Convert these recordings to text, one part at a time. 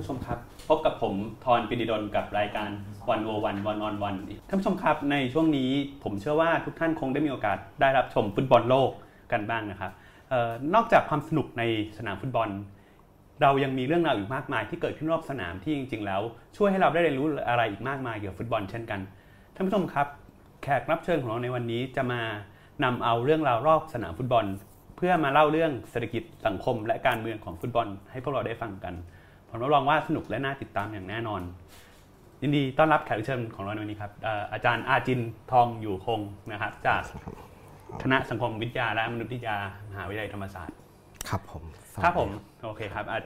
ผู้ชมครับ พบกับผมทอนปินิดลกับรายการวันโอวันวันออนวันท่านผู้ชมครับในช่วงนี้ผมเชื่อว่าทุกท่านคงได้มีโอกาสได้รับชมฟุตบอลโลกกันบ้างนะครับออนอกจากความสนุกในสนามฟุตบอล เรายังมีเรื่องราวอีกมากมายที่เกิดขึ้นรอบสนามที่จริง ๆ แล้ว ช่วยให้เราได้เรียนรู้อะไรอีกมากมายเกี่ยวกับฟุตบอลเช่นกันท่านผู้ชมครับ แขกรับเชิญของเราในวันนี้จะมานำเอาเรื่องราวรอบสนามฟุตบอล เพื่อมาเล่าเรื่องเศรษฐกิจสังคมและการเมืองของฟุตบอล ให้พวกเราได้ฟังกัน ผมรับรองว่าสนุกและน่าติดตามอย่างแน่นอน ยินดีต้อนรับแขกรับเชิญของเราในวันนี้ครับเอ่ออาจารย์อาจินทองอยู่คงนะครับจากคณะสังคมวิทยาและมนุษยวิทยามหาวิทยาลัยธรรมศาสตร์ ครับผมครับผมโอเคครับ อา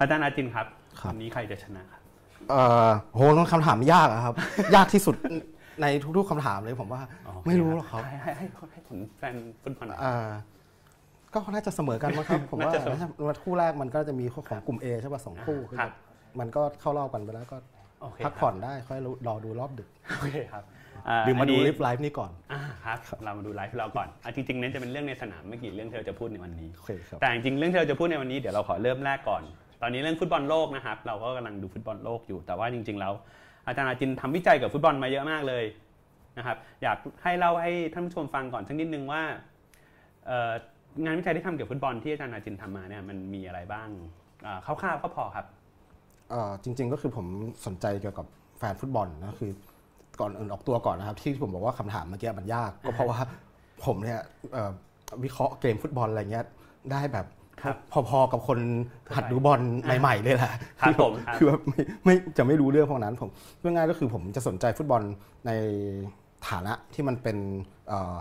อาจารย์อาจินครับครับวันนี้ใครจะชนะครับเอ่อโหคำถามยากอะครับ ยากที่สุดในทุกๆคำถามเลยผมว่าโอเคไม่รู้หรอกครับให้ให้ให้ให้ผลแฟนฟุตบอลหน่อยเอ่อ ก็น่าจะเสมอกันมั้งครับ ผมว่าน่าจะเสมอ น่าจะคู่แรกมันก็จะมีของกลุ่ม A ใช่ป่ะสองคู่ครับมันก็เข้ารอบกันไปแล้วก็โอเคพักผ่อนได้ค่อยรอดูรอบดึกโอเคครับหรือมาดูนี้ live live นี่ก่อนอ่าครับเรามาดูไลฟ์เราก่อนอะจริงๆเน้นจะเป็นเรื่องในสนามไม่กี่เรื่องที่เราจะพูดในวันนี้ โอเคครับ แต่จริงๆเรื่องที่เราจะพูดในวันนี้เดี๋ยวเราขอเริ่มแรกก่อน ตอนนี้เรื่องฟุตบอลโลกนะครับเราก็กำลังดูฟุตบอลโลกอยู่แต่ว่าจริง ๆ แล้ว อาจารย์อาจินต์ทำวิจัยกับฟุตบอลมาเยอะมากเลยนะครับอยากให้เล่าให้ท่านผู้ชมฟังก่อนสักนิดนึงว่าเอ่อ งานวิจัยที่ทำเกี่ยวกับฟุตบอลที่อาจารย์อาจินทำมาเนี่ยมันมีอะไรบ้างอ่าคร่าวๆก็พอครับ เอ่อจริง ๆ ก็คือผมสนใจเกี่ยวกับแฟนฟุตบอลนะคือก่อนอื่นออกตัวก่อนนะครับ ที่ผมบอกว่าคำถามเมื่อกี้มันยาก ก็เพราะว่าผมเนี่ยเอ่อวิเคราะห์เกมฟุตบอลอะไรเงี้ยได้แบบครับพอๆกับคนหัดดูบอลใหม่ ๆ เลยแหละครับผมครับ คือแบบไม่ไม่จะไม่รู้เรื่องพวกนั้นผมเพื่อง่ายก็คือผมจะสนใจฟุตบอลในฐานะที่มันเป็นเอ่อ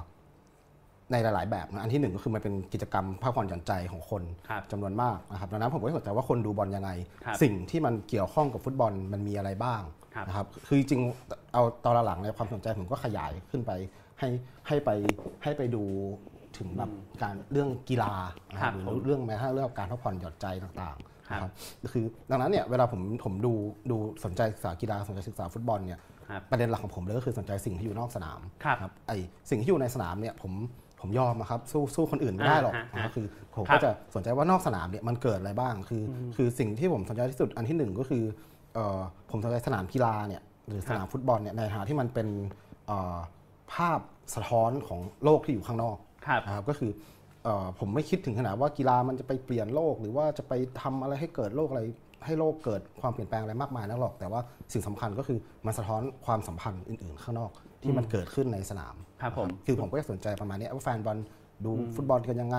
ในหลาย ๆ แบบนะอันที่หนึ่งก็คือมันเป็นกิจกรรมพักผ่อนหย่อนใจของคนครับจำนวนมากนะครับดังนั้นผมก็สนใจว่าคนดูบอลยังไงครับสิ่งที่มันเกี่ยวข้องกับฟุตบอลมันมีอะไรบ้างครับนะครับคือจริงๆเอาตอนหลังในยความสนใจผมก็ขยายขึ้นไปให้ให้ไปให้ไปดูถึงแบบการเรื่องกีฬานะคครัรับบหรือผมเรื่องแม้กระทั่งเรื่องการพักผ่อนหย่อนใจต่างๆครับนะครับคือดังนั้นเนี่ยเวลาผมผมดูดูสนใจศึกษากีฬาสนใจศึกษาฟุตบอลเนี่ยครับประเด็นหลักของผมเลยก็คือสนใจสิ่งที่อยู่นอกสนามครับไอสิ่งที่อยู่ในสนามเนี่ยผม ผมยอมอะครับสู้สู้คนอื่นไม่ได้หรอกอ่าฮะนะครับคือผมครัก็บจะสนใจว่านอกสนามเนี่ยมันเกิดอะไรบ้างคืออคือสิ่งที่ผมสนใจที่สุดอันที่หนึ่งก็คือเอ่อผมสนใจสนามกีฬาเนี่ยหรือสนามฟุตบอลเนี่ยในฐานะที่มันเป็นเอ่อภาพสะท้อนของโลกที่อยู่ข้างนอกครับนะครับก็คือเอ่อผมไม่คิดถึงขนาดว่ากีฬามันจะไปเปลี่ยนโลก หรือว่าจะไปทำอะไรให้เกิดโลกอะไรให้โลกเกิดความเปลี่ยนแปลงอะไรมากมายนักหรอก แต่ว่าสิ่งสำคัญก็คือมันสะท้อนความสัมพันธ์อื่นๆ ข้างนอก ที่มันเกิดขึ้นในสนามครับผมคือผมก็จะสนใจประมาณเนี้ยว่าแฟนบอลดูฟุตบอลกันยังไง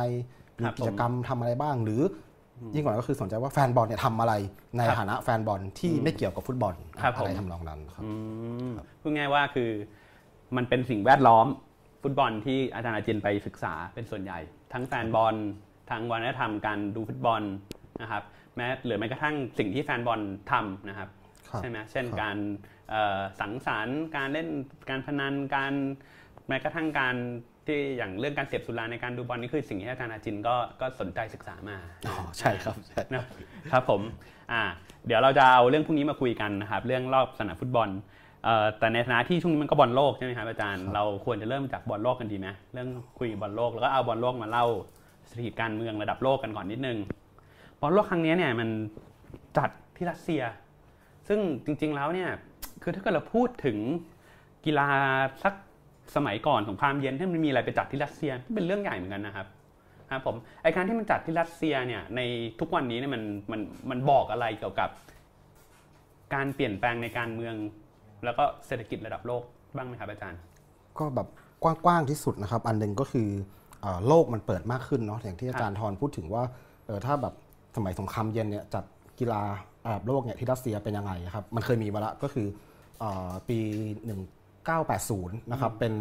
มีครับกิจกรรมทำอะไรบ้าง หรืออยิ่งกว่านั้นก็คือสนใจว่าแฟนบอลเนี่ยทำอะไรในครับฐานะแฟนบอลที่ไม่เกี่ยวกับฟุตบอลครับอะไรผมทำนองนั้นครับอืมพูดง่ายว่าคือมันเป็นสิ่งแวดล้อมฟุตบอลที่อาจารย์อาจินไปศึกษาเป็นส่วนใหญ่ ทั้งแฟนบอลทั้งวัฒนธรรมการดูฟุตบอลนะครับแม้หรือแม้กระทั่งสิ่งที่แฟนบอลทำนะครับครับ ใช่ไหมเช่นครับการเอ่อสังสรรค์การเล่นการพนันการแม้กระทั่งการที่อย่างเรื่องการเสพสุราในการดูบอลนี่คือสิ่งที่อาจารย์อาจินก็ก็สนใจศึกษามาอ๋อใช่ครับใช่นะครับผมอ่าเดี๋ยวเราจะเอาเรื่องพวกนี้มาคุยกันนะครับเรื่องรอบสนามฟุตบอลเอ่อแต่ในฐานะที่ช่วงนี้มันก็บอลโลกใช่ไหมครับอาจารย์เราควรจะเริ่มจากบอลโลกกันดีไหมเรื่องคุยบอลโลกแล้วก็เอาบอลโลกมาเล่าสถิติการเมืองระดับโลกกันก่อนนิดนึงบอลโลกครั้งนี้เนี่ยมันจัดที่รัสเซีย ซึ่งจริงๆแล้วเนี่ยคือถ้าเกิดเราพูดถึงกีฬาสักสมัยก่อนสงครามเย็นที่มันมีอะไรไปจัดที่รัสเซียก็เป็นเรื่องใหญ่เหมือนกันนะครับครับผมไอการที่มันจัดที่รัสเซียเนี่ยในทุกวันนี้เนี่ยมันมันมันบอกอะไรเกี่ยวกับการเปลี่ยนแปลงในการเมือง แล้วก็เศรษฐกิจระดับโลกบ้างไหมครับอาจารย์ ก็แบบกว้างๆที่สุดนะครับ อันหนึ่งก็คือโลกมันเปิดมากขึ้นเนาะอย่างที่อาจารย์ทรพูดถึงว่าออถ้าแบบสมัยสงครามเย็นเนี่ยจัดกีฬา โลกเนี่ยที่รัสเซียเป็นยังไงครับมันเคยมีมาละก็คือเอ่อปี 1980 นะครับเป็น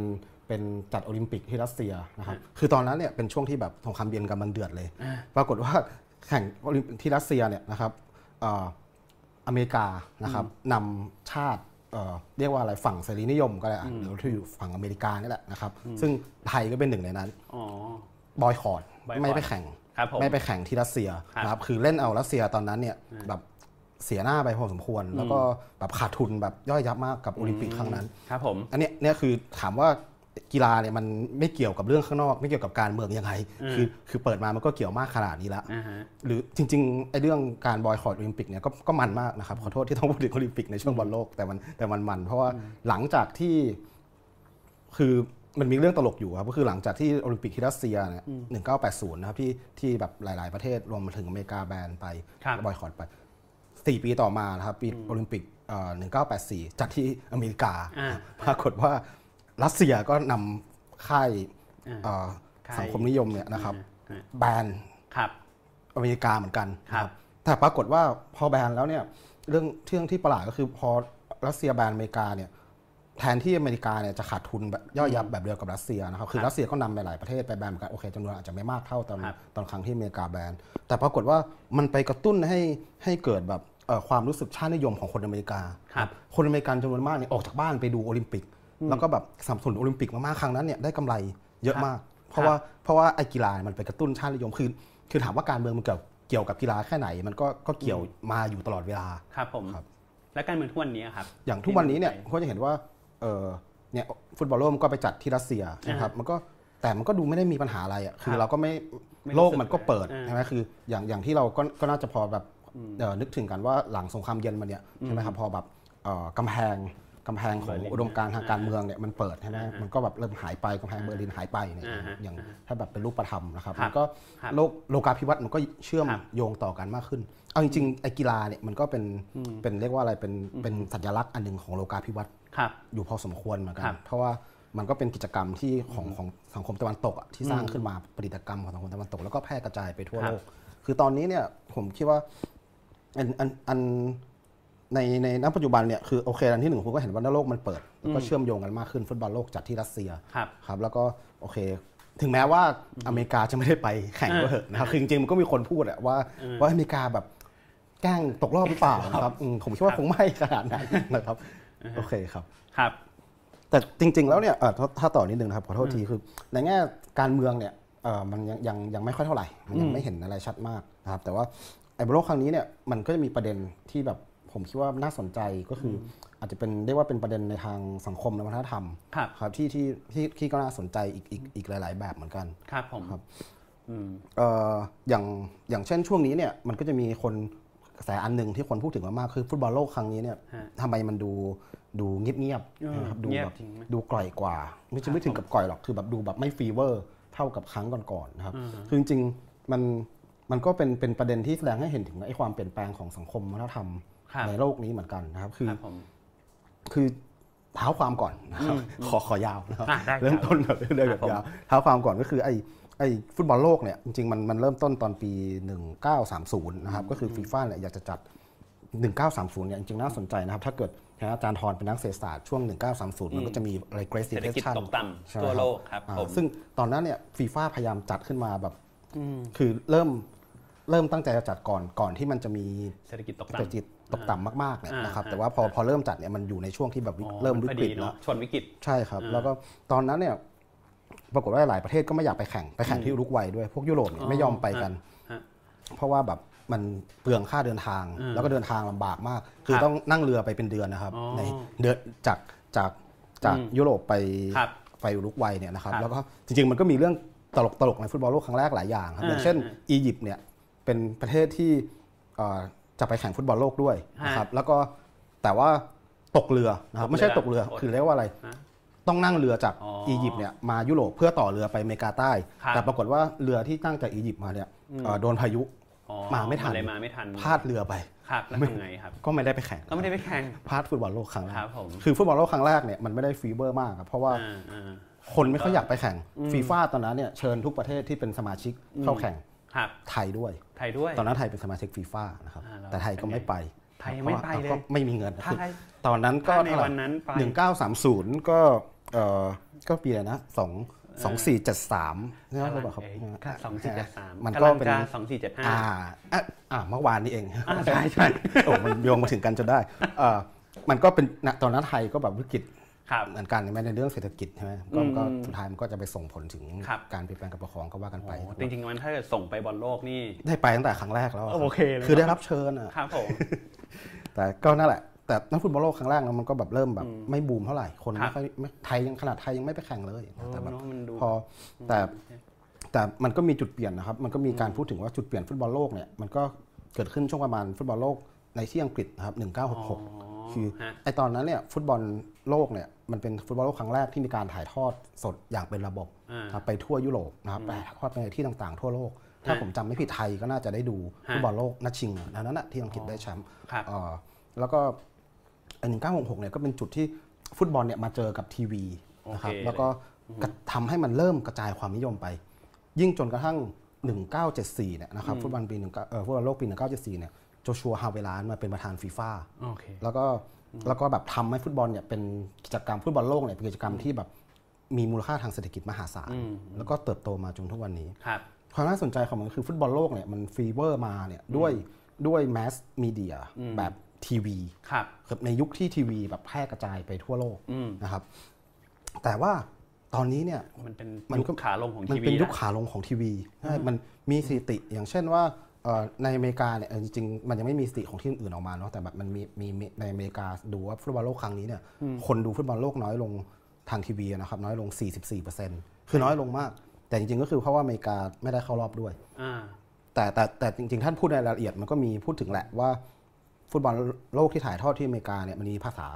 เป็นจัดโอลิมปิกที่รัสเซียนะครับคือตอนนั้นเนี่ยเป็นช่วงที่แบบสงครามเย็นกำลังเดือดเลย ปรากฏว่าแข่งโอลิมปิกที่รัสเซียเนี่ยนะครับเอ่ออเมริกานะครับนำชาติเอ่อเรียกว่าอะไรฝั่งเสรีนิยมก็ได้อะหรือที่อยู่ฝั่งอเมริกานี่แหละนะครับ ซึ่งไทยก็เป็นหนึ่งในนั้นอ๋อบอยคอรด boycott ไม่ไปแข่งครับผมไม่ไปแข่งที่รัสเซียครับนะครับคือเล่นเอารัสเซียตอนนั้นเนี่ยแบบ เสียหน้าไปพอสมควร แล้วก็แบบขาดทุนแบบย่อยยับมากกับโอลิมปิกครั้งนั้น ครับผม อันเนี้ยเนี่ยคือถามว่ากีฬาเนี่ยมันไม่เกี่ยวกับเรื่องข้างนอก ไม่เกี่ยวกับการเมืองยังไงอืมคือคือเปิดมามันก็เกี่ยวมากขนาดนี้แล้วอ่าฮะหรือจริงๆไอ้เรื่องการบอยคอตโอลิมปิกเนี่ยก็ก็มันมากนะครับขอโทษที่ต้องพูดถึงโอลิมปิกในช่วงบอลโลกแต่มันแต่มันมัน เพราะว่าหลังจากที่คือมันมีเรื่องตลกอยู่ครับก็คือหลังจากที่โอลิมปิกที่รัสเซียเนี่ยหนึ่งเก้าแปดศูนย์นะครับที่ที่แบบหลาย ๆประเทศรวมมาถึงอเมริกาแบนไปครับบอยคอตไป สี่ปีต่อมานะครับปีโอลิมปิกหนึ่งเก้าแปดสี่จัดที่อเมริกาอ่าปรากฏว่ารัสเซียก็นำค่ายอ่าเอ่อค่ายสังคมนิยมเนี่ยนะครับอ่าแบนครับอเมริกาเหมือนกันครับแต่ปรากฏว่าพอแบนแล้วเนี่ยเรื่องเรื่องที่ประหลาดก็คือพอรัสเซียแบนอเมริกาเนี่ยแทนที่อเมริกาเนี่ยจะขาดทุนแบบย่อยยับแบบเดียวกับรัสเซียนะครับคือรัสเซียก็นำไปหลายประเทศไปแบนเหมือนกันโอเคจำนวนอาจจะไม่มากเท่าตอนครับตอนครั้งที่อเมริกาแบนแต่ปรากฏว่ามันไปกระตุ้นให้ให้เกิดแบบเอ่อ ความรู้สึกชาตินิยมของคนอเมริกาครับคนอเมริกันจำนวนมากเนี่ยออกจากบ้านไปดูโอลิมปิก แล้วก็แบบสนับสนุนโอลิมปิกมากๆครั้งนั้นเนี่ยได้กำไรเยอะมาก เพราะว่าเพราะว่าไอ้กีฬามันไปกระตุ้นชาตินิยมคือคือถามว่าการเมืองมันเกี่ยวเกี่ยวกับกีฬาแค่ไหน มันก็ก็เกี่ยวมาอยู่ตลอดเวลาครับผมครับและการเมืองทุกวันนี้ครับอย่างทุกวันนี้เนี่ยก็จะเห็นว่าเออเนี่ยฟุตบอลโลกมันก็ไปจัดที่รัสเซียนะครับมันก็แต่มันก็ดูไม่ได้มีปัญหาอะไรอะคือครับเราก็ไม่ไม่รู้สึกโลกมันก็เปิดอ่าใช่ไหมคืออย่างอย่างที่เราก็ก็น่าจะพอแบบเอ่อ นึกถึงกันว่าหลังสงครามเย็นมาเนี่ยใช่ไหมครับพอแบบเอ่อกำแพงกำแพงของเบอร์ลินอุดมการณ์ทางการเมืองเนี่ยมันเปิดใช่ไหมอ่าฮะมันก็แบบเริ่มหายไปกำแพงเบอร์ลินหายไปเนี่ยอ่าฮะอย่างถ้าแบบเป็นรูปธรรมนะครับครับมันก็ครับโลกโลกาภิวัตน์มันก็เชื่อมครับโยงต่อกันมากขึ้น เอาจริงๆไอ้กีฬาเนี่ยมันก็เป็นเป็นเรียกว่าอะไรเป็นเป็นสัญลักษณ์อันหนึ่งของโลกาภิวัตน์ครับอยู่พอสมควรเหมือนกันครับเพราะว่ามันก็เป็นกิจกรรมที่ของของสังคมตะวันตกอะที่สร้างขึ้นมาปฏิกรรมของสังคมตะวันตก แล้วก็แพร่กระจายไปทั่วครับโลกคือตอนนี้เนี่ยผมคิดว่า อันอันอันในในณปัจจุบันเนี่ยคือโอเคอันที่หนึ่งผมก็เห็นว่าโลกมันเปิด แล้วก็เชื่อมโยงกันมากขึ้นฟุตบอลโลกจัดที่รัสเซียครับครับแล้วก็โอเค ถึงแม้ว่าอเมริกาจะไม่ได้ไปแข่งก็เถอะนะครับคือจริงๆมันก็มีคนพูดอะว่าว่าอเมริกาแบบแกล้งตกรอบหรือเปล่านะครับอืมผมคิดว่าคงไม่ขนาดนั้นนะครับโอเคครับครับ แต่จริง ๆ แล้วเนี่ยเอ่อถ้าถ้าต่อนิดนึงนะครับขอโทษทีคือ ในแง่การเมืองเนี่ยเอ่อมันยังยังยังไม่ค่อยเท่าไหร่ มันยังไม่เห็นอะไรชัดมากนะครับ แต่ว่า ไอ้บอลโลกครั้งนี้เนี่ยมันก็จะมีประเด็นที่แบบผมคิดว่าน่าสนใจก็คือออาจจะเป็นเรียกว่าเป็นประเด็นในทางสังคมและวัฒนธรรมครับครับที่ที่ที่ที่ก็น่าสนใจอีกอีกอีกหลาย ๆ แบบเหมือนกันครับผมครับอืมเอ่ออย่างอย่างเช่นช่วงนี้เนี่ยมันก็จะมีคนกระแสอันหนึ่งที่คนพูดถึงมากๆคือฟุตบอลโลกครั้งนี้เนี่ยฮะทำไมมันดูดูเงียบเออๆนะครับดูเงียบแบบจริงไหมดูกร่อยกว่า ไม่ใช่ไม่ถึงกับกร่อยหรอกคือแบบดูแบบไม่ fever เท่ากับครั้งก่อนๆนะครับคือจริงๆมัน มันก็เป็นเป็นประเด็นที่แสดงให้เห็นถึงไอ้ความเปลี่ยนแปลงของสังคมวัฒนธรรมครับในโลกนี้เหมือนกันนะครับ คือครับผมคือเท้าความก่อนนะครับขอขอยาวนะครับอะได้ครับเริ่มต้นแบบเรื่อยๆครับผมแบบยาวเท้าความก่อนก็คือไอ้ไอ้ฟุตบอลโลกเนี่ยจริงๆมันมันเริ่มต้นตอนปี 1930 นะครับ ก็คือฟีฟ่าเนี่ยอยากจะจัด 1930 เนี่ยจริงๆน่าสนใจนะครับ ถ้าเกิดอาจารย์ทรเป็นนักเศรษฐศาสตร์ช่วง 1930 มันก็จะมีอะไร Great เศรษฐกิจ Depression ตกต่ำใช่ไหมทั่วครับโลกครับอ่าผมซึ่งตอนนั้นเนี่ยฟีฟ่าพยายามจัดขึ้นมาแบบคือเริ่ม เริ่มตั้งใจจะจัดก่อนก่อนที่มันจะมีเศรษฐกิจตกเศรษฐต่ำกิจตกต่ำมากๆเนี่ยอ่านนะครับอ่าแต่ว่าพอพอเริ่มจัดเนี่ยมันอยู่ในช่วงที่แบบวิอ๋อเริ่มนวิพอกดีฤตแล้วเนาะชนวิกฤตใช่ครับ แล้วก็ตอนนั้นเนี่ยปรากฏว่าหลายประเทศก็ไม่อยากไปแข่งไปแข่งที่อุรุกวัยด้วย พวกยุโรปเนี่ยอ๋อไม่ยอมไปกันฮะเพราะว่าแบบมันเปลืองค่าเดินทางอืมแล้วก็เดินทางลำบากมาก คือครับต้องนั่งเรือไปเป็นเดือนนะครับอ๋อในเดือนจากจากจากอืมยุโรปไปครับไปอุรุกวัยเนี่ยนะครับครับ แล้วก็จริงๆมันก็มีเรื่องตลกตลกๆในฟุตบอลโลกครั้งแรกหลายอย่างครับอย่างเช่นอ่าอียิปต์เนี่ย เป็นประเทศที่เอ่อจะไปแข่งฟุตบอลโลกด้วยนะครับแล้วก็แต่ว่าตกเรือนะครับไม่ใช่ตกเรืออดคือเรียกว่าอะไรฮะต้องนั่งเรือจากอ๋ออียิปต์เนี่ยมายุโรปเพื่อต่อเรือไปอเมริกาใต้ครับแต่ปรากฏว่าเรือที่ตั้งจากอียิปต์มาเนี่ยเอ่อโดนพายุอ๋อมาไม่ทันเลยมาไม่ทันพลาดเรือไปครับแล้วทำไงครับก็ไม่ได้ไปแข่งก็ไม่ได้ไปแข่งพลาดฟุตบอลโลกครั้งแรกครับผมคือฟุตบอลโลกครั้งแรกเนี่ยมันไม่ได้ fever มากครับเพราะว่าอ่าอ่าคนไม่ค่อยอยากไปแข่งฟีฟ่าตอนนั้นเนี่ยเชิญทุกประเทศที่เป็นสมาชิกเข้าแข่งครับ ไทยด้วย ไทยด้วย ตอนนั้นไทยเป็นสมาชิกฟีฟ่านะครับอ่าแล้วแต่ไทยก็ไม่ไป ไทยยังไม่ไปเลยพราะว่าก็ไม่มีเงินถ้าคือไทยตอนนั้นก็ถ้าในเท่าไหร่วันนั้นไปหนึ่งเก้าสามศูนย์ก็เอ่อก็ปีอะไรนะสองสองสี่เจ็ดสามใช่ไหมหรือเปล่าครับสองสี่เจ็ดสามมันก็เป็นสองสี่เจ็ดห้าอ่าอะอ่าเมื่อวานนี้เองอ่าใช่ใช่โอ้มันโยงมาถึงกันจนได้เอ่อมันก็เป็นณตอนนั้นไทยก็แบบวิกฤตครับ เหมือนกันใช่ไหมในเรื่องเศรษฐกิจใช่ไหมก็อืมก็สุดท้ายมันก็จะไปส่งผลถึงครับการเปลี่ยนแปลงการปกครองก็ว่ากันไปโอ้จรจริงๆมันถ้าเกิดส่งไปบอลโลกนี่ได้ไปตั้งแต่ครั้งแรกแล้วครับโอเคเลยคือได้รับเชิญอะครับผมแต่ก็นั่นแหละแต่นักฟุตบอลโลกครั้งแรกแล้วมันก็แบบเริ่มแบบไม่บูมเท่าไหร่คนครัไม่บค่อยครับไม่ไทยยังขนาดไทยยังไม่ไปแข่งเลยเออแต่แบบเนอะมันดูพอแต่แต่มันก็มีจุดเปลี่ยนนะครับ มันก็มีการพูดถึงว่าจุดเปลี่ยนฟุตบอลโลกเนี่ยมันก็เกิดขึ้นช่วงประมาณฟุตบอลโลกในที่อังกฤษนะครับ1966 คือฮะไอตอนนั้นเนี่ยฟุตบอล โลกเนี่ยมันเป็นฟุตบอลโลกครั้งแรกที่มีการถ่ายทอดสดอย่างเป็นระบบอ่าครับไปทั่วยุโรปนะครับไปถ่ายทอดไปในที่ต่างๆ ทั่วโลก ถ้าฮะผมจำไม่ผิดไทยก็น่าจะได้ดูฮะฟุตบอลโลกนัดชิงอันนั้นนะที่อังกฤษได้แชมป์ครับเอ่อแล้วก็อันหนึ่งเก้าหกหกเนี่ยก็เป็นจุดที่ฟุตบอลเนี่ยมาเจอกับทีวีนะครับโอเคแล้วก็กระทำให้มันเริ่มกระจายความนิยมไป ยิ่งจนกระทั่ง 1974เนี่ยนะครับฟุตบอลปี1เอ่อฟุตบอลโลกปี 1974เนี่ยโจอาวฮาเวลานจ์มาเป็นประธานฟีฟ่าโอเคแล้วก็ แล้วก็แบบทำให้ฟุตบอลเนี่ยเป็นกิจกรรมฟุตบอลโลกเนี่ยเป็นกิจกรรมที่แบบมีมูลค่าทางเศรษฐกิจมหาศาลแล้วก็เติบโตมาจนทุกวันนี้ครับความน่าสนใจของมันคือฟุตบอลโลกเนี่ยมัน fever มาเนี่ยด้วยด้วย mass media แบบทีวีครับครับในยุคที่ทีวีแบบแพร่กระจายไปทั่วโลกอืมนะครับ แต่ว่าตอนนี้เนี่ยมันเป็นมันยุคก็ขาลงของมันทีวีเป็นยุคละขาลงของทีวีใช่มันมีสถิติอย่างเช่นว่าเอ่อ ในอเมริกาเนี่ยเออจริงๆ มันยังไม่มีสถิติของที่อื่นออกมาเนาะแต่แบบมันมีมีมีในอเมริกาดูว่าฟุตบอลโลกครั้งนี้เนี่ยคนดูฟุตบอลโลกน้อยลงทางทีวีนะครับน้อยลง 44%คือน้อยลงมาก แต่จริงๆ ก็คือเพราะว่าอเมริกาไม่ได้เข้ารอบด้วยอ่าแต่แต่แต่จริงๆ ท่านพูดในรายละเอียดมันก็มีพูดถึงแหละว่า ฟุตบอลโลกที่ถ่ายทอดที่อเมริกาเนี่ยมันมีภาษา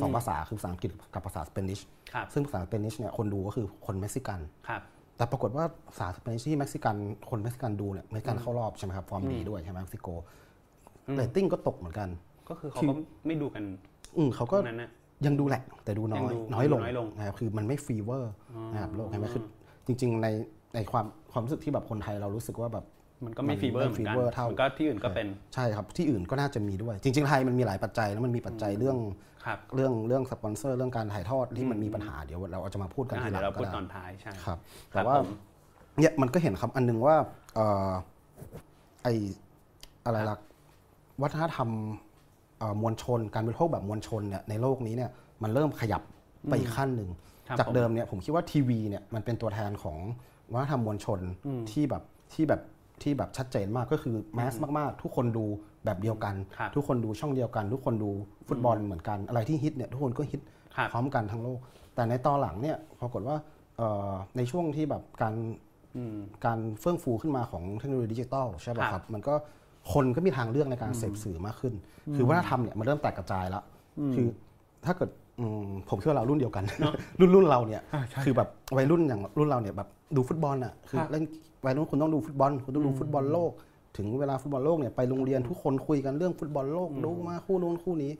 สองภาษาคือภาษาอังกฤษกับภาษา Spanish ครับซึ่งภาษา Spanish เนี่ยคนดูก็คือคนเม็กซิกันครับ แต่ปรากฏว่าภาษา Spanish ที่เม็กซิกันคนเม็กซิกันดูเนี่ยเม็กซิกันเข้ารอบใช่ไหมครับฟอร์มดีด้วยใช่ไหมเม็กซิโกเรตติ้งก็ตกเหมือนกัน ก็คือเขาก็ไม่ดูกัน อืมเขาก็ตรงนั้นนะยังดูแหละ แต่ดูน้อยยังดูน้อยลงน้อยลงนะครับคือมันไม่ fever นะครับโลกใช่ไหมคือจริง ๆ ในในความความรู้สึกที่แบบคนไทยเรารู้สึกว่าแบบ มันก็ไม่มัน fever ไม่เหมือนกัน fever เท่ามันก็ที่อื่นก็เป็นใช่ครับที่อื่นก็น่าจะมีด้วย จริง ๆ ไทยมันมีหลายปัจจัยแล้วมันมีปัจจัยเรื่องครับเรื่องเรื่องสปอนเซอร์เรื่องการถ่ายทอดที่มันมีปัญหาเดี๋ยวเราจะมาพูดกันอ่าทีหลัเดี๋ยวเราก็พูดได้ตอนท้ายใช่ครับครัแต่บว่าผมเนี่ยมันก็เห็นครับอันหนึงว่าเอ่อไออะไรล่ะวัฒนธรรมเอ่อมวลชนการบริโภคแบบมวลชนเนี่ยในโลกนี้เนี่ยมันเริ่มขยับไปอีกขั้นหนึ่งครับจากผมเดิมเนี่ยผมคิดว่าทีวีเนี่ยมันเป็นตัวแทนของวัฒนธรรมมวลชนที่แบบที่แบบ ที่แบบชัดเจนมากก็คือแมสมากๆ ทุกคนดูแบบเดียวกันครับทุกคนดูช่องเดียวกัน ทุกคนดูฟุตบอลเหมือนกันอะไรที่ฮิตเนี่ยทุกคนก็ฮิตครับพร้อมกันทั้งโลก แต่ในตอนหลังเนี่ยปรากฏว่าเอ่อในช่วงที่แบบการอืมการเฟื่องฟูขึ้นมาของเทคโนโลยีดิจิตอลใช่ป่ะคครัรับบมันก็คนก็มีทางเลือกในการเสพสื่อมากขึ้น คือวัฒนธรรมเนี่ยมันเริ่มแตกกระจายแล้วคือถ้าเกิดอืม ผมคิดว่าเรารุ่นเดียวกัน รุ่นรุ่นเราเนี่ยคือแบบวัยรุ่นอย่างรุ่นเราเนี่ยแบบดูฟุตบอลอะคือครับเล่นวัยรุ่นคุณต้องดูฟุตบอลคุณต้องดูฟุตบอลโลก ถึงเวลาฟุตบอลโลกเนี่ยไปโรงเรียนทุกคนคุยกันเรื่องฟุตบอลโลกดูมาคู่นู้นคู่นี้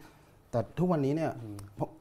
แต่ทุกวันนี้เนี่ย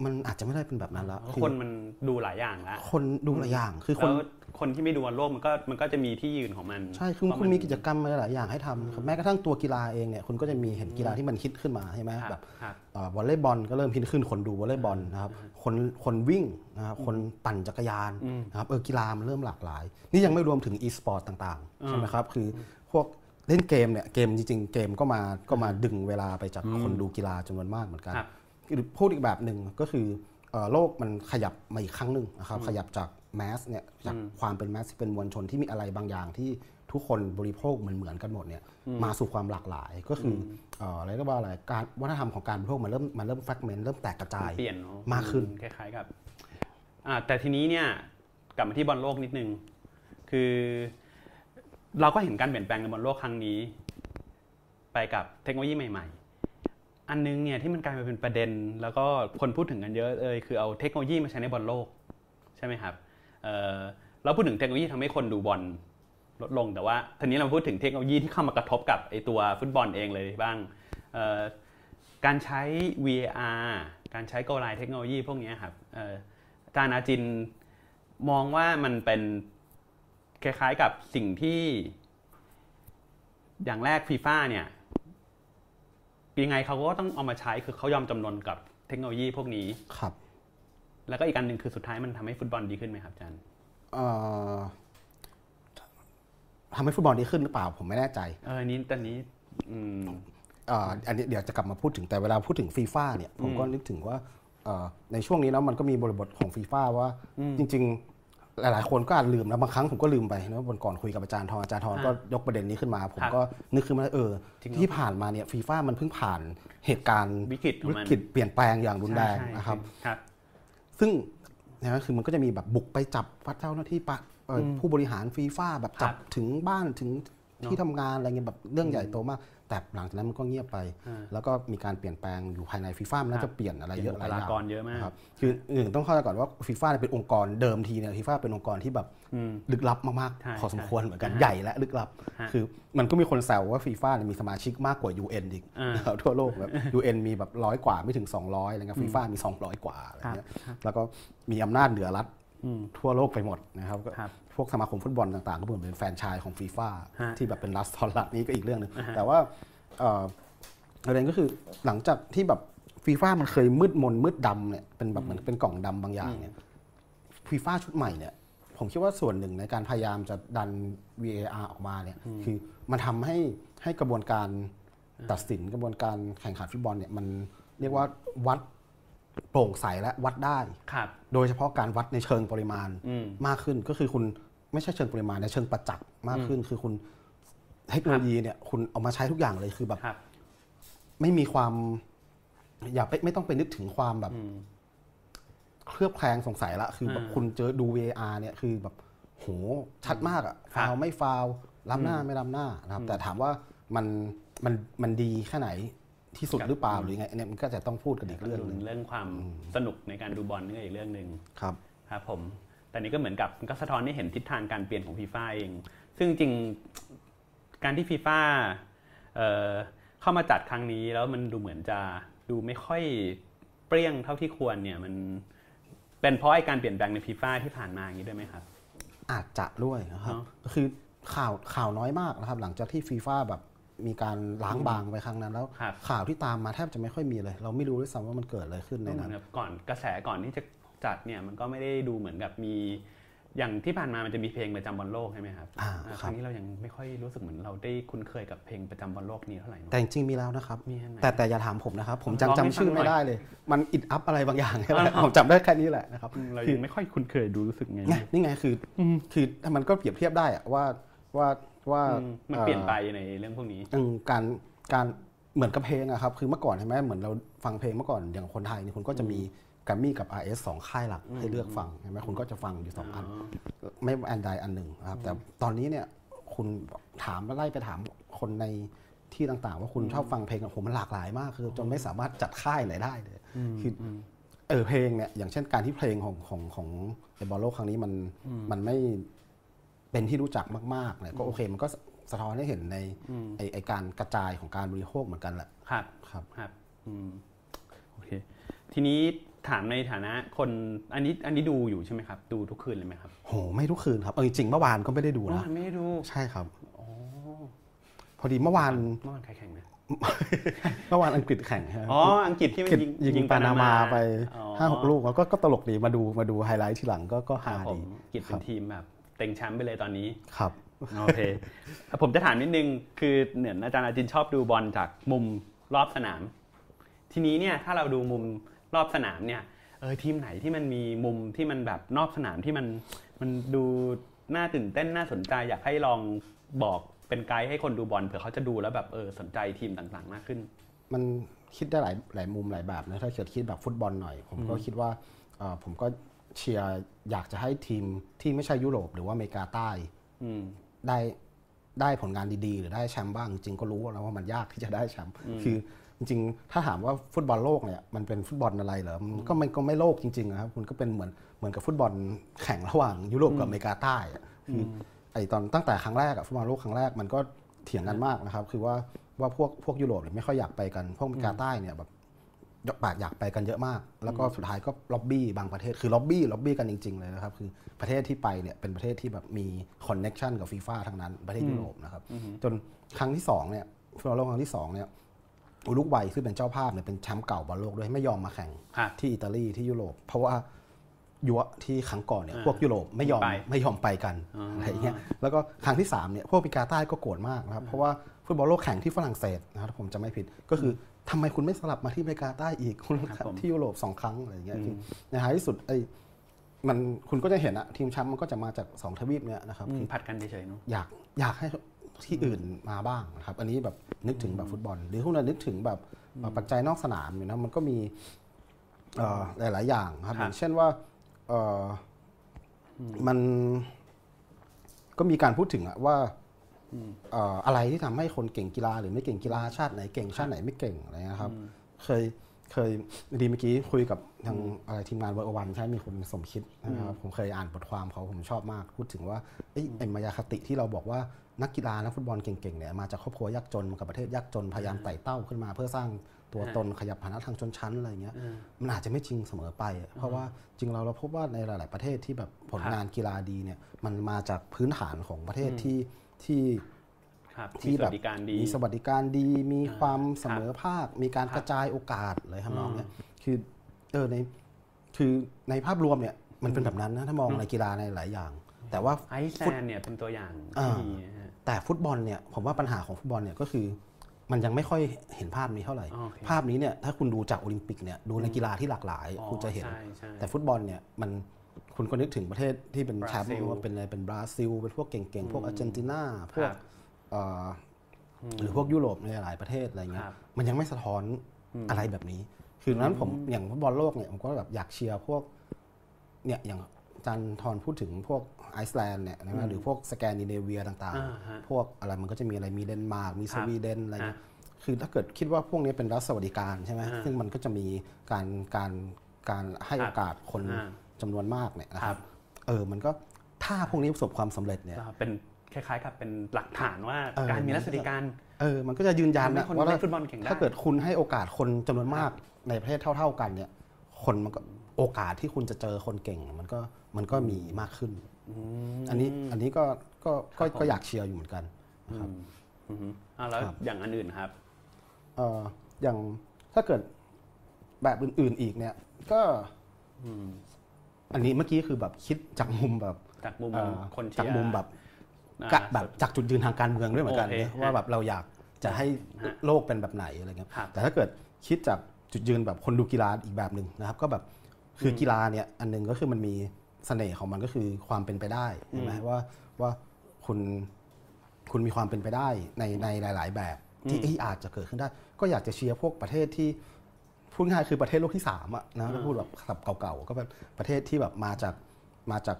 มันอาจจะไม่ได้เป็นแบบนั้นละเพราะคือคนมันดูหลายอย่างละคนดูหลายอย่างคือคแล้นวคนที่ไม่ดูบอลโลกมันก็มันก็จะมีที่ยืนของมัน ใช่คือว่าคุณมีกิจกรรมอะไรหลายอย่างให้ทำครับแม้กระทั่งตัวกีฬาเองเนี่ยคุณก็จะมีเห็นกีฬาที่มันฮิตขึ้นมาใช่ไหมครับแบบครับเอ่อวอลเลย์บอลก็เริ่มฮิตขึ้นคนดูวอลเลย์บอลนะครับคนคนวิ่งนะครับคนปั่นจักรยานนะครับเออกีฬามันเริ่มหลากหลาย นี่ยังไม่รวมถึง e สปอร์ตต่างๆใช่ไหมครับคือพวกเล่นเกมเนี่ยเกมจริงๆเกมก็มาก็มาดึงเวลาไปจากคนดูกีฬาจำนวนมากเหมือนกันครับ หรือพูดอีกแบบหนึ่งก็คือเอ่อโลกมันขยับมาอีกครั้งหนึ่งนะครับขยับจากแมสเนี่ยจากความเป็นแมสที่เป็นมวลชนที่มีอะไรบางอย่างที่ทุกคนบริโภคเหมือนเหมือนๆกันหมดเนี่ยมาสู่ความหลากหลายก็คือเอ่ออะไรก็ว่าอะไรการวัฒนธรรมของการบริโภคมันเริ่มมันเริ่มแฟกเมนต์เริ่มแตกกระจายเปลี่ยนเนอะมากขึ้นคล้ายๆกับอ่าแต่ทีนี้เนี่ยกลับมาที่บอลโลกนิดนึง คือ เราก็เห็นการเปลี่ยนแปลงในบอลโลกครั้งนี้ ไปกับเทคโนโลยีใหม่ ๆ อันนึงเนี่ยที่มันกลายมาเป็นประเด็น แล้วก็คนพูดถึงกันเยอะเลยคือเอาเทคโนโลยีมาใช้ในบอลโลก ใช่ไหมครับเราพูดถึงเทคโนโลยีทำให้คนดูบอลลดลงแต่ว่าทีนี้เราพูดถึงเทคโนโลยีที่เข้ามากระทบกับไอตัวฟุตบอลเองเลยบ้างการใช้ VAR การใช้ goal line เทคโนโลยีพวกนี้ครับอาจารย์อาจินมองว่ามันเป็นคล้ายๆกับสิ่งที่ อย่างแรกฟีฟ่าเนี่ย ยังไงเขาก็ต้องเอามาใช้คือเขายอมจำนนกับเทคโนโลยีพวกนี้ครับ แล้วก็อีกอันหนึ่งคือสุดท้ายมันทำให้ฟุตบอลดีขึ้นไหมครับอาจารย์เอ่อทำให้ฟุตบอลดีขึ้นหรือเปล่าผมไม่แน่ใจเอออันนี้ตอนนี้อืมเอ่ออันนี้เดี๋ยวจะกลับมาพูดถึงแต่เวลาพูดถึงฟีฟ่าเนี่ยผมก็นึกถึงว่าเอ่อในช่วงนี้เนาะมันก็มีบริบทของฟีฟ่าว่าจริง หลายๆ คนก็อาจลืมนะบางครั้งผมก็ลืมไปนะวันก่อนคุยกับอาจารย์ทองอาจารย์ทองก็ยกประเด็นนี้ขึ้นมา ผมครับก็นึกขึ้นมาเออจริงเหรอที่ผ่านมาเนี่ยฟีฟ่ามันเพิ่งผ่านเหตุการณ์วิกฤตของวิมันกฤตเปลี่ยนแปลงอย่างรุนแรงใช่นะครับครับซึ่งนะคือมันก็จะมีแบบบุกไปจับวัดเจ้าหน้าที่ปะเอ่ออผู้บริหารฟีฟ่าแบบจับครับถึงบ้านถึง ที่ทำงานอะไรเงี้ยแบบเรื่องใหญ่โตมาก แต่หลังจากนั้นมันก็เงียบไปอ่าแล้วก็มีการเปลี่ยนแปลงอยู่ภายในฟีฟ่ามันน่าจะเปลี่ยนอะไรเยอะหลายคอย่างบุคลากรเยอะมากครับคือหนึ่งต้องเข้าใจก่อนว่าฟีฟ่าเป็นองค์กรเดิมทีเนี่ยฟีฟ่าเป็นองค์กรที่แบบอืมลึกลับมากใช่ๆพอสมควรเหมือนกันใช่ใหญ่และลึกลับฮะคือมันก็มีคนแซวว่าฟีฟ่ามีสมาชิกมากกว่า UN อีกอ่านะครับทั่วโลกแบบ UN มีแบบร้อยกว่าไม่ถึง 200อะไรเงี้ยฟีฟ่ามี 200 กว่าอะไรเงี้ยแล้วก็มีอำนาจเหนือรัฐอืมทั่วโลกไปหมดนะครับก็ครับ พวกสมาคมฟุตบอลต่างๆ ก็เหมือนเป็นแฟรนไชส์ของฟีฟ่าฮะที่แบบเป็นรัฐทอนรัฐนี้ก็อีกเรื่องหนึงอ่าฮะแต่ว่าเอ่อประเด็นก็คือหลังจากที่แบบฟีฟ่ามันเคยมืดมนมืดดำเนี่ยเป็นแบบเหมือนเป็นกล่องดำบางอย่างเนี่ยฟีฟ่าชุดใหม่เนี่ยผมคิดว่าส่วนหนึ่งในการพยายามจะดัน VAR ออกมาเนี่ยคือมันทำให้ให้กระบวนการตัดสินกระบวนการแข่งขันฟุตบอลเนี่ยมันเรียกว่าวัดโปร่งใสและวัดได้ครับโดยเฉพาะการวัดในเชิงปริมาณอืมมากขึ้นก็คือคุณ ไม่ใช่เชิงปริมาณในเชิงประจักษ์มากขึ้น คือคุณเทคโนโลยีเนี่ยคุณเอามาใช้ทุกอย่างเลยคือแบบครับไม่มีความ อย่าไปไม่ต้องไปนึกถึงความแบบอืมเคลือบแคลงสงสัยละ คือแบบอ่าคุณเจอดู VAR เนี่ยคือแบบโหชัดมากอะครับฟาวไม่ฟาวล้ำหน้าไม่ล้ำหน้านะครับ แต่ถามว่ามันมันมันดีแค่ไหนที่สุดหรือเปล่าหรือไงอันเนี้ยมันก็จะต้องพูดกันอีกเรื่องหนึงเรื่องความสนุกในการดูบอลนี่ก็อีกเรื่องหนึ่งครับ ครับผม แต่นี้ก็เหมือนกับมันก็สะท้อนให้เห็นทิศทางการเปลี่ยนของฟีฟ่าเอง ซึ่งจริงๆการที่ฟีฟ่าเข้ามาจัดครั้งนี้แล้วมันดูเหมือนจะดูไม่ค่อยเปรี้ยงเท่าที่ควรเนี่ยมันเป็นเพราะไอ้การเปลี่ยนแปลงในฟีฟ่าที่ผ่านมาอย่างนี้ด้วยไหมครับ อาจจะด้วยนะครับเนอะก็คือข่าวข่าวน้อยมากนะครับ หลังจากที่ฟีฟ่าแบบมีการล้างบางไปครั้งนั้น แล้วครับข่าวที่ตามมาแทบจะไม่ค่อยมีเลย เราไม่รู้ด้วยซ้ำว่ามันเกิดอะไรขึ้นในก็เหมืนั้อนนกับก่อนกระแสก่อนที่จะ จัดเนี่ยมันก็ไม่ได้ดูเหมือนกับมีอย่างที่ผ่านมามันจะมีเพลงประจำบอลโลกใช่ไหมครับอ่าอ่าคครัรั้บงนี้เรายังไม่ค่อยรู้สึกเหมือนเราได้คุ้นเคยกับเพลงประจำบอลโลกนี้เท่าไหร่เนอะแต่จริงๆมีแล้วนะครับมีอันไหนแต่แต่อย่าถามผมนะครับ ผมลองจำให้จำชื่อฟังหน่ไม่อยได้เลย มันอิดอัพอะไรบางอย่างนี่แหละอ๋อผมจำได้แค่นี้แหละนะครับ เราคืยัองไม่ค่อยคุ้นเคยดูรู้สึกไงไงนี่ไงคืออคือมันก็เปรียบเทียบได้อะว่าว่าว่าอืมมันอ่อเปลี่ยนไปในเรื่องพวกนี้อืมการการเหมือนกับเพลงอะครับ คือเมื่อก่อนใช่ไหมเหมือนเราฟังเพลงเมื่อก่อนอย่างคนไทยนี่คุณก็จะมี แกรมมี่กับ RS สองค่ายหลักให้เลือกฟังใช่ไหมคุณก็จะฟังอยู่สองอัน ไม่อันใดอันหนึ่งนะครับ แต่ตอนนี้เนี่ยคุณถามไล่ไปถามคนในที่ต่างๆ ว่าคุณชอบฟังเพลงของผมมันหลากหลายมาก คือจนไม่สามารถจัดค่ายไหนได้เลยคืออเออเพลงเนี่ยอย่างเช่นการที่เพลงของของของไอบอลโลกครั้งนี้มันมันไม่เป็นที่รู้จักมากๆเนี่ยก็โอเคมันก็สะท้อนให้เห็นในไอไอการกระจายของการบริโภคเหมือนกันแหละ ครับ ครับ ครับ อืม โอเค ทีนี้ถามในฐานะคนอันนี้อันนี้ดูอยู่ใช่ไหมครับ ดูทุกคืนเลยไหมครับโหไม่ทุกคืนครับเอาจริงๆเมื่อวานก็ไม่ได้ดูเมื่อนะวานไม่ได้ดูใช่ครับอ๋อพอดีเมื่อวานเมื่อวานใครแข่งนะเมื่อวานอังกฤษแข่งใช่ไหมอ๋ออังกฤษที่มันยิงยิงปานามาไปอ๋อห้าหกลูกแล้วก็ก็ตลกดีมาดูมาดูไฮไลท์ทีหลังก็ก็ครัฮาบผมดีอังกฤษเป็นทีมแบบเต็งแชมป์ไปเลยตอนนี้ครับโอเคผมจะถามนิดนึงคือเหนือนอาจารย์อาจินชอบดูบอลจากมุมรอบสนาม ทีนี้เนี่ยถ้าเราดูมุม รอบสนามเนี่ยเออทีมไหนที่มันมีมุมที่มันแบบนอกสนามที่มันมันดูน่าตื่นเต้นน่าสนใจอยากให้ลองบอกเป็นไกด์ให้คนดูบอลเผื่อเขาจะดูแล้วแบบเออสนใจทีมต่างๆ มากขึ้น มันคิดได้หลายหลายมุมหลายแบบนะถ้าเกิดคิดแบบฟุตบอลหน่อย ผมก็คิดว่าเอ่อผมก็เชียร์อยากจะให้ทีมที่ไม่ใช่ยุโรปหรือว่าอเมริกาใต้อืมได้ได้ผลงานดีๆ หรือได้แชมป์บ้างจริงๆก็รู้แล้วว่ามันยากที่จะได้แชมป์คือ จริงๆ ถ้าถามว่าฟุตบอลโลกเนี่ยมันเป็นฟุตบอลอะไรเหรอมันก็มันก็ไม่โลกจริงๆนะครับคุณก็เป็นเหมือนเหมือนกับฟุตบอลแข่งระหว่างยุโรปกับอเมริกาใต้อะคืออไอตอนตั้งแต่ครั้งแรกอะฟุตบอลโลกครั้งแรกมันก็เถียงกันมากนะครับ คือว่าว่าพวกพวกยุโรปเนี่ยไม่ค่อยอยากไปกันพวกอเมริกาใต้เนี่ยแบบปากอยากไปกันเยอะมาก แล้วก็สุดท้ายก็ล็อบบี้บางประเทศคือล็อบบี้ล็อบบี้กันจริงๆเลยนะครับคือประเทศที่ไปเนี่ยเป็นประเทศที่แบบมี connection กับฟีฟ่าทั้งนั้นประเทศยุโรปนะครับจนครั้งที่สองเนี่ยฟุตบอลโลกครั้งที่สองเนี่ย อุรุกวัยซึ่งเป็นเจ้าภาพเนี่ยเป็นแชมป์เก่าบอลโลกด้วยไม่ยอมมาแข่งครับที่อิตาลีที่ยุโรป เพราะว่ายุวที่ครั้งก่อนเนี่ยอ่าพวกยุโรปไม่ยอมไปไม่ยอมไปกันอ๋อออะไรอย่างเงี้ยแล้วก็ครั้งที่3เนี่ยพวกอเมริกาใต้ก็โกรธมากนะครับเพราะว่าฟุตบอลโลกแข่งที่ฝรั่งเศสนะครับถ้าผมจะไม่ผิดก็คือทำไมคุณไม่สลับมาที่อเมริกาใต้อีกคุณครับผมที่ยุโรปสองครั้งอะไรอย่างเงี้ยคือในท้ายที่สุดไอ้มันคุณก็จะเห็นอะทีมแชมป์มันก็จะมาจากสองทวีปเนี่ยนะครับอืมคือผัดกันเฉยๆเนาะอยากอยากให้ ที่อื่นมาบ้างนะครับ อันนี้แบบนึกถึงแบบฟุตบอล หรือพวกเรานึกถึงแบบปัจจัยนอกสนามอยู่นะมันก็มีเอ่อหลาย ๆ อย่างครับครับอย่างเช่นว่าเอ่ออมันก็มีการพูดถึงอะว่าเอ่ออะไรที่ทำให้คนเก่งกีฬา หรือไม่เก่งกีฬาชาติไหนเก่งชาติไหนไม่เก่งอะไรเงี้ยครับ เคยเคยดีเมื่อกี้คุยกับทางอะไรทีมงานเวอร์วันใช่มีคนสมคิดนะครับผมเคยอ่านบทความเขาผมชอบมาก พูดถึงว่าเอ้ยไอ้มายาคติที่เราบอกว่า นักกีฬานักฟุตบอลเก่งๆเนี่ยมาจากครอบครัวยากจนมากับประเทศยากจนพยายามไต่เต้าขึ้นมา เพื่อสร้างตัวตนขยับฐานะทางชนชั้นอะไรเงี้ยมันอาจจะไม่จริงเสมอไป เพราะว่าจริงเราเราพบว่าในหลาย ๆ ประเทศที่แบบผลงานกีฬาดีเนี่ยมันมาจากพื้นฐานของประเทศที่ที่ครับมีที่สแบวับสดิการดีมีสวัสดิการดีมีความเสมอภาค มีการกระจายโอกาสอะไรทำนองเนี้ยคือเออในคือในภาพรวมเนี่ยมันเป็นแบบนั้นนะถ้ามองในกีฬาในหลายอย่าง แต่ว่าไอซ์แลนด์เนี่ยเป็นตัวอย่างอ่าที่ดีนะฮะ แต่ฟุตบอลเนี่ยผมว่าปัญหาของฟุตบอลเนี่ยก็คือ มันยังไม่ค่อยเห็นภาพนี้เท่าไหร่โอเคภาพนี้เนี่ยถ้าคุณดูจากโอลิมปิกเนี่ยดูในกีฬาที่หลากหลายอ๋อคุณจะเห็นใช่ใช่แต่ฟุตบอลเนี่ยมันคุณก็นึกถึงประเทศที่เป็นแชมป์บราซิลว่าเป็นอะไรเป็นบราซิล เป็นพวกเก่งๆ พวกอาร์เจนตินาพวกครับเอ่อหรือพวกยุโรปในหลายประเทศอะไรเงี้ยครับมันยังไม่สะท้อนอะไรแบบนี้ คือดังนั้นผมอย่างฟุตบอลโลกเนี่ยผมก็แบบอยากเชียร์พวกเนี่ยอย่างอาจารย์ทรพูดถึงพวก ไอซ์แลนด์เนี่ยนะหรือพวกสแกนดิเนเวียต่างอ่าฮะๆพวกอะไรมันก็จะมีอะไรมีเดนมาร์กมีสวีเดนครับอะไรเงี้ยอ่าคือถ้าเกิดคิดว่าพวกนี้เป็นรัฐสวัสดิการใช่ไหมอ่าซึ่งมันก็จะมีการการการให้ครัโอบกาสคนอ่าจำนวนมากเนี่ยนะคครัรับบเออมันก็ถ้าพวกนี้ประสบความสำเร็จเนี่ยก็เป็นคล้ายๆกับเป็นหลักฐานว่าเออการมีรัฐสวัสดิการเออมันก็จะยืนยันทำให้นะคนว่าเล่นฟุตบอลเก่งได้ถ้าเกิดคุณให้โอกาสคนจำนวนมากในประเทศเท่า ๆกันเนี่ยคนมันก็โอกาสที่คุณจะเจอคนเก่งมันก็มันก็มีมากขึ้น อันนี้อันนี้ก็ก็ก็ก็อยากเชียร์อยู่เหมือนกันอืมอืมอ่าแล้วครับอย่างอันอื่นครับเอ่ออย่างถ้าเกิดแบบอื่น ๆอีกเนี่ย ก็อันนี้เมื่อกี้คือแบบคิดจากมุมแบบจากมุมเอ่อคนเชียร์จากมุมแบบอ่ากะแบบจากจุดยืนทางการเมืองด้วยเหมือนกันโอเคนะว่าแบบเราอยากจะให้ฮะโลกเป็นแบบไหนอะไรเงี้ยครับแต่ถ้าเกิดคิดจากจุดยืนแบบคนดูกีฬาอีกแบบหนึ่งนะครับ ก็แบบคือกีฬาเนี่ยอันหนึงก็คือมันมี เสน่ห์ของมันก็คือความเป็นไปได้ใช่ไหมว่าว่าคุณคุณมีความเป็นไปได้ในในหลาย ๆ แบบที่เอ้ยอาจจะเกิดขึ้นได้ ก็อยากจะเชียร์พวกประเทศที่พูดง่ายๆคือประเทศโลกที่สามอะนะถ้าพูดแบบศัพท์เก่าๆก็เป็นประเทศที่แบบมาจากมาจาก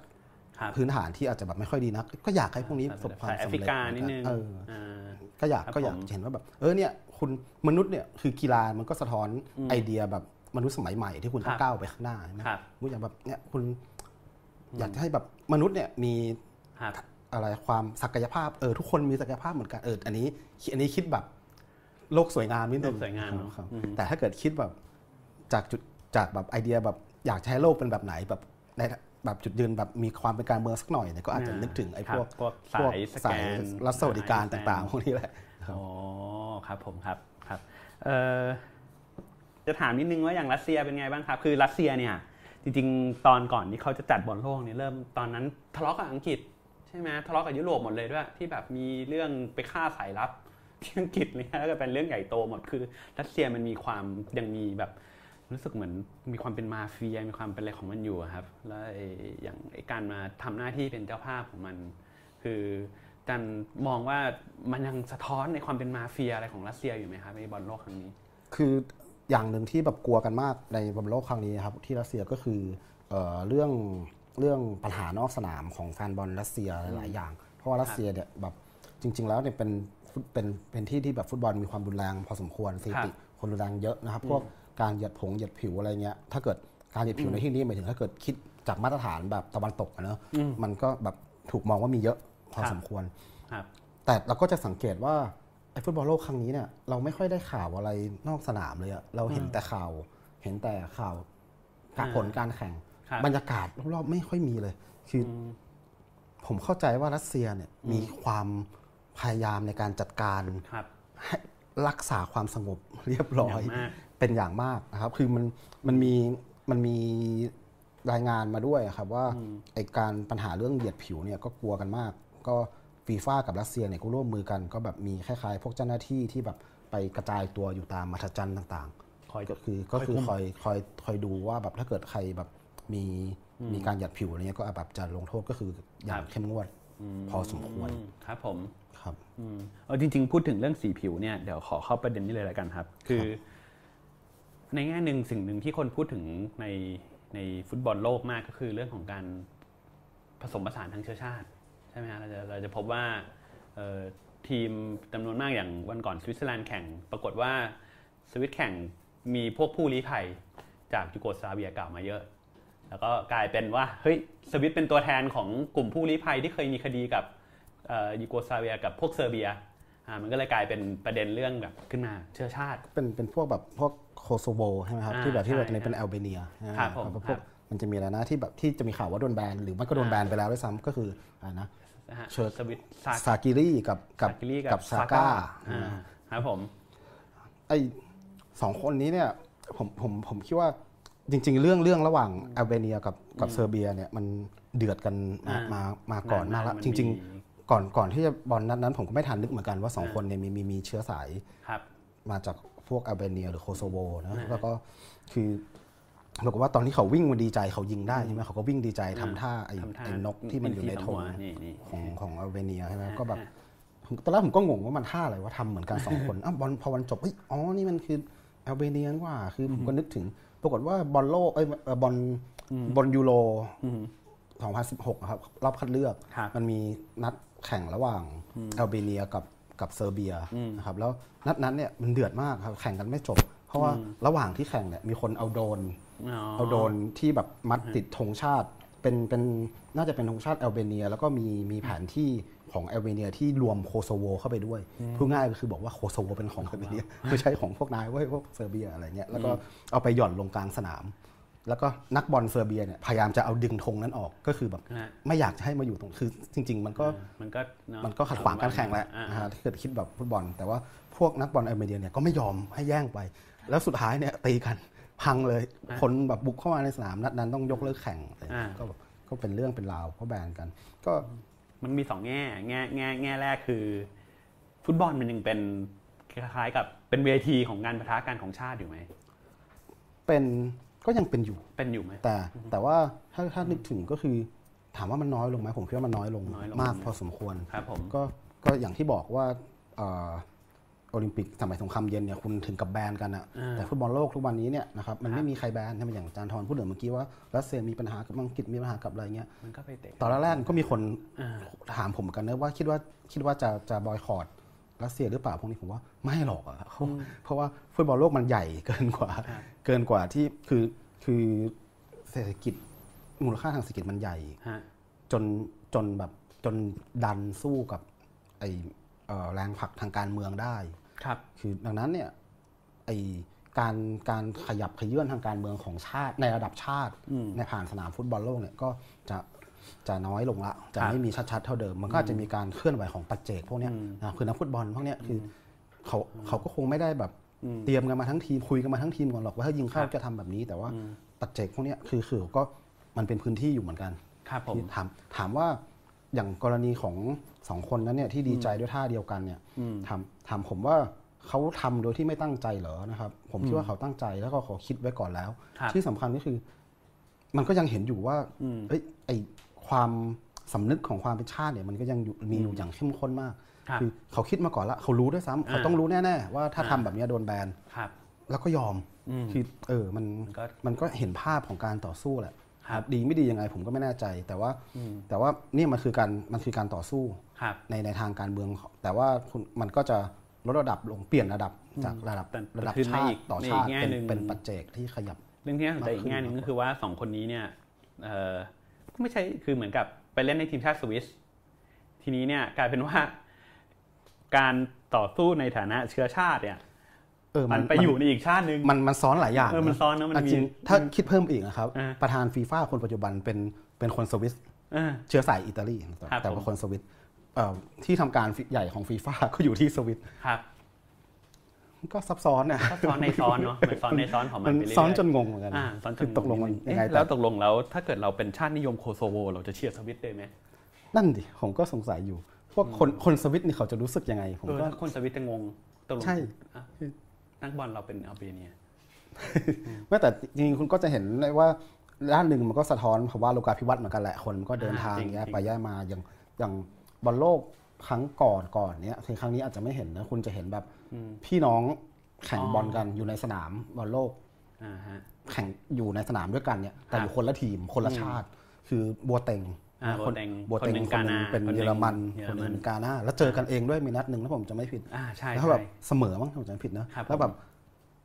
ครับพื้นฐานที่อาจจะแบบไม่ค่อยดีนัก ก็อยากให้พวกนี้ประสบความสายแอสำฟริเร็จกานิดนึงเอออ่าก็อยากครับก็อยากผมเห็นว่าแบบ เออเนี่ยคุณมนุษย์เนี่ยคือกีฬามันก็สะท้อนไอเดียแบบมนุษย์สมัยใหม่ที่คุณต้อครังบก้าวไปข้างหน้าใช่ไหมครับคุณอย่างแบบเนี่ยคุณ อยากจะให้แบบมนุษย์เนี่ยมีครับอะไรความศักยภาพเออทุกคนมีศักยภาพเหมือนกันเอออันนี้ อันนี้คิดแบบโลกสวยงามนิดนึงโลกสวยงามเนอะครับอืมแต่ถ้าเกิดคิดแบบจากจุดจากแบบไอเดียแบบอยากจะให้โลกเป็นแบบไหนแบบในแบบจุดยืนแบบมีความเป็นการเมืองสักหน่อยเนี่ยก็อาจจะนึกถึงไอ้พวกครับพวกสายสแกนรัฐสวัสดิการสายสแกนต่างๆพวกนี้แหละอ๋อครับผมครับครับเอ่อจะถามนิดนึงว่าอย่างรัสเซียเป็นไงบ้างครับ คือรัสเซียเนี่ย จริงๆ ตอนก่อนที่เขาจะจัดบอลโลกเนี่ยเริ่มตอนนั้นทะเลาะกับอังกฤษใช่ไหมทะเลาะกับยุโรปหมดเลยด้วยที่แบบมีเรื่องไปฆ่าสายลับที่อังกฤษเนี่ยแล้วก็เป็นเรื่องใหญ่โตหมดคือรัสเซียมันมีความยังมีแบบรู้สึกเหมือนมีความเป็นมาเฟียมีความเป็นอะไรของมันอยู่ครับ แล้วไอ้อย่างไอการมาทำหน้าที่เป็นเจ้าภาพของมัน คือจันมองว่ามันยังสะท้อนในความเป็นมาเฟียอะไรของรัสเซียอยู่ไหมครับในบอลโลกครั้งนี้ คือ อย่างหนึ่งที่แบบกลัวกันมากในบอลโลกครั้งนี้ครับที่รัสเซียก็คือเอ่อเรื่องเรื่องปัญหานอกสนามของแฟนบอลรัสเซียหลายๆอย่าง เพราะว่ารัสเซียเนี่ยแบบจริง ๆ แล้วเนี่ยเป็นฟุตเป็นเป็นที่ที่แบบฟุตบอลมีความรุนแรงพอสมควรสถิติคนรุนแรงเยอะนะครับพวกการเหยียดผงเหยียดผิวอะไรเงี้ยถ้าเกิดการเหยียดผิวในที่นี้หมายถึงถ้าเกิดคิดจากมาตรฐานแบบตะวันตกอะเนอะมันก็แบบถูกมองว่ามีเยอะพอครับสมควรครับแต่เราก็จะสังเกตว่าไอ้ฟุตบอลโลกครั้งนี้เนี่ยเราไม่ค่อยได้ข่าวอะไรนอกสนามเลยอะเราเห็นแต่ข่าว เห็นแต่ข่าวการอ่าผลการแข่งครับบรรยากาศรอบๆไม่ค่อยมีเลย คืออผมเข้าใจว่ารัสเซียเนี่ยมีความพยายามในการจัดการครับให้รักษาความสงบเรียบร้อยอย่างมากเป็นอย่างมากนะครับ คือมันมันมีมันมีรายงานมาด้วยอะครับว่าไอการปัญหาเรื่องเหยียดผิวเนี่ยก็กลัวกันมาก ก็ ฟีฟ่ากับรัสเซียเนี่ยก็ร่วมมือกันก็แบบมีคล้ายๆ พวกเจ้าหน้าที่ที่แบบไปกระจายตัวอยู่ตามมัธจันทร์ต่างๆคอยก็คือก็คือคุมคอยคอยคอยดูว่าแบบถ้าเกิดใครแบบมีมีการหยัดผิวอะไรเงี้ยก็แบบจะลงโทษก็คืออย่างเข้มงวดพอสมควรอืมครับผมครับอืมเออจริง ๆ พูดถึงเรื่องสีผิวเนี่ยเดี๋ยวขอเข้าประเด็นนี้เลยแล้วกันครับ คือ ในแง่หนึ่งสิ่งหนึ่งที่คนพูดถึงในในฟุตบอลโลกมากก็คือเรื่องของการผสมผสานทางเชื้อชาติใช่ไหมฮะเราจะเราจะพบว่าเอ่อทีมจำนวนมากอย่างวันก่อนสวิตเซอร์แลนด์แข่ง ปรากฏว่าสวิตแข่งมีพวกผู้ลี้ภัยจากยูโกสลาเวียเก่ามาเยอะ แล้วก็กลายเป็นว่าเฮ้ยสวิตเป็นตัวแทนของกลุ่มผู้ลี้ภัยที่เคยมีคดีกับเอ่อยูโกสลาเวียกับพวกเซอร์เบียอ่ามันก็เลยกลายเป็นประเด็นเรื่องแบบขึ้นมาเชื้อชาติ เป็นเป็นพวกแบบพวกโคโซโวใช่ไหมครับอ่าที่แบบที่แบบใช่ในเป็นแอลเบเนียครับผมแล้วพครัวกบมันจะมีอะไรนะที่แบบที่จะมีข่าวว่าโดนแบนหรือมันก็โดนอ่าแบนไปแล้วด้วยซ้ำก็คืออะไรนะ นะฮะเชิญสวิตซาซากิริกับกับซากิริกับซาก้าอ่าครับผมไอสองคนนี้เนี่ยผมผมผมคิดว่าจริง ๆ เรื่องเรื่องระหว่างแอลเบเนียกับกับเซอร์เบียเนี่ยมันเดือดกันมาอ่ามามาก่อนหน้าละมันมีจริงๆก่อนก่อนที่จะบอลนัดนั้น ผมก็ไม่ทันนึกเหมือนกันว่าสองคนเนี่ยมีมีมีเชื้อสายครับมาจากพวกแอลเบเนียหรือโคโซโวนะอ่าแล้วก็คือ บอกว่าตอนที่เขาวิ่งมันดีใจเขายิงได้ใช่ไหมเขาก็วิ่งดีใจทำท่าไอ้ทำท่าไอ้นกที่มันอยู่ในธงนี่นี่ของของแอลเบเนียใช่ไหมอ่าก็แบบตอนแรกผมก็งงว่ามันท่าอะไรว่าทำเหมือนกันสองคนอ้าวบอลพอวันจบเอ้ยอ๋อนี่มันคือแอลเบเนียนี่หว่าคือผมก็นึกถึง ปรากฏว่าบอลโลกเอ้ยเอ่อบอลบอลยูโรอืม2016อะครับ รอบคัดเลือกครับมันมีนัดแข่งระหว่างแอลเบเนียกับกับเซอร์เบียนะครับแล้วนัดนั้นเนี่ยมันเดือดมากครับแข่งกันไม่จบ เพราะว่าระหว่างที่แข่งเนี่ยมีคนเอาโดรนอ๋อ เอาโดรนที่แบบมัดติดธงชาติ เป็นเป็นน่าจะเป็นธงชาติแอลเบเนีย แล้วก็มีมีแผนที่ของแอลเบเนียที่รวมโคโซโวเข้าไปด้วยพูดง่ายก็คือบอกว่าโคโซโวเป็นของแอลเบเนียไม่ใช่ของพวกนายเว้ยพวกเซอร์เบียอะไรเงี้ยแล้วก็เอาไปหย่อนลงกลางสนาม แล้วก็นักบอลเซอร์เบียเนี่ยพยายามจะเอาดึงธงนั้นออกก็คือแบบฮะไม่อยากจะให้มาอยู่ตรงคือจริง ๆ มันก็มันก็เอะมันก็ขัดขวางการแข่งแหละอ่านะฮะถ้าเกิดคิดแบบฟุตบอล แต่ว่าพวกนักบอลแอลเบเนียเนี่ยก็ไม่ยอมให้แย่งไป แล้วสุดท้ายเนี่ยตีกัน พังเลยคนแบบบุกเข้ามาในสนามนัดนั้นต้องยกเลิกแข่งอะไรอย่างเงี้ยก็แบบก็เป็นเรื่องเป็นราวก็แบนกัน ก็มันมีสองแง่แง่แง่แง่แรกคือ ฟุตบอลมันยังเป็นคล้ายๆกับเป็นเวทีของการประทะกันของชาติอยู่ไหมเป็นก็ยังเป็นอยู่เป็นอยู่ไหมแต่ แต่ว่าถ้าถ้านึกถึงก็คือ ถามว่ามันน้อยลงไหมผมคิดว่ามันน้อยลงน้อยลงมากพอสมควรครับผมก็ก็อย่างที่บอกว่าเอ่อ โอลิมปิกสมัยสงครามเย็นเนี่ยคุณถึงกับแบนกันอะอ่าแต่ฟุตบอลโลกทุกวันนี้เนี่ยนะครับมันครับไม่มีใครแบนใช่ไหมอย่างอาจารย์ทรพูดเหมือนเมื่อกี้ว่ารัสเซียมีปัญหากับอังกฤษมีปัญหากับอะไรเงี้ยมันก็ไปเตะตอนแรกๆก็มีคนอ่าถามผมเหมือนกันนะว่าคิดว่าคิดว่าจะจะบอยคอรดรัสเซียหรือเปล่าพวกนี้ผมว่าไม่หรอกอะเพราะเพราะว่าฟุตบอลโลกมันใหญ่เกินกว่าครับเกินกว่าที่คือคือเศรษฐกิจมูลค่าทางเศรษฐกิจมันใหญ่ฮะจนจนแบบจนดันสู้กับไอเอ่อ แรงผลักทางการเมืองได้ครับคือดังนั้นเนี่ยไอการการขยับขยื่นทางการเมืองของชาติในระดับชาติอืมในผ่านสนามฟุตบอลโลกเนี่ยก็จะจะน้อยลงละ จะครับไม่มีชัดๆเท่าเดิม มันก็อาจจะมีการเคลื่อนไหวของปัจเจกพวกเนี้ยนะคือนักฟุตบอลพวกเนี้ยคืออเขาเขาก็คงไม่ได้แบบเตรียมกันมาทั้งทีมคุยกันมาทั้งทีมก่อนหรอกว่าถ้ายิงเข้าครับจะทำแบบนี้ แต่ว่าปัจเจกพวกเนี้ยคือคือก็มันเป็นพื้นที่อยู่เหมือนกันครับผมที่ถามถามว่า อย่างกรณีของสองคนนั้นเนี่ยที่ดีใจด้วยท่าเดียวกันเนี่ยถามถามผมว่าเขาทำโดยที่ไม่ตั้งใจเหรอนะครับ ผมคิดว่าเขาตั้งใจแล้วก็เขาคิดไว้ก่อนแล้วครับที่สำคัญก็คือ มันก็ยังเห็นอยู่ว่าเอ้ยไอความสำนึกของความเป็นชาติเนี่ยมันก็ยังอยู่มีอยู่อย่างเข้มข้นมากครับอเขาคิดมาก่อนละเขารู้ด้วยซ้ำเขาอ่าต้องรู้แน่ๆว่าถ้าอ่าทำแบบเนี้ยโดนแบนครับแล้วก็ยอมอืมคือเออมันมันก็มันก็เห็นภาพของการต่อสู้แหละครับ ดีไม่ดียังไงผมก็ไม่แน่ใจ แต่ว่าแต่ว่าเนี่ยมันคือการมันคือการต่อสู้ครับในในทางการเมือง แต่ว่าคุณมันก็จะลดระดับลงเปลี่ยนระดับจากระดับแต่ระดับขึ้นมาชาอีติกต่อในชาอีติกแง่เป็นหนึ่งเป็นปัจเจกที่ขยับเรื่องที่น่าสนใจอีกแง่หนึ่งก็คือว่าสองคนนี้เนี่ยเอ่อก็ไม่ใช่คือเหมือนกับไปเล่นในทีมชาติสวิสทีนี้เนี่ยกลายเป็นว่าการต่อสู้ในฐานะเชื้อชาติเนี่ย เออมันไปอยู่ในอีกชาติหนึ่งมันมันซ้อนหลายอย่างเออมันซ้อนนะมันมีจริงๆถ้าคิดเพิ่มอีกนะครับอ่าประธานฟีฟ่าคนปัจจุบันเป็นเป็นคนสวิสเออเชื้อสายอิตาลีครับแต่ผมว่าคนสวิสเอ่อที่ทำการใหญ่ของฟีฟ่าก็อยู่ที่สวิสครับก็ซับซ้อนเนี่ยก็ซ้อนในซ้อนเนาะมันซ้อนในซ้อนของมัมันนไปเรื่อยๆซ้อนจนงงเหมือนกันอ่าซ้อนจนคือตกลงมันยังไงเอ๊ะต่อแล้วตกลงแล้วถ้าเกิดเราเป็นชาตินิยมโคโซโว เราจะเชียร์สวิตได้ไหมนั่นดิผมก็สงสัยอยู่ว่าคนคนสวิตนี่เขาจะรู้สึกยังไง ผมเออก็ถ้าคนสวิตจะงงตกลงใช่อะ นักบอลเราเป็นแอลเบเนียไม่แต่จริงๆคุณก็จะเห็นเลยว่าด้านหนึ่งมันก็สะท้อนภาวะโลกาภิวัตน์เหมือนกันแหละคนมันก็เดินทางอ่าจริงย้ายจริงไปย้ายมาอย่างอย่างบอลโลกครั้งก่อนก่อนเนี้ยคือครั้งนี้อาจจะไม่เห็นนะคุณจะเห็นแบบพี่น้องแข่งอ๋อบอลกันอยู่ในสนามบอลโลกอ่าฮะแข่งอยู่ในสนามด้วยกันเนี่ยแต่ครับอยู่คนละทีมคนละชาติ คือบัวเต็งอ่า คนบัวเต็งบัวเต็งคนหนึ่งคนหนึ่งกานาเป็นคนหนึ่งเยอรมันเยอครนหมันนึ่งกาหน้าแล้วเจอกันเองด้วยมีนัดหนึ่งถ้าผมจะไม่ผิดอ่าใช่แล้วใช่แบบเสมอมั้งถ้าผมจะไม่ผิดนะครับแล้วผมแบบ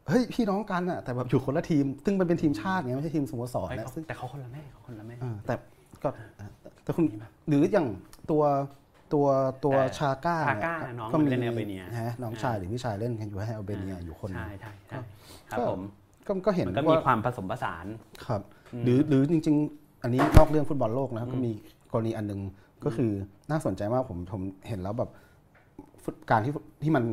เฮ้ยพี่น้องกันอะแต่แบบอยู่คนละทีม ซึ่งมันเป็นทีมชาติไงไม่ใช่ทีมสโมสรเอ้ยนะเขาซึ่งแต่เขาคนละแม่เขาคนละแม่อ่าแต่ก็อ่าแต่คุณหรืออย่างตัวตัวตัวแต่ชาก้าชาก้าเนี่ยน้องก็มีเล่นในอัลเบเนียฮะน้องชายหรือพี่ชายเล่นกันอยู่ให้อัลเบเนียอยู่คนหนึ่งใช่ใช่ใช่ครับก็ผมก็ก็เห็นมันก็มีว่าความผสมผสานครับ หรือหรือจริง ๆ อันนี้นอกเรื่องฟุตบอลโลกนะก็มีกรณีอันหนึงก็คือน่าสนใจมากผมผมเห็นแล้วแบบฟุตการที่ที่มัน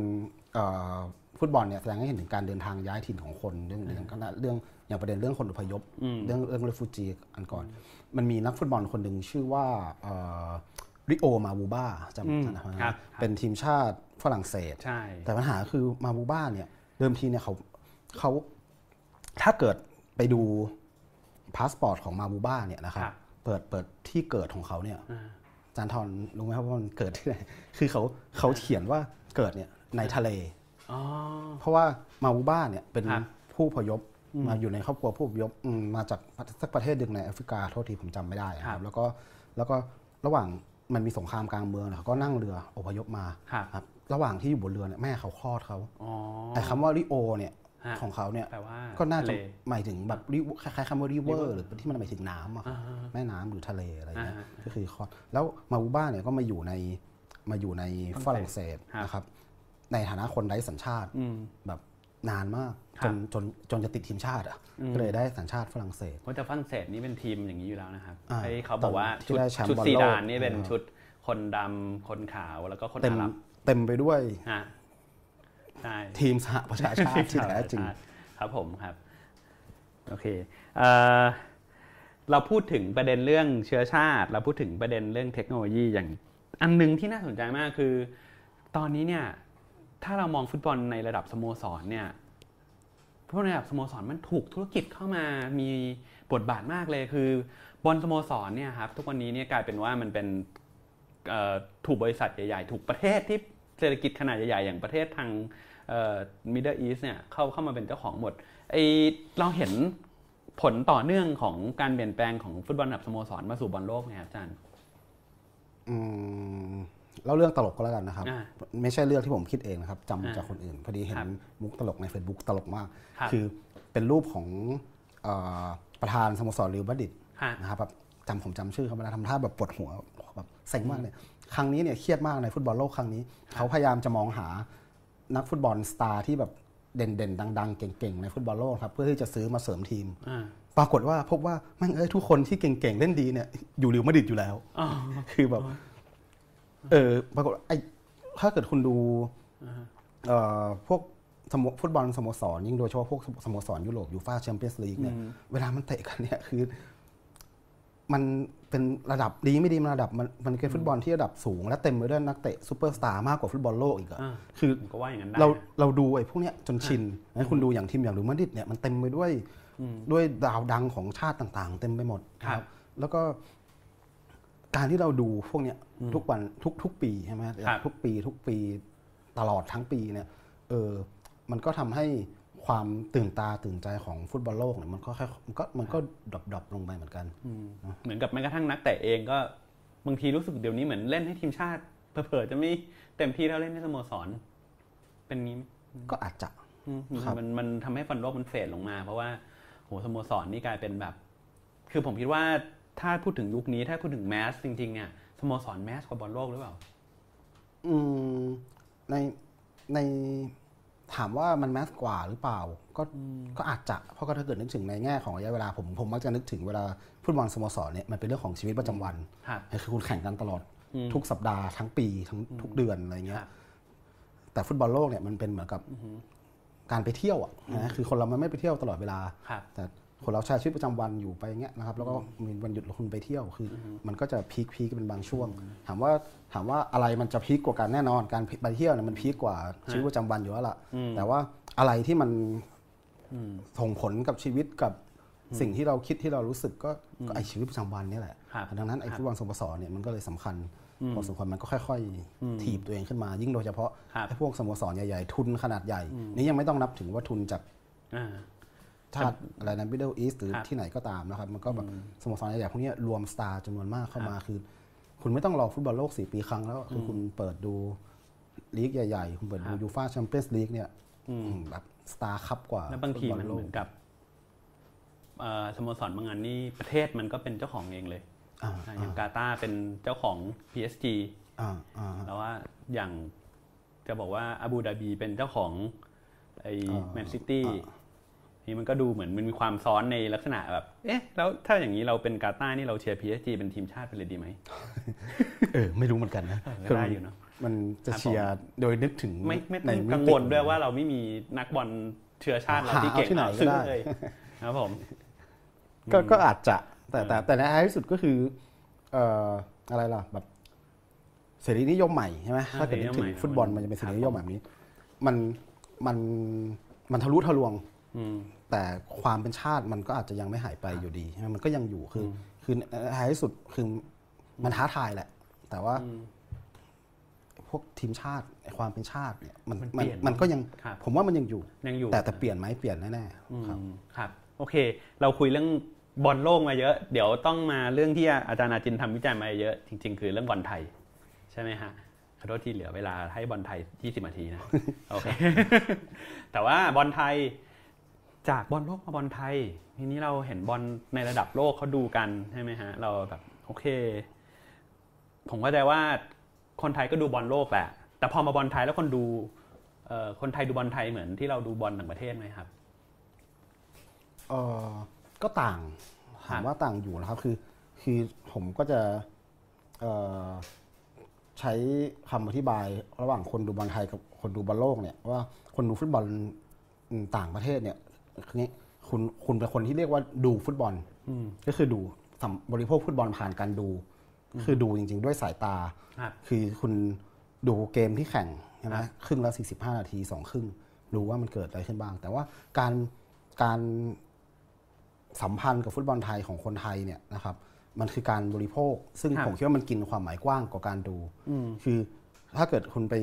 เอ่อฟุตบอลเนี่ยแสดงให้เห็นถึงการเดินทางย้ายถิ่นของคนเรื่องเรื่องก็น่าเรื่องอย่างประเด็นเรื่องคนอพยพ เรื่องเรื่อง refugee อันก่อน มันมีนักฟุตบอลคนหนึ่งชื่อว่าริโอมาบูบ้าจำอืมจำได้ไหมครับเป็นทีมชาติฝรั่งเศสใช่แต่ปัญหาคือมาบูบ้าเนี่ยเดิมทีเนี่ยเขาเขาถ้าเกิดไปดู พาสปอร์ตของมาบูบ้าเนี่ยนะครับครับ เปิดเปิดที่เกิดของเขาเนี่ยอ่าจานทอนรู้ไหมครับว่ามันเกิดที่ไหนคือเขาเขาเขียนว่าเกิดเนี่ยในทะเลอ๋อเพราะว่ามาบูบ้าเนี่ยเป็นครับผู้อพยพมาอยู่ในครอบครัวผู้อพยพอืมมาจากสักประเทศหนึ่งในแอฟริกาโทษทีผมจำไม่ได้อะครับแล้วก็แล้วก็ระหว่างมันมีสงครามกลางเมืองเนี่ยเขาก็นั่งเรืออพยพมาครับครับระหว่างที่อยู่บนเรือเนี่ยแม่เขาคลอดเขาอ๋อไอ้คำว่าริโอเนี่ยฮะ ของเขาเนี่ยแปลว่าก็น่าจะทะเลหมายถึงแบบริคล้ายๆคำว่าริเวอร์หรือที่มันหมายถึงน้ำอะครับอ่าแม่น้ำหรือทะเลอะไรเงี้ยอ่าก็คือคลอดแล้วมาบูบ้าเนี่ยก็มาอยู่ในมาอยู่ในฝรั่งเศสครับนะครับ ในฐานะคนไร้สัญชาติอืมแบบนานมากคจรับนจนจนจะติดทีมชาติอะก็เลยได้สัญชาติฝรั่งเศสเพราะแต่ฝรั่งเศสนี่เป็นทีมอย่างนี้อยู่แล้วนะครับอ่าไอ้เขาบอกว่าที่ชุดได้แชมป์ชุดบอลซีโลกดานนี่เป็นนะครับชุดคนดำคนขาวแล้วก็คนเต็มอาหรับเต็มไปด้วยฮะใช่ ทีมสหประชาชาติที่แท้จริงครับผมครับโอเคเอ่อเราพูดถึงประเด็นเรื่องเชื้อชาติ เราพูดถึงประเด็นเรื่องเทคโนโลยีอย่างอันหนึงที่น่าสนใจมากคือ ตอนนี้เนี่ยถ้าเรามองฟุตบอลในระดับสโมสรเนี่ยฟุตบอลในระดับสโมสรมันถูกธุรกิจเข้ามามีบทบาทมากเลยคือบอลสโมสรเนี่ยครับทุกวันนี้เนี่ยกลายเป็นว่ามันเป็นเอ่อถูกบริษัทใหญ่ๆ ถูกประเทศที่เศรษฐกิจขนาดใหญ่ๆอย่างประเทศทาง Middle East เนี่ยเข้าเข้ามาเป็นเจ้าของหมดไอเราเห็นผลต่อเนื่องของการเปลี่ยนแปลงของฟุตบอลระดับสโมสรมาสู่บอลโลกเนี่ยครับอาจารย์อืมเล่าเรื่องตลกก็แล้วกันนะครับอ่าไม่ใช่เรื่องที่ผมคิดเองนะครับจำอ่าจากคนอื่น พอดีเห็คนรับมุกตลกใน Facebook ตลกมากครับคือเป็นรูปของเออประธานสโมสรเรียลมาดริดฮะนะครับแบบจำผมจำชื่อเขาไม่ได้ทำท่าแบบปวดหัวแบบเซ็งมากเลยครั้งนี้เนี่ยเครียดมากในฟุตบอลโลกครั้งนี้ เขาพยายามจะมองหา นักฟุตบอลสตาร์ที่แบบเด่นๆ ดัง ๆ เก่งๆ ในฟุตบอลโลกครับ เพื่อที่จะซื้อมาเสริมทีมอ่าปรากฏว่าพบว่าแม่งเอ้ยทุกคนที่เก่งๆ เล่นดีเนี่ยอยู่เรียลมาดริดอยู่แล้วอ๋อคือแบบ เออปรากฏว่าไอ้ถ้าเกิดคุณดูเอ่อพวกสโมฟุตบอลสโมสรยิ่งโดยเฉพาะพวกสโมสรยุโรปยูฟ่าแชมเปี้ยนส์ลีกเนี่ยเวลามันเตะกันเนี่ยคือ มันเป็นระดับดีไม่ดีมันระดับมันมันเป็นฟุตบอลที่ระดับสูง และเต็มไปด้วยนักเตะซูเปอร์สตาร์มากกว่าฟุตบอลโลกอีกอะอ่าคือผมก็ว่าอย่างนั้นได้เรานะเราดูไอ้พวกเนี้ยจนชินนะคุณดูอย่างทีมอย่างเรียลมาดริดเนี่ยมันเต็มไปด้วยด้วยดาวดังของชาติต่างๆ เต็มไปหมดนะครับ แล้วก็การที่เราดูพวกเนี้ยทุกวันทุกทุกปีใช่ไหมครับทุกปีทุกปีตลอดทั้งปีเนี่ยเออมันก็ทำให้ ความตื่นตาตื่นใจของฟุตบอลโลกเนี่ยมันก็ค่อยมันก็มันก็ drop drop ลงไปเหมือนกันเหมือนกับแม้กระทั่งนักเตะเองก็บางทีรู้สึกเดี๋ยวนี้เหมือนเล่นให้ทีมชาติเผลอๆจะไม่เต็มที่เท่าเล่นให้สโมสร เป็นงี้ก็อาจจะอืมครับมันมันทำให้บอลโลกมัน fade ลงมา เพราะว่าโหสโมสรนี่กลายเป็นแบบ คือผมคิดว่าถ้าพูดถึงยุคนี้ถ้าพูดถึง mass จริงๆเนี่ยสโมสร mass กว่าบอลโลกหรือเปล่า อืมในใน ถามว่ามันแมสกว่าหรือเปล่า ก็ก็อาจจะเพราะก็ถ้าเกิดนึกถึงในแง่ของระยะเวลาผมผมมักจะนึกถึงเวลาฟุตบอลสโมสรเนี่ยมันเป็นเรื่องของชีวิตประจำวันครับคือคุณแข่งกันตลอดอืมทุกสัปดาห์ทั้งปีทั้งทุกเดือนอะไรเงี้ครัยบแต่ฟุตบอลโลกเนี่ยมันเป็นเหมือนกับการไปเที่ยวอะนะคือคนเรามันไม่ไปเที่ยวตลอดเวลาครับแต่ คนเราใช้ชีวิตประจำวันอยู่ไปอย่างเงี้ยนะครับแล้วก็มีวันหยุดแล้วคุณไปเที่ยวคืออมันก็จะพีคพีคเป็นบางช่วง ถามว่าถามว่าอะไรมันจะพีคกว่ากันแน่นอนการไปเที่ยวเนี่ยมันพีคกว่าชีวิตประจำวันอยู่แล้วล่ะแต่ว่าอะไรที่มันส่งผลกับชีวิตกับสิ่งที่เราคิดที่เรารู้สึกก็ก็ไอชีวิตประจำวันนี่แหละครับดังนั้นไอครับฟุตบอลสโมสรเนี่ยมันก็เลยสำคัญพอสมควรมันก็ค่อยๆ ถีบตัวเองขึ้นมา ยิ่งโดยเฉพาะครับไอพวกสโมสรใหญ่ๆ ทุนขนาดใหญ่ นี่ยังไม่ต้องนับถึงว่าทุนจากอ่า ชาติอะไรนะ Middle East หรือครับที่ไหนก็ตามนะครับ มันก็แบบสโมสรใหญ่ๆพวกเนี้ยรวมสตาร์จำนวนมากเข้ามาคือ คุณไม่ต้องรอฟุตบอลโลกสี่ปีครั้งแล้วคือคุณเปิดดูลีกใหญ่ๆ คุณเปิดดูยูฟ่าแชมเปี้ยนส์ลีกเนี่ยแบบสตาร์คับกว่าแล้วบางทีฟุตอลโลกมันเหมือนกับเอ่อสโมสรบางอันนี่ประเทศมันก็เป็นเจ้าของเองเลยอ่าอ่าอย่างกาตาร์เป็นเจ้าของ PSG อ่าอ่าแล้วว่าอย่างจะบอกว่าอาบูดาบีเป็นเจ้าของไอ้อ่าแมนซิตี้ นี่มันก็ดูเหมือนมันมีความซ้อนในลักษณะแบบ เอ๊ะ แล้วถ้าอย่างนี้เราเป็นกาตาร์นี่เราเชียร์ PSG เป็นทีมชาติไปเลยดีไหม เออ ไม่รู้เหมือนกันนะเออก็ได้อยู่เนอะมันจะครับเชียร์โดยนึกถึงไม่ไม่ในต้องมิติกังวลด้วยว่าเราไม่มีนักบอลเชื้อชาติเราที่เก่งหาเอาที่ไหนก็ซื้อได้เลยครับผม ก็ก็อาจจะ แต่แต่แต่ในท้ายที่สุดก็คือ เอ่ออะไรล่ะแบบเสรีนิยมใหม่ใช่ไหมอ่าถ้าเกิดนึกถึงเสรีนิยมใหม่ฟุตบอลมันจะเป็นเสรีนิยมแบบนี้ มันมันมันทะลุทะลวงอืม แต่ความเป็นชาติมันก็อาจจะยังไม่หายไปอยู่ดีใช่ไหมมันก็ยังอยู่คืออคือในท้ายที่สุดคือมันท้าทายแหละ แต่ว่า พวกทีมชาติไอ้ความเป็นชาติเนี่ยมันมันเปมันลี่ยนมันก็ยังครับผมว่ามันยังอยู่ยังอยู่ แต่แต่เปลี่ยนไหมเปลี่ยนแน่ๆครับอืมครับ โอเค เราคุยเรื่องบอลโลกมาเยอะ เดี๋ยวต้องมาเรื่องที่อาจารย์อาจินทำวิจัยมาเยอะ จริง ๆ คือเรื่องบอลไทย ใช่ไหมฮะขอโทษที่เหลือเวลาให้บอลไทย 20นาทีนะ โอเค แต่ว่าบอลไทย จากบอลโลกมาบอลไทย ทีนี้เราเห็นบอลในระดับโลกเขาดูกันใช่ไหมฮะ เราแบบโอเค ผมเข้าใจว่าคนไทยก็ดูบอลโลกแหละ แต่พอมาบอลไทยแล้วคนดูคนไทยดูบอลไทยเหมือนที่เราดูบอลต่างประเทศไหมครับเออก็ต่างถามว่าต่างอยู่นะครับคือคือผมก็จะใช้คำอธิบายระหว่างคนดูบอลไทยกับคนดูบอลโลกเนี่ยว่าคนดูฟุตบอลต่างประเทศเนี่ย คืองี้คุณคุณเป็นคนที่เรียกว่าดูฟุตบอลก็คือดูสำบริโภคฟุตบอลผ่านการดู คือดูจริง ๆ ด้วยสายตาครับคือคุณดูเกมที่แข่งใช่ไหมครึ่งละ45 นาทีสองครึ่งรู้ว่ามันเกิดอะไรขึ้นบ้าง แต่ว่าการการสัมพันธ์กับฟุตบอลไทยของคนไทยเนี่ยนะครับ มันคือการบริโภค ซึ่งครับผมคิดว่ามันกินความหมายกว้างกว่าการดู คือถ้าเกิดคุณไป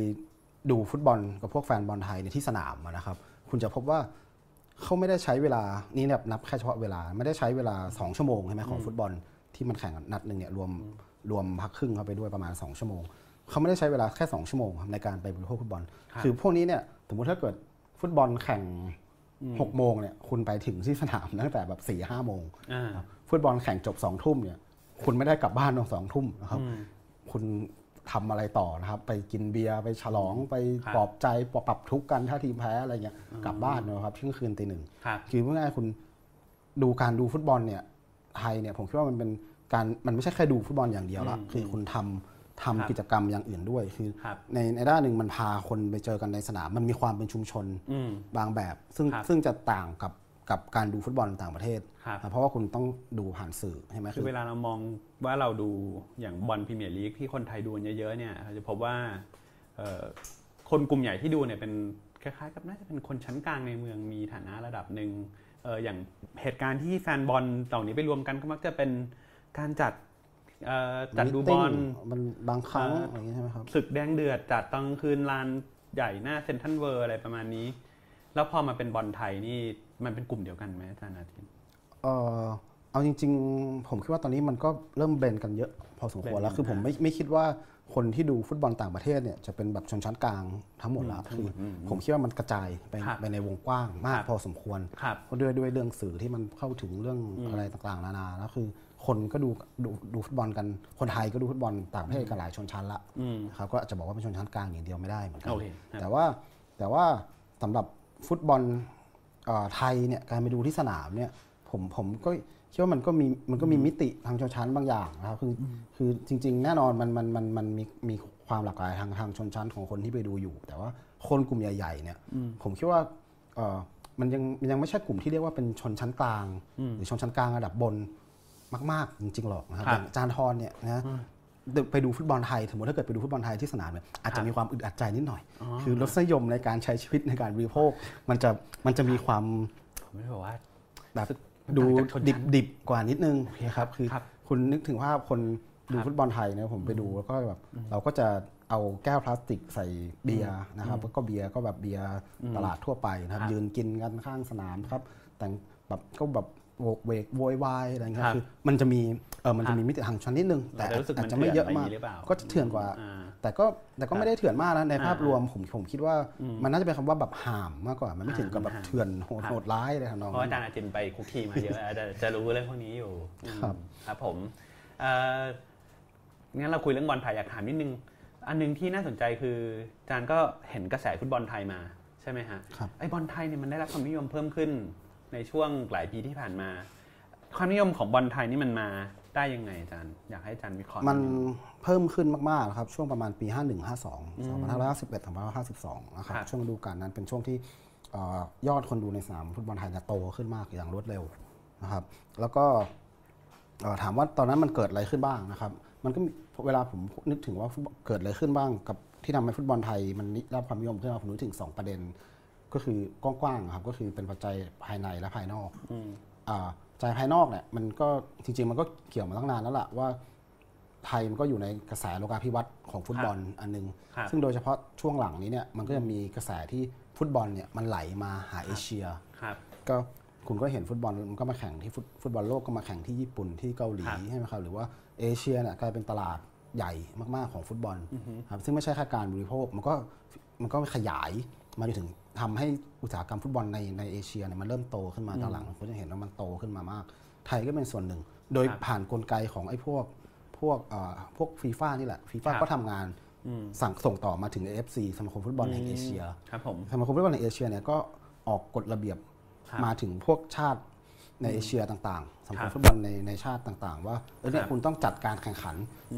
ดูฟุตบอลกับพวกแฟนบอลไทยในที่สนามอะนะครับ คุณจะพบว่า เขาไม่ได้ใช้เวลานี่แบบนับแค่เฉพาะเวลา ไม่ได้ใช้เวลา 2 ชั่วโมงใช่ไหมของฟุตบอลที่มันแข่งกันนัดหนึ่งเนี่ยรวมรวมพักครึ่งเข้าไปด้วยประมาณ 2 ชั่วโมงเขาไม่ได้ใช้เวลาแค่ 2 ชั่วโมงครับในการไปบริโภคฟุตบอลครับคือพวกนี้เนี่ยสมมติถ้าเกิดฟุตบอลแข่งหกโมงเนี่ยคุณไปถึงที่สนามตั้งแต่แบบสี่ห้าโมงอ่าฟุตบอลแข่งจบสองทุ่มเนี่ยคุณไม่ได้กลับบ้านตอนสองทุ่มนะครับคุณ ทำอะไรต่อนะครับ ไปกินเบียร์ไปฉลองไปครับปลอบใจปลอบปรับทุกข์กันถ้าทีมแพ้อะไรเงี้ยกลับบ้านนะครับเที่ยงคืนตีหนึ่งครับคือเมื่อไงายๆคุณดูการดูฟุตบอลเนี่ยไทยเนี่ยผมคิดว่ามันเป็นการมันไม่ใช่แค่ดูฟุตบอลอย่างเดียวละคือคุณทำทำครับกิจกรรมอย่างอื่นด้วยคือครับในในด้านหนึ่งมันพาคนไปเจอกันในสนามมันมีความเป็นชุมชนอืมบางแบบ ซึ่งครับซึ่งจะต่างกับ กับการดูฟุตบอลต่างประเทศครับเพราะว่าคุณต้องดูผ่านสื่อใช่ไหมคือเวลาเรามองว่าเราดูอย่างบอลพรีเมียร์ลีกที่คนไทยดูกันเยอะๆเนี่ยเราจะพบว่าเอ่อคนกลุ่มใหญ่ที่ดูเนี่ยเป็นคล้ายๆกับน่าจะเป็นคนชั้นกลางในเมืองมีฐานะระดับหนึ่งเอ่ออย่างเหตุการณ์ที่แฟนบอลเหล่านี้ไปรวมกันก็มักจะเป็นการจัดเอ่อจัดดูบอลมันบางครั้งเอ่อออะไรอย่างเงี้ยใช่ไหมครับศึกแดงเดือดจัดตอนกลางคืนลานใหญ่หน้าเซนทรัลเวิร์อะไรประมาณนี้ แล้วพอมาเป็นบอลไทยนี่ มันเป็นกลุ่มเดียวกันไหมอาจารย์อาทิตย์เออเอาจริง ๆ ผมคิดว่าตอนนี้มันก็เริ่มเบนกันเยอะพอสมควรแล้วเบนคือผมอ่าไม่ไม่คิดว่าคนที่ดูฟุตบอลต่างประเทศเนี่ยจะเป็นแบบชนชั้นกลางทั้งหมดแล้วคืออผมคิดว่ามันกระจายไปครับไปในวงกว้างมากครับพอสมควรครับเพราะด้วยด้วยเรื่องสื่อที่มันเข้าถึงเรื่องอะไรต่างๆนานาแล้วคือ คนก็ดูดูดูฟุตบอลกันคนไทยก็ดูฟุตบอลต่างประเทศกันหลายชนชั้นละอืมครับก็อาจจะบอกว่าเป็นชนชั้นกลางอย่างเดียวไม่ได้เหมือนกัโอเคครับแต่ว่าแต่ว่าสำหรับฟุตบอลเอ่อ ไทยเนี่ยการไปดูที่สนามเนี่ยผมผมก็คิดว่ามันก็มีมันก็มีมิติทางชนชั้นบางอย่างนะครับคือคือจริง ๆ แน่นอนมันมันมันมันมีมีความหลากหลายทางทางชนชั้นของคนที่ไปดูอยู่ แต่ว่าคนกลุ่มใหญ่ๆเนี่ยผมคิดว่าเอ่อมันยังมันยังไม่ใช่กลุ่มที่เรียกว่าเป็นชนชั้นกลาง หรือชนชั้นกลางระดับบนมาก ๆ จริงๆหรอกนะครับครับอย่างอาจารย์ทรเนี่ยนะ ไปดูฟุตบอลไทยสมมติถ้าเกิดไปดูฟุตบอลไทยที่สนามเนี่ยอาจจะมีความอึดอัดใจนิดหน่อย คือรสนิยมในการใช้ชีวิตในการบริโภค มันจะมันจะมีความผมไม่ได้บอกว่าแบบดูต่างจากชนดิบชั้นดิบกว่านิดนึงโอเคครับคือครับคุณนึกถึงภาพคนดูครับฟุตบอลไทยเนี่ยผมไปดูแล้วก็แบบเราก็จะเอาแก้วพลาสติกใส่เบียร์นะครับแล้วก็เบียร์ก็แบบเบียร์ตลาดทั่วไปนะครับครับยืนกินกันข้างสนามครับแต่งแบบก็แบบ โวกเวกโวยวายอะไรเงี้ครัยบคือมันจะมีเออมันจะมีมิติทางชนนิดนึง แต่เราจะรู้สึกอาจมันจะไม่เยอะเถื่อนมากไปหรือเปล่าก็จะเถื่อนกว่าอ่า แต่ก็แต่ก็ไม่ได้เถื่อนมากนะในภาพอ่ารวมผมผมคิดว่ามันน่าจะเป็นคำว่าแบบห่ามมากกว่ามันไม่ถึงกับแบบอ่าเถื่อนโหดครับโหดร้ายอะไรทำนองเพราะนั้นอาจารย์อาจินไปคุกคีมาเยอะอาจจะจะรู้เรื่องพวกนี้อยู่อืมครับครับผมเอ่องั้นเราคุยเรื่องบอลไทยอยากถามนิดนึง อันหนึงที่น่าสนใจคืออาจารย์ก็เห็นกระแสฟุตบอลไทยมาใช่ไหมฮะครับไอบอลไทยเนี่ยมันได้รับความนิยมเพิ่มขึ้น ในช่วงหลายปีที่ผ่านมา ความนิยมของบอลไทยนี่มันมาได้ยังไงอาจารย์ อยากให้อาจารย์วิเคราะห์มันดงเพิ่มขึ้นมากๆนะครับช่วงประมาณปี 51 52 2551 2552นะครับครับช่วงฤดูกาลนั้นเป็นช่วงที่เอ่อยอดคนดูในสนามฟุตบอลไทยเนี่ยโตขึ้นมากอย่างรวดเร็วนะครับ แล้วก็เอ่อถามว่าตอนนั้นมันเกิดอะไรขึ้นบ้างนะครับ มันก็มีเวลาผมนึกถึงว่าฟุตบอลเกิดอะไรขึ้นบ้าง กับที่ทำให้ฟุตบอลไทยมันได้รับความนิยมขึ้นมาผมนึกถึงสองประเด็น ก็คือกว้างๆครับก็คือเป็นปัจจัยภายในและภายนอกอ่าใจภายนอกเนี่ยมันก็จริงๆมันก็เกี่ยวมาตั้งนานแล้วล่ะว่าไทยมันก็อยู่ในกระแสโลกาภิวัตน์ของฟุตบอลอันหนึงครับซึ่งโดยเฉพาะช่วงหลังนี้เนี่ยมันก็จะมีกระแสที่ฟุตบอลเนี่ยมันไหลมาหาเอเชียครับก็คุณก็เห็นฟุตบอลมันก็มาแข่งที่ฟุตฟุตบอลโลกก็มาแข่งที่ญี่ปุ่นที่เกาหลีครับใช่ไหมครับหรือว่าเอเชียเนี่ยกลายเป็นตลาดใหญ่มากๆของฟุตบอลครับซึ่งไม่ใช่แค่การบริโภคมันก็มันก็ขยาย มาจนถึงทำให้อุตสาหกรรมฟุตบอลในในเอเชียเนี่ยมันเริ่มโตขึ้นมาตอนหลังคุณจะเห็นว่ามันโตขึ้นมามาก ไทยก็เป็นส่วนหนึ่ง โดยครับผ่านกลไกของไอ้พวกพวกเอ่อพวกฟีฟ่านี่แหละฟีฟ่าครับก็ทำงานสั่งส่งต่อมาถึง AFC สมาคมฟุตบอลแห่งเอเชียครับผมสมาคมฟุตบอลในเอเชียเนี่ยก็ออกกฎระเบียบครับมาถึงพวกชาติในเอเชียต่างๆสมาคครัมบฟุตบอลในในชาติต่าง ๆ ว่าเออเนี่คยรับคุณต้องจัดการแข่งขัน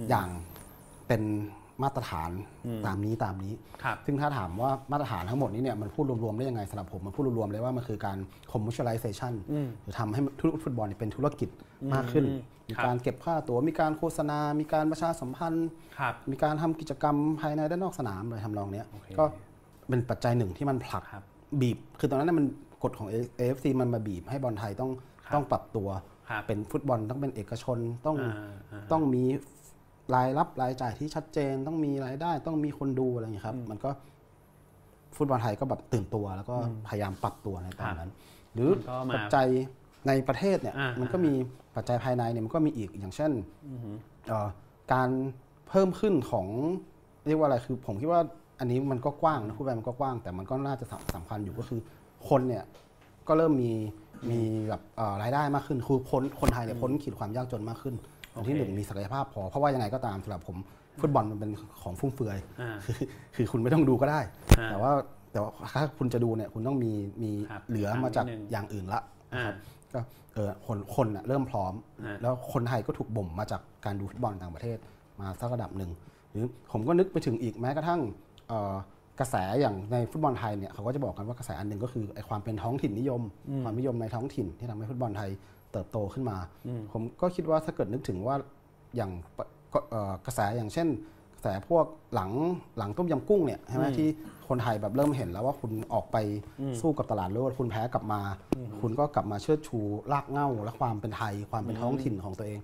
อย่างเป็น มาตรฐานตามนี้ตามนี้ครับซึ่งถ้าถามว่ามาตรฐานทั้งหมดนี้เนี่ยมันพูดรวมๆได้ยังไงสำหรับผม มันพูดรวมๆเลยว่ามันคือการ commercialization หรือทำให้ธุรกิจฟุตบอลเนี่ยเป็นธุรกิจมากขึ้น มีครับการเก็บค่าตั๋วมีการโฆษณา มีการประชาสัมพันธ์ครับมีการทำกิจกรรมภายในและนอกสนามเลยทำนองเนี้ยโอเคก็เป็นปัจจัยหนึ่งที่มันผลักครับบีบ คือตอนนั้นเนยมันกฎของ AFC มันมาบีบให้บอลไทยต้องครับต้องปรับตัวครับเป็นฟุตบอลต้องเป็นเอกชนต้องอ่าอ่าต้องมี รายรับรายจ่ายที่ชัดเจนต้องมีรายได้ ต้องมีคนดูอะไรอย่างเงี้ยครับ มันก็ฟุตบอลไทยก็แบบตื่นตัว แล้วก็พยายามปรับตัวในตอนนั้น หรือมันก็มาปัจจัยในประเทศเนี่ยอ่ามัมันก็มีปัจจัยภายในเนี่ยมันก็มีอีกอย่างเช่นเอ่อการเพิ่มขึ้นของเรียกว่าอะไรคือ ผมคิดว่าอันนี้มันก็กว้างนะพูดไปมันก็กว้าง แต่มันก็น่าจะสำสำคัญอยู่ก็คือคนเนี่ยก็เริ่มมีมีแบบเอ่อรายได้มากขึ้นคือคนคนไทยเนี่ยพ้นขีดความยากจนมากขึ้น อันที่หนึ่งมีศักยภาพพอ เพราะว่ายังไงก็ตามสำหรับผมฟุตบอลมันเป็นของฟุ่มเฟือยอ่าคือคือคุณไม่ต้องดูก็ได้อ่าแต่ว่าแต่ว่าถ้าคุณจะดูเนี่ยคุณต้องมีมีครับเหลือมาจากนิดนึงอย่างอื่นละอ่าก็เออคนคนน่ะเริ่มพร้อมอ่าแล้วคนไทยก็ถูกบ่มมาจากการดูฟุตบอลต่างประเทศมาสักระดับหนึ่งหรือผมก็นึกไปถึงอีกแม้กระทั่งเอ่อกระแสอย่างในฟุตบอลไทยเนี่ยเขาก็จะบอกกันว่ากระแสอันหนึ่งก็คือไอความเป็นท้องถิ่นนิยม ความนิยมในท้องถิ่นที่ทำให้ฟุตบอลไทย เติบโตขึ้นมา ผมก็คิดว่าถ้าเกิดนึกถึงว่าอย่างปะก็เอ่อกระแสอย่างเช่น กระแสพวกหลังหลังต้มยำกุ้งเนี่ยใช่ไหมที่คนไทยแบบเริ่มเห็นแล้วว่าคุณออกไปสู้กับตลาดโลกคุณแพ้กลับมา คุณก็กลับมาเชิดชูรากเหง้าและความเป็นไทยความเป็นท้องถิ่นของตัวเอง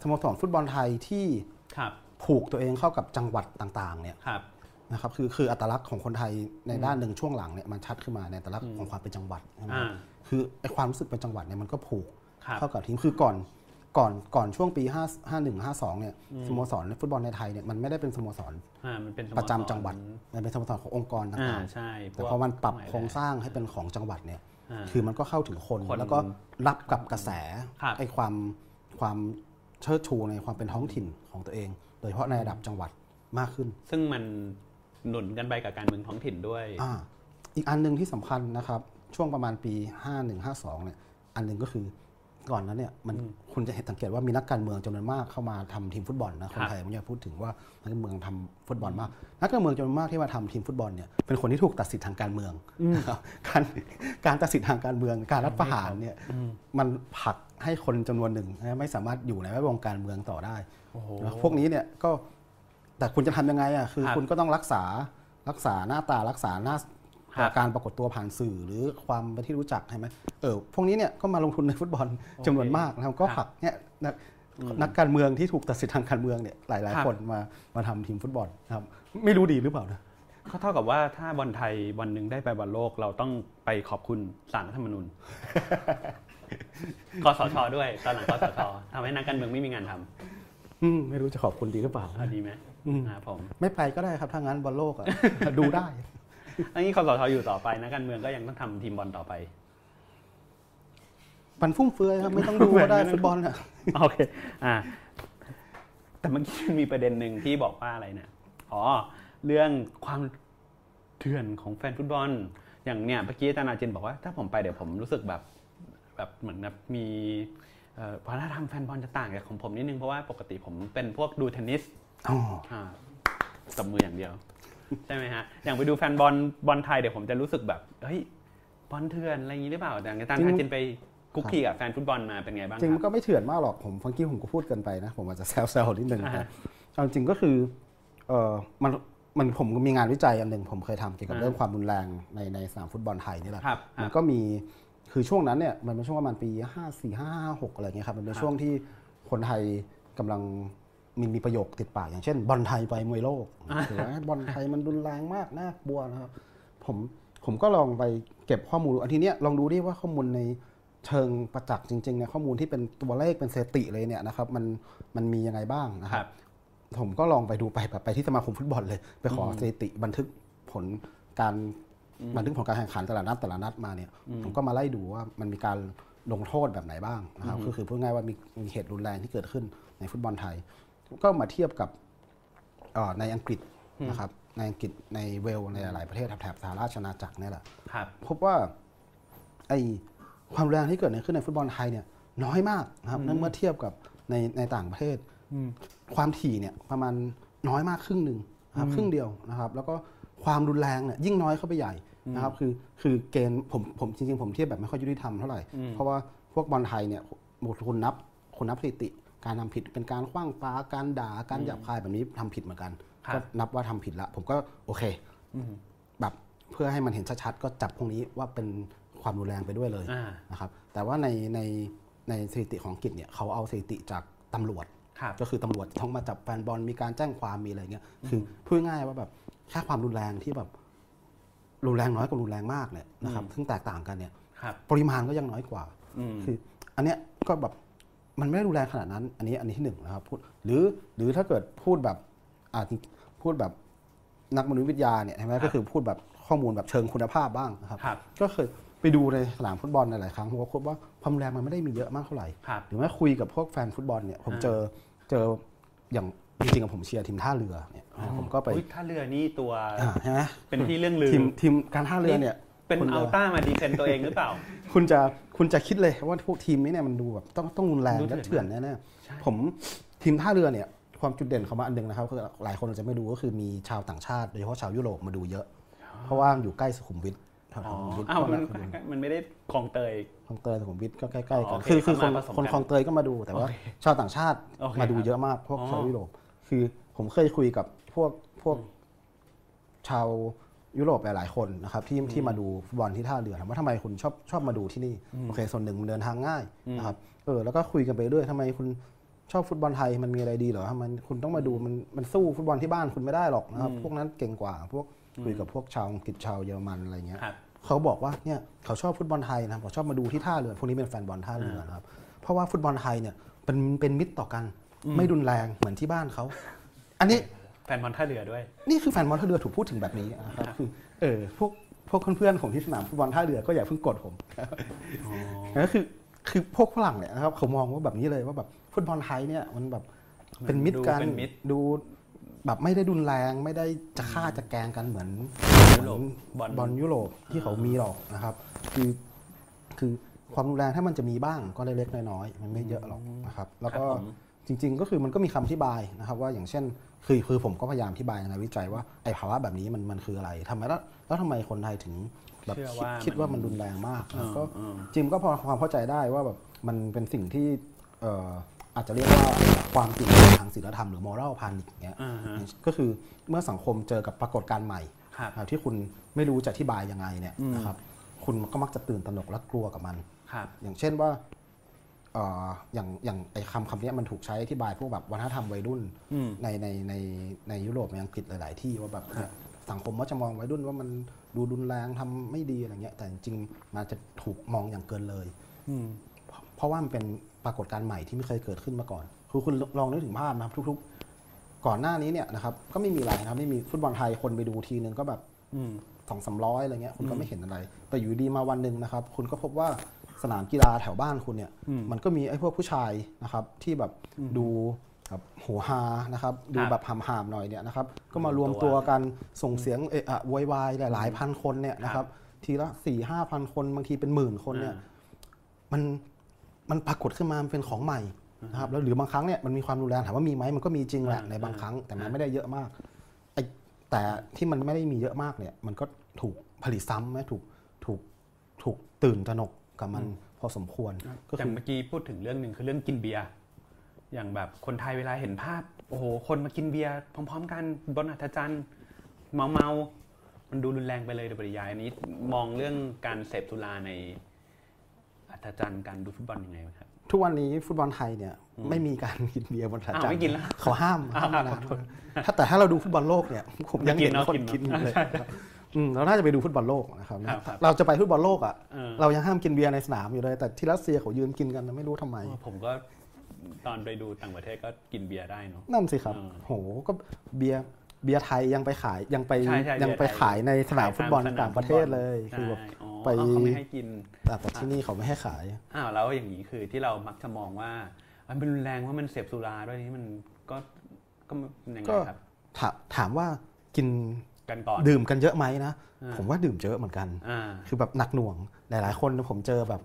สโมสรฟุตบอลไทยที่ครับผูกตัวเองเข้ากับจังหวัดต่างๆเนี่ยครับนะครับคือคืออัตลักษณ์ของคนไทยในด้านหนึ่งช่วงหลังเนี่ยมันชัดขึ้นมาในอัตลักษณ์ของความเป็นจังหวัดใช่ไหมครับอ่าคือไอความรู้สึกเป็นจังหวัดเนี่ยมันก็ผูกครับ เข้ากับทีมคือก่อนก่อนก่อนช่วงปี 5 51 52เนี่ยสโมสรฟุตบอลในไทยเนี่ยมันไม่ได้เป็นสโมสรอ่ามันเป็นสโมสประจำจังหวัดมันเป็นสโมสรขององค์กรอ่าต่างใช่ๆแต่พอมันปรับโครงสร้างให้เป็นของจังหวัดเนี่ยอ่าคือมันก็เข้าถึงคนคนแล้วก็รับกับกระแสครับไอ้ความความเชิดชูในความเป็นท้องถิ่นของตัวเอง โดยเฉพาะในระดับจังหวัดมากขึ้น ซึ่งมันหนุนกันไปกับการเมืองท้องถิ่นด้วยอ่าอีกอันหนึ่งที่สำคัญนะครับช่วงประมาณปี 5152เนี่ยอันหนึ่งก็คือ ก่อนนั้นเนี่ยมันคุณจะเห็นสังเกตว่ามีนักการเมืองจำนวนมากเข้ามาทำทีมฟุตบอลนะคนไทยผมอยากพูดถึงว่านักการเมืองทำฟุตบอลมาก นักการเมืองจำนวนมากที่มาทำทีมฟุตบอลเนี่ยเป็นคนที่ถูกตัดสิทธิ์ทางการเมืองนะครับการการตัดสิทธิ์ทางการเมือง การรัฐประหารเนี่ยมันผลักให้คนจำนวนหนึ่งนะไม่สามารถอยู่ในแวดวงการเมืองต่อได้โอ้โหนะพวกนี้เนี่ยก็แต่คุณจะทำยังไงอะคือครับคุณก็ต้องรักษารักษาหน้าตารักษาหน้าครับ การปรากฏตัวผ่านสื่อหรือความเป็นที่รู้จักใช่ไหมเออพวกนี้เนี่ยก็มาลงทุนในฟุตบอลจำนวนมากนะครับก็ครับผลักเนี่ยนักนักการเมืองที่ถูกตัดสิทธิ์ทางการเมืองเนี่ยหลายครับๆคนมามาทำทีมฟุตบอลนะครับไม่รู้ดีหรือเปล่านะก็เท่ากับว่าถ้าบอลไทยวันหนึ่งได้ไปบอลโลกเราต้องไปขอบคุณสารรัฐธรรมนูญกสชด้วยตอนหลังกสชทำให้นักการเมืองไม่มีงานทอืมไม่รู้จะขอบคุณดีหรือเปล่าำอะดีไหมอืมนะครับผมไม่ไปก็ได้ครับถ้างั้นบอลโลกอะดูได้ อันนี้กสชอยู่ต่อไปนักการเมืองก็ยังต้องทำทีมบอลต่อไปปันฟุ่มเฟือยครับไม่ต้องดูก็ได้ฟุตบอลอะโอเคอ่าแต่เมื่อกี้มันมีประเด็นหนึ่งที่บอกว่าอะไรเนี่ยอ๋อเรื่องความเถื่อนของแฟนฟุตบอล อย่างเนี่ยเมื่อกี้อาจารย์อาเจนบอกว่า ถ้าผมไปเดี๋ยวผมรู้สึกแบบแบบเหมือนแบบมีเอ่อวัฒนธรรมแฟนบอลจะต่างจากของผมนิดนึงเพราะว่าปกติผมเป็นพวกดูเทนนิสอ๋ออ่าตบมืออย่างเดียว ใช่ไหมฮะ อย่างไปดูแฟนบอลบอลไทยเดี๋ยวผมจะรู้สึกแบบเฮ้ยบอลเถื่อนอะไรอย่างนี้หรือเปล่าแต่อย่างอาจารย์อาเจนไปคุกคีกับแฟนฟุตบอลมาเป็นไงบ้างจริงคมัรับนก็ไม่เถื่อนมากหรอกผมฟังกี้ผมก็พูดเกินไปนะ ผมอาจจะแซวๆนิดนึงอ่าฮะนะเอาจริงก็คือเออมันมันผมมีงานวิจัยอันหนึ่งผมเคยทำเกี่ยวกับอ่าเรื่องความรุนแรงในในสนามฟุตบอลไทยนี่แหละครับมันก็มีคือช่วงนั้นเนี่ยมันเป็นช่วงประมาณปี 5 4 5 5 6 อะไรเงี้ยครับมันเป็นครับช่วงที่คนไทยกำลัง มีมีประโยคติดปากอย่างเช่น บอลไทยไปมวยโลกหรือว่าบอลไทยมันรุนแรงมากน่ากลัวนะครับ ผมผมก็ลองไปเก็บข้อมูลดูอันทีเนี้ยลองดูดิว่าข้อมูลในเชิงประจักษ์จริงๆเนี่ยข้อมูลที่เป็นตัวเลขเป็นสถิติเลยเนี่ยนะครับมันมันมียังไงบ้างนะคครัรับบผมก็ลองไปดูไปแบบไปที่สมาคมฟุตบอลเลย ไปขอสถิติบันทึกผลการบันทึกผลการแข่งขันแต่ละนัดแต่ละนัดมาเนี่ย ผมก็มาไล่ดูว่ามันมีการลงโทษแบบไหนบ้างนะครับก็คือพูดง่ายๆว่ามีมีเหตุรุนแรงที่เกิดขึ้นในฟุตบอลไทย ก็มาเทียบกับเอ่อในอังกฤษนะครับในอังกฤษในเวลส์ในหลายประเทศแถบสหราชอาณาจักรเนี่ยแหละครับพบว่าไอความรุนแรงที่เกิดขึ้นในฟุตบอลไทยเนี่ยน้อยมากนะครับนั่นเมื่อเทียบกับในในต่างประเทศความถี่เนี่ยประมาณน้อยมากครึ่งหนึ่งนะครับครึ่งเดียวนะครับ แล้วก็ความรุนแรงเนี่ยยิ่งน้อยเข้าไปใหญ่นะครับ คือคือเกณฑ์ผมผมจริงๆ ผมเทียบแบบไม่ค่อยยุติธรรมเท่าไหร่ เพราะว่าพวกบอลไทยเนี่ยคุณนับคุณนับสถิติ การทำผิดเป็นการขว้างปาการด่าการหยาบคายแบบนี้ทำผิดเหมือนกันครับก็นับว่าทำผิดละผมก็โอเคแบบเพื่อให้มันเห็นชัดๆก็จับพวกนี้ว่าเป็นความรุนแรงไปด้วยเลยอ่านะครับ แต่ว่าในในในสถิติของอังกฤษเนี่ยเขาเอาสถิติจากตำรวจครับก็คือตำรวจต้องมาจับแฟนบอลมีการแจ้งความมีอะไรเงี้ยคือพูดง่ายๆว่าแบบแค่ความรุนแรงที่แบบรุนแรงน้อยกับรุนแรงมากเนี่ยนะครับซึ่งแตกต่างกันเนี่ยครับปริมาณก็ยังน้อยกว่าอืมคือ อันเนี้ยก็แบบ มันไม่ได้รุนแรงขนาดนั้น อันนี้อันนี้ที่หนึ่งนะครับพูดหรือหรือถ้าเกิดพูดแบบอ่าจริงพูดแบบนักมนุษยวิทยาเนี่ยใช่ไหมก็คือพูดแบบข้อมูลแบบเชิงคุณภาพบ้างนะครับครับก็เคยไปดูในสนามฟุตบอลหลายๆครั้งผมก็พบว่าความรุนแรงมันไม่ได้มีเยอะมากเท่าไหร่ครับหรือแม้คุยกับพวกแฟนฟุตบอลเนี่ยผมอ่าเจอเจออย่างจริงๆกับผมเชียร์ทีมท่าเรือเนี่ยผมก็ไปอุ๊ยถ้าเรือนี่ตัวอ่าใช่ไหมเป็นที่เรื่องลือทีมทีมการท่าเรือเนี่ย เป็นคุณจะอัลต้ามาดีเฟนตัวเองหรือเปล่า คุณจะคุณจะคิดเลยว่าพวกทีมนี้เนี่ยมันดูแบบต้องต้องรุนแรงดูเถื่และอนเถื่อนแน่ๆผมทีมท่าเรือเนี่ยความจุดเด่นของมันอันหนึ่งนะครับคือหลายคนอาจจะไม่รู้ก็คือมีชาวต่างชาติโดยเฉพาะชาวยุโรปมาดูเยอะ เพราะว่าอยู่ใกล้สุขุมวิทแถวอ๋อสุขุมวิทอ้าวมันก็มาดูมันไม่ได้คลองเตยคลองเตยสุขุมวิทก็ใกล้ๆกัอ๋นอโอเคคือคือคนเข้ามาผสมคนกันคลองเตยก็มาดูแต่ว่าโอเคชาวต่างชาติโอเคมาดูครับเยอะมากพวกอ๋อชาวยุโรปคือผมเคยคุยกับพวกพวกชาว ยุโรปหลายๆคนนะครับที่ที่มาดูฟุตบอลที่ท่าเรือถามว่าทำไมคุณชอบชอบมาดูที่นี่โอเคส่วนหนึ่งมันเดินทางง่ายนะครับเออแล้วก็คุยกันไปเรื่อยทำไมคุณชอบฟุตบอลไทยมันมีอะไรดีเหรอทำไมคุณต้องมาดูมันมันสู้ฟุตบอลที่บ้านคุณไม่ได้หรอกนะครับพวกนั้นเก่งกว่า พวกคุยกับพวกชาวอังกฤษชาวเยอรมันอะไรเงี้ยครับเขาบอกว่าเนี่ยเขาชอบฟุตบอลไทยนะครับเขาชอบมาดูที่ท่าเรือพวกนี้เป็นแฟนบอลท่าเรือนะครับเพราะว่าฟุตบอลไทยเนี่ยเป็นเป็นมิตรต่อกัน ไม่รุนแรงเหมือนที่บ้านเขาอันนี้ แฟนบอลท่าเรือด้วย นี่คือแฟนบอลท่าเรือถูกพูดถึงแบบนี้นะครับคือเออพวกพวกเพื่อนๆของที่สนามฟุตบอลท่าเรือก็อย่าเพิ่งกดผมก็คือคือพวกฝรั่งเนี่ยนะครับเขามองว่าแบบนี้เลยว่าแบบฟุตบอลไทยเนี่ยมันแบบเป็นมิตรกันดูเป็นมิตรดูแบบไม่ได้รุนแรงไม่ได้จะฆ่าจะแกล้งกันเหมือนยุโรปเหมือนบอลบอลยุโรปที่เขามีหรอกนะครับ คือคือความรุนแรงถ้ามันจะมีบ้างก็เล็กๆน้อยๆมันไม่เยอะหรอกนะครับ แล้วก็ครับผมจริง ๆ ก็คือมันก็มีคำอธิบายนะครับ ว่าอย่างเช่น คือคือผมก็พยายามอธิบายในงานวิจัยว่าไอ้ภาวะแบบนี้มันมันคืออะไรทำไมแล้วแล้วทำไมคนไทยถึงแบบเชื่อคิดว่าคิดว่ามัมันนรุนแรงมากนะก็อืมจริงก็พอความเข้าใจได้ว่าแบบมันเป็นสิ่งที่เอ่ออาจจะเรียกว่าความจริงทางศีลธรรมหรือ moral panic เงี้ยอ่าฮะก็คือเมื่อสังคมเจอกับปรากฏการณ์ใหม่ครับอ่าที่คุณไม่รู้จะอธิบายยังไงเนี่ยอืมนะครับคุณก็มักจะตื่นตระหนกและกลัวกับมันครับอย่างเช่นว่าเอ่ออย่างอย่างไอ้คำคำเนี้ยมันถูกใช้อธิบายพวกแบบวัฒนธรรมวัยรุ่นอืมในในในในยุโรปในอังกฤษหลาย ๆ ที่ว่าแบบเนี่ยสังคมก็จะมองวัยรุ่นว่ามันดูรุนแรงทำไม่ดีอะไรเงี้ยแต่จริงๆมันจะถูกมองอย่างเกินเลยอืมเพราะว่ามันเป็นปรากฏการณ์ใหม่ที่ไม่เคยเกิดขึ้นมาก่อนคือคุณลองนึกถึงภาพนะครับทุก ๆ ก่อนหน้านี้เนี่ยนะครับก็ไม่มีอะไรนะครับไม่มีฟุตบอลไทยคนไปดูทีนึงก็แบบอืมสองสามร้อยอะไรเงี้ยคุณก็ไม่เห็นอะไร แต่อยู่ดีมาวันหนึ่งนะครับ คุณก็พบว่า สนามกีฬาแถวบ้านคุณเนี่ยอืมมันก็มีไอ้พวกผู้ชายนะครับที่แบบดูแบบโหฮานะครับดูแบบหามๆหน่อยเนี่ยนะครับก็มารวมตัวกันส่งเสียงเอะอะโวยวายหลายๆพันคนเนี่ยนะครับทีละสี่ห้าพันคนบางทีเป็นหมื่นคนเนี่ยมันมันปรากฏขึ้นมามันเป็นของใหม่นะครับแล้วหรือบางครั้งเนี่ยมันมีความรุนแรงถามว่ามีไหมมันก็มีจริงแหละอ่าในบางครั้ง แต่มันอ่าไม่ได้เยอะมากไอ้แต่ที่มันไม่ได้มีเยอะมากเนี่ยมันก็ถูกผลิตซ้ำไหมถูกถูกถูกตื่นตระหนก กับมันพอสมควรก็อย่าคืงอเมื่อกี้พูดถึงเรื่องหนึ่งคือเรื่องกินเบียร์อย่างแบบคนไทยเวลาเห็นภาพโอ้โหคนมากินเบียร์พร้อม ๆ กันบนอัธจันทร์เมาเมาๆมันดูรุนแรงไปเลยโดยปริยายอันนี้มองเรื่องการเสพสุราในอัธจันทร์การดูฟุตบอลยังไงไหมครับทุกวันนี้ฟุตบอลไทยเนี่ยไม่มีการกินเบียร์บนถาอ้าวจันไม่กินแล้วเขาห้ามอ้าวห้ามนะถ้าแต่ถ้าเราดูฟุตบอลโลกเนี่ยผมยังไม่กิเห็นนเนอะคนกินเนอะกินอยู่เลยใช่ครับอืม เราน่าจะไปดูฟุตบอลโลกนะครับครับครับเราจะไปฟุตบอลโลกอะเออเรายังห้ามกินเบียร์ในสนามอยู่เลย แต่ที่รัสเซียเขายืนกินกันนะไม่รู้ทำไม ผมก็ตอนไปดูต่างประเทศก็กินเบียร์ได้เนาะนั่นสิครับอืมโหก็เบียร์เบียร์ไทยยังไปขายยังไปใช่ใช่ยังไปเบียร์ไทยขายในสนามฟุตบอลขยมต่างประเทศเลยใช่คือแบบอ๋อไปเขาไม่ให้กินแต่แต่ที่นี่เขาไม่ให้ขายอ้าวแล้วอย่างนี้คือที่เรามักจะมองว่า มันเป็นรุนแรงว่ามันเสพสุราด้วยนี่มันก็ก็ยังไงก็ครับถามถามว่ากิน กันก่อนดื่มกันเยอะไหมนะอ่าผมว่าดื่มเยอะเหมือนกันอ่าคือแบบหนักหน่วงหลาย ๆ คนผมเจอแบบ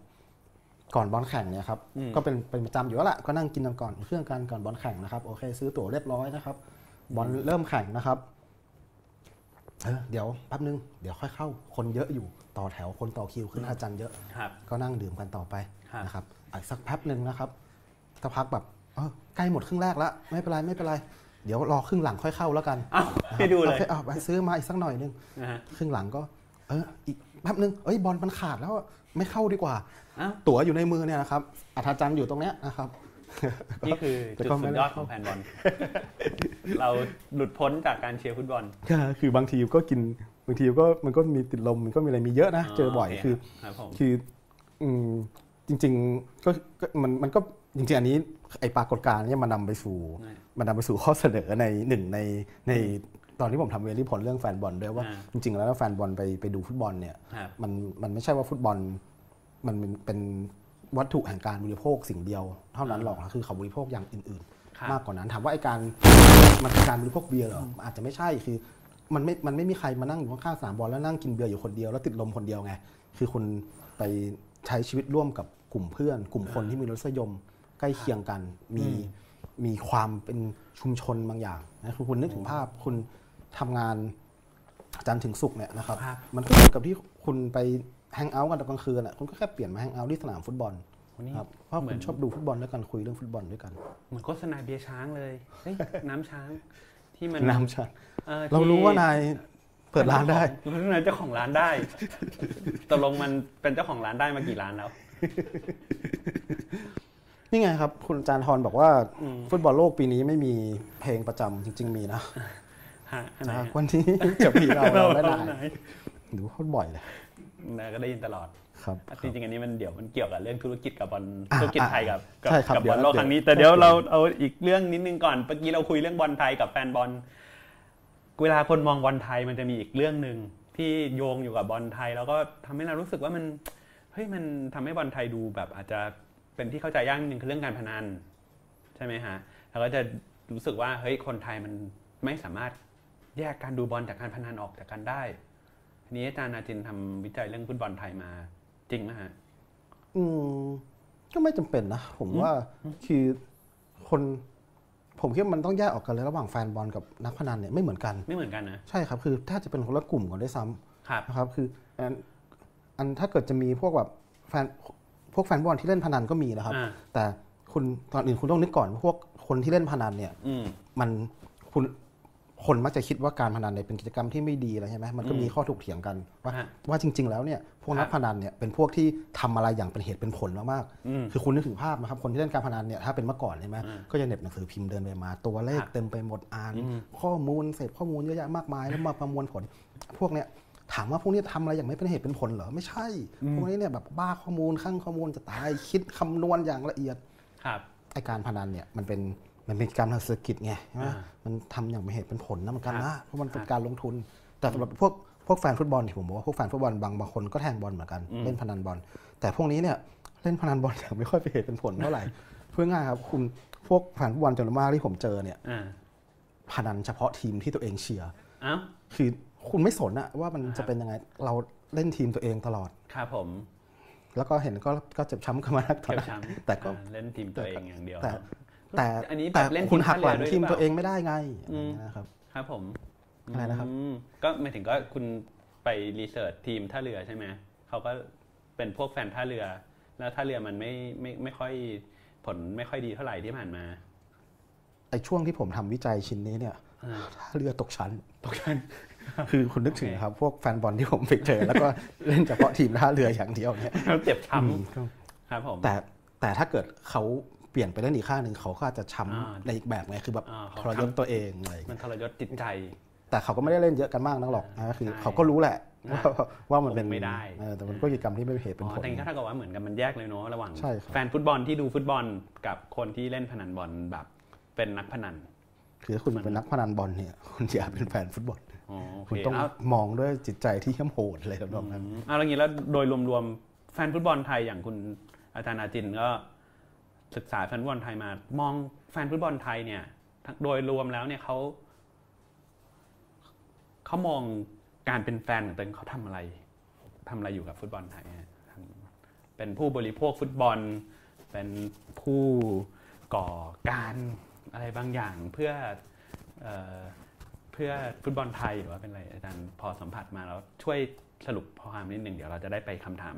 ก่อนบอลแข่งเนี่ยครับอืมก็เป็นเป็นประจำอยู่แล้วละก็นั่งกินกันก่อนเครื่องกันก่อนบอลแข่งนะครับโอเค ซื้อตั๋วเรียบร้อยนะครับบอลเริ่มแข่งนะครับเออเดี๋ยวแป๊บนึงเดี๋ยวค่อยเข้า คนเยอะอยู่ต่อแถวคนต่อคิวขึ้นอาจารย์เยอะครับก็นั่งดื่มกันต่อไปครับนะครับอีกสักแป๊บหนึ่งนะครับสักพักแบบเออใกล้หมดครึ่งแรกแล้วไม่เป็นไรไม่เป็นไร เดี๋ยวรอครึ่งหลังค่อยเข้าแล้วกันอ้าวนะครับให้ดูเลโอยเคเอาไปซื้อมาอีกสักหน่อยนึงนะฮะครึ่งหลังก็ เอออีกแป๊บนึงเอ้ยบอลมันขาดแล้วอะไม่เข้าดีกว่าอ้าวตั๋วอยู่ในมือเนี่ยนะครับอัธจันทร์อยู่ตรงเนี้ยนะครับนี่คือแต่จุดก็สุไม่ดได้ยอดของแฟนบอล เราหลุดพ้นจากการเชียร์ฟุตบอลก็คือบางทีก็กินบางทีก็มันก็มีติดลมมันก็มีอะไรมีเยอะนะ เจอบ่อยโเคคือครับผมคืออืมจริงๆก็ก็มันมันก็จริงๆอันนี้ ไอปรากฏการณ์เนี่ยมันนำไปสู่ใช่มันนำไปสู่ข้อเสนอในหนึ่งในในตอนที่ผมทำเวลีผลเรื่องแฟนบอลด้วยว่าอ่าจริง ๆ แล้วถ้าแฟนบอลไปไปดูฟุตบอลเนี่ยครับมันมันไม่ใช่ว่าฟุตบอลมันเป็นเป็นวัตถุแห่งการบริโภคสิ่งเดียว เท่านั้นหรอกนะคือเขาบริโภคอย่างอื่นครับๆมากกว่านั้นถามว่าไอการมันคือการบริโภคเบียร์เหรออาจจะไม่ใช่คือมันไม่มันไม่มีใครมานั่งอยู่ข้างๆสนามบอลแล้วนั่งกินเบียร์อยู่คนเดียวแล้วติดลมคนเดียวไงคือคุณไปใช้ชีวิตร่วมกับกลุ่มเพื่อน กลุ่มคนที่มีรสนิยม ใกล้เคียงกัน มีมีความเป็นชุมชนบางอย่างนะคือคุณนึกถึงภาพคุณทำงานจันทร์ถึงศุกร์เนี่ยนะครับครับ มันก็เหมือนกับที่คุณไป hang out กันตอนกลางคืนอะคุณก็แค่เปลี่ยนมา hang out ที่สนามฟุตบอลวันนี้ครับเพราะเหมืคุอนณชอบดูฟุตบอลด้วยกันคุยเรื่องฟุตบอลด้วยกัน เหมือนโฆษณาเบียร์ช้างเลยเฮ้ยน้ำช้างที่มันน้ำชันอ่อเรารู้ว่านายเปิดร้านได้รู้ว่านายเจ้าของร้านได้ตกลงมันเป็นเจ้าของร้านได้มากี่ร้านแล้ว นี่ไงครับ คุณจานทรบอกว่า ฟุตบอลโลกปีนี้ไม่มีเพลงประจำจริง ๆ มีนะฮะอันไหนนะฮะวันนี้จะมีเราเราไม่ได้ไหนดูโคตรบ่อยเลยนะก็ได้ยินตลอดครับจริงๆอันนี้มันเดี๋ยวมันเกี่ยวกับเรื่องธุรกิจกับบอลอะธุรกิจไทยกับกัใช่ครับกัเดี๋บยวอลโลกเดี๋ยวครั้งนี้ แต่เดี๋ยวเราเอาอีกเรื่องนิดนึงก่อนเมื่อกี้เราคุยเรื่องบอลไทยกับแฟนบอลเวลาคนมองบอลไทยมันจะมีอีกเรื่องหนึ่งที่โยงอยู่กับบอลไทย แล้วก็ทำให้เรารู้สึกว่ามันเฮ้ยมันทำให้บอลไทยดูแบบอาจจะ เป็นที่เข้าใจยากนิดนึงคือเรื่องการพนันใช่ไหมฮะแล้วก็จะรู้สึกว่าเฮ้ยคนไทยมันไม่สามารถแยกการดูบอลจากการพนันออกจากกันได้ทีนี้อาจารย์นาจินทำวิจัยเรื่องฟุตบอลไทยมาจริงไหมฮะอืมก็ไม่จำเป็นนะผมว่าคือคนผมคิดว่ามันต้องแยกออกกันเลยระหว่างแฟนบอลกับนักพนันเนี่ยไม่เหมือนกันไม่เหมือนกันนะใช่ครับคือถ้าจะเป็นคนละกลุ่มกันด้วยซ้ำครับนะครับคืออันอันถ้าเกิดจะมีพวกแบบแฟน พวกแฟนบอลที่เล่นพนันก็มีนะครับอ่าแต่คุณตอนอื่นคุณต้องนึกก่อนว่าพวกคนที่เล่นพนันเนี่ยอืมมันคุณคนมักจะคิดว่าการพนันเนี่ยเป็นกิจกรรมที่ไม่ดีอะไรใช่ไหมมันก็มีข้อถกเถียงกัน ว่าฮะว่าจริง ๆ แล้วเนี่ยพวกนักพนันเนี่ยเป็นพวกที่ทำอะไรอย่างเป็นเหตุเป็นผลมากอืมๆคือคุณนึกถึงภาพนะครับคนที่เล่นการพนันเนี่ยถ้าเป็นเมื่อก่อนใช่ไหมก็จะเหน็บหนังสือพิมพ์เดินไปมา ตัวเลขครับเต็มไปหมดอ่าน ข้อมูลเสพข้อมูลเยอะแยะมากมายแล้วมาประมวลผล พวกเนี้ย ถามว่าพวกนี้ทำอะไรอย่างไม่เป็นเหตุเป็นผลเหรอ ไม่ใช่ พวกนี้เนี่ยแบบบ้าข้อมูลข้างข้อมูลจะตายคิดคำนวณอย่างละเอียดครับไอการพนันเนี่ยมันเป็นมันเป็นการทางเศรษฐกิจไงใช่ไหมอ่ามันทำอย่างเป็นเหตุเป็นผลนะเหมือนกันครันะบเพราะมันเป็คนรับการลงทุน แต่สำหรับพวกพวกแฟนฟุตบอลเนี่ยผมบอกว่าพวกแฟนฟุตบอลบางบางคนก็แทงบอลเหมือนกันเล่นพนันบอล แต่พวกนี้เนี่ยเล่นพนันบอลอย่างไม่ค่อยเป็นเหตุเป็นผลเท่าไหร่เพื่อง่ายครับคุณพวกแฟนฟุตบอลจำนวนมากที่ผมเจอเนี่ยอ่าพนันเฉพาะทีมที่ตัวเองเชียร์เอ้าคือ คุณไม่สนอะว่ามันครัจะบเป็นยังไงเราเล่นทีมตัวเองตลอดครับผม แล้วก็เห็นก็ก็เจ็บช้ำกันมานักต่อเก็บนักช้ำแต่ก็อ่าเล่นทีมตัวเองอย่างเดียวแต่แต่อันนี้แบบแต่เล่นคุณทีมหักหลังท่าเรือด้วยทีมหรือเปล่าตัวเองไม่ได้ไงอืมนะครับ ครับผมอะไรนะครับมก็หมายถึงก็คุณไปรีเสิร์ชทีมท่าเรือใช่ไหมเขาก็เป็นพวกแฟนท่าเรือ แล้วท่าเรือมันไม่ไม่ไม่ค่อยผลไม่ค่อยดีเท่าไหร่ที่ผ่านมาไอ้ช่วงที่ผมทำวิจัยชิ้นนี้เนี่ยอ่าท่าเรือตกชั้นตกชั้น คือคุณนึกถึงโอเคนะครับพวกแฟนบอลที่ผมไปเจอแล้วก็เล่นเฉพาะทีมท่าเรืออย่างเดียวเนี่ยแล้วเจ็บช้อืมำครับผมแต่แต่ถ้าเกิดเขาเปลี่ยนไปเล่นอีกข้างหนึ่งเขาก็อาจจะช้อ่าำในอีกแบบไงคือแบบอ่าเขาทรยศตัวเองอะไรอย่างมัเงี้ยนทรยศจิตใจ แต่เขาก็ไม่ได้เล่นเยอะกันมากนักหรอกนะคือใช่เขาก็รู้แหละอ่าว่าว่ามันเป็นคงไม่ได้เออแต่มันก็กิจกรรมที่ไม่เป็นเหตุเป็นอ๋อผลแต่ก็เท่ากับว่าเหมือนกันมันแยกเลยเนาะระหว่างใช่ครับแฟนฟุตบอลที่ดูฟุตบอลกับคนที่เล่นพนันบอลแบบเป็นนักพนันคือถ้าคุณเป็นนักพนันบอลเนี่ยคุณอย่าเป็นแฟนฟุตบอลอ๋อโอเคคุณต้องเอามองด้วยจิตใจที่เข้มโหดอะไรแบบนั้นอืมเอาแล้วงี้แล้วโดยรวมๆแฟนฟุตบอลไทยอย่างคุณอาจารย์อาจินก็ศึกษาแฟนฟุตบอลไทยมา มองแฟนฟุตบอลไทยเนี่ยทั้งโดยรวมแล้วเนี่ยเขาเขามองการเป็นแฟนของตัวเองเขาทำอะไรทำอะไรอยู่กับฟุตบอลไทยฮะทำเป็นผู้บริโภคฟุตบอล เป็นผู้ก่อการอะไรบางอย่างเพื่อเอ่อเพื่อฟุตบอลไทยหรือว่าเป็นอะไรอาจารย์พอสัมผัสมาแล้วช่วยสรุปความนิดหนึ่งเดี๋ยวเราจะได้ไปคำถาม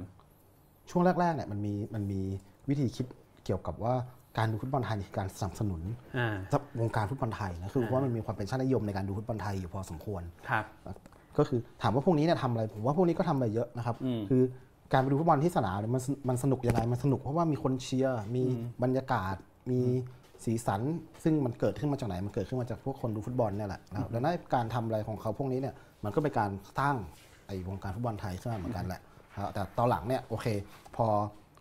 ช่วงแรกๆเนี่ยมันมีมันมีวิธีคิดเกี่ยวกับว่าการดูฟุตบอลไทยนี่คือการสนับสนุนอ่าวงการฟุตบอลไทยนะคือว่ามันมีความเป็นชาตินิยมในการดูฟุตบอลไทยอยู่พอสมควรครับก็คือถามว่าพวกนี้เนี่ยทำอะไรผมว่าพวกนี้ก็ทำอะไรเยอะนะครับอืมคือการไปดูฟุตบอลที่สนามเนี่ยมันสมันสนุกยังไงมันสนุกเพราะว่ามีคนเชียร์มีบรรยากาศมี สีสัน ซึ่งมันเกิดขึ้นมาจากไหน มันเกิดขึ้นมาจากพวกคนดูฟุตบอลเนี่ยแหละนะครับดังนั้นการทำอะไรของเขาพวกนี้เนี่ยมันก็เป็นการสร้างไอ้วงการฟุตบอลไทยขึ้นมาเหมือนกันแหละครับแต่ตอนหลังเนี่ยโอเค พอ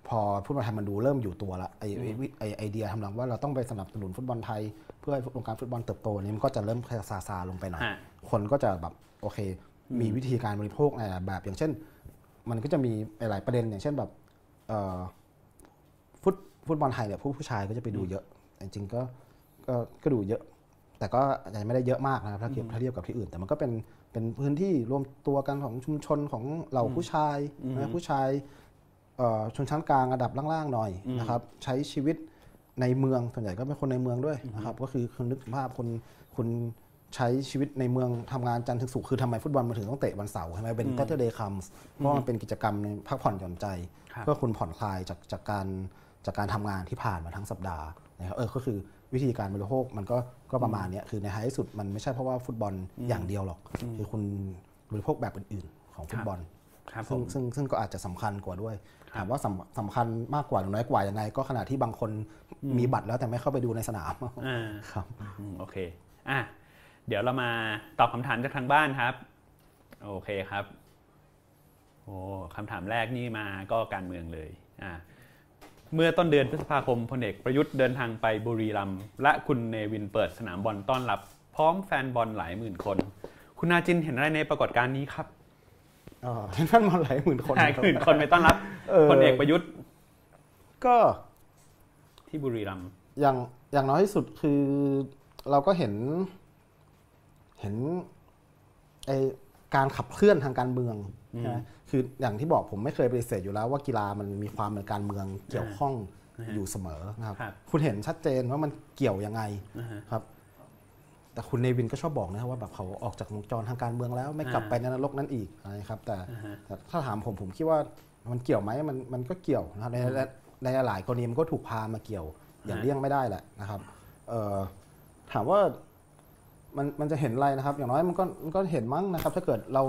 พอฟุตบอลไทยมันดูเริ่มอยู่ตัวละไอไอ้วิไอไอเดียทำหลังว่าเราต้องไปสนับสนุนฟุตบอลไทย เพื่อให้วงการฟุตบอลเติบโตเนี่ยมันก็จะเริ่มซาซาๆลงไปหน่อยฮะคนก็จะแบบโอเค มีวิธีการบริโภคในหลายแบบอย่างเช่น มันก็จะมีหลายๆประเด็นอย่างเช่นแบบเอ่อฟุตฟุตบอลไทยเนี่ยผู้ผู้ชายก็จะไปดูเยอะ จริงๆก็ก็ก็ดูเยอะ แต่ก็อาจจะไม่ได้เยอะมากนะครับถ้าเทียบถ้าเทียบกับที่อื่น แต่มันก็เป็นเป็นพื้นที่รวมตัวกันของชุมชนของเหล่าผู้ชายนะผู้ชายเอ่อชนชั้นกลางระดับล่างๆหน่อยนะครับ ใช้ชีวิตในเมืองส่วนใหญ่ก็เป็นคนในเมืองด้วยนะครับ ก็คือคุณนึกภาพคนคุณใช้ชีวิตในเมืองทำงานจันทร์ถึงศุกร์คือทำไมฟุตบอลมันถึงต้องเตะวันเสาร์ใช่ไหมเป็น Saturday comes เพราะมันเป็นกิจกรรมในพักผ่อนหย่อนใจ ครับ เพื่อคุณผ่อนคลายจากจากการจากการทำงานที่ผ่านมาทั้งสัปดาห์ นะครับเออก็คือวิธีการบริโภคมันก็ก็ประมาณเนี้ยคือในท้ายที่สุดมันไม่ใช่เพราะว่าฟุตบอลอย่างเดียวหรอก คือคุณบริโภคแบบอื่นๆ ของฟุตบอลครับผซึ่งมซึ่งซึ่งก็อาจจะสำคัญกว่าด้วยครับถามว่าสำสำคัญมากกว่าหรือน้อยกว่ายังไง ก็ขณะที่บางคนมีบัตรแล้วแต่ไม่เข้าไปดูในสนามอ่าครับอืมโอเคอะเดี๋ยวเรามาตอบคำถามจากทางบ้านครับ โอเคครับโอ้คำถามแรกนี่มาก็การเมืองเลยอะ เมื่อต้นเดือนพฤษภาคมพลเอกประยุทธ์เดินทางไปบุรีรัมย์และคุณเนวินเปิดสนามบอลต้อนรับ พร้อมแฟนบอลหลายหมื่นคน คุณนาจินเห็นอะไรในปรากฏการณ์นี้ครับเอ่อเห็นแฟนบอลหลายหมื่นคนหลายหมื่นคนไปต้อนรับเออพลเอกประยุทธ์ ก็ที่บุรีรัมย์อย่างอย่างน้อยที่สุดคือเราก็เห็น เห็นไอการขับเคลื่อนทางการเมืองใช่ไหม คืออย่างที่บอกผมไม่เคยปฏิเสธอยู่แล้วว่ากีฬามันมีความเป็นการเมืองเกี่ยวข้องอยู่เสมอนะครับครับคุณเห็นชัดเจนว่ามันเกี่ยวยังไงอ่าฮะครับ แต่คุณเนวินก็ชอบบอกนะครับว่าแบบเขาออกจากวงจรทางการเมืองแล้วไม่กลับอ่าไปในนรกนั้นอีกนะครับแต่อ่าฮะแต่ถ้าถามผมผมคิดว่ามันเกี่ยวไหมมันมันก็เกี่ยวนะครับในในในหลายกรณีมันก็ถูกพามาเกี่ยวอย่างเลี่ยงไม่ได้แหละนะครับเอ่อถามว่า มันมันจะเห็นอะไรนะครับ อย่างน้อยมันก็มันก็เห็นมั้งนะครับ ถ้าเกิดเรา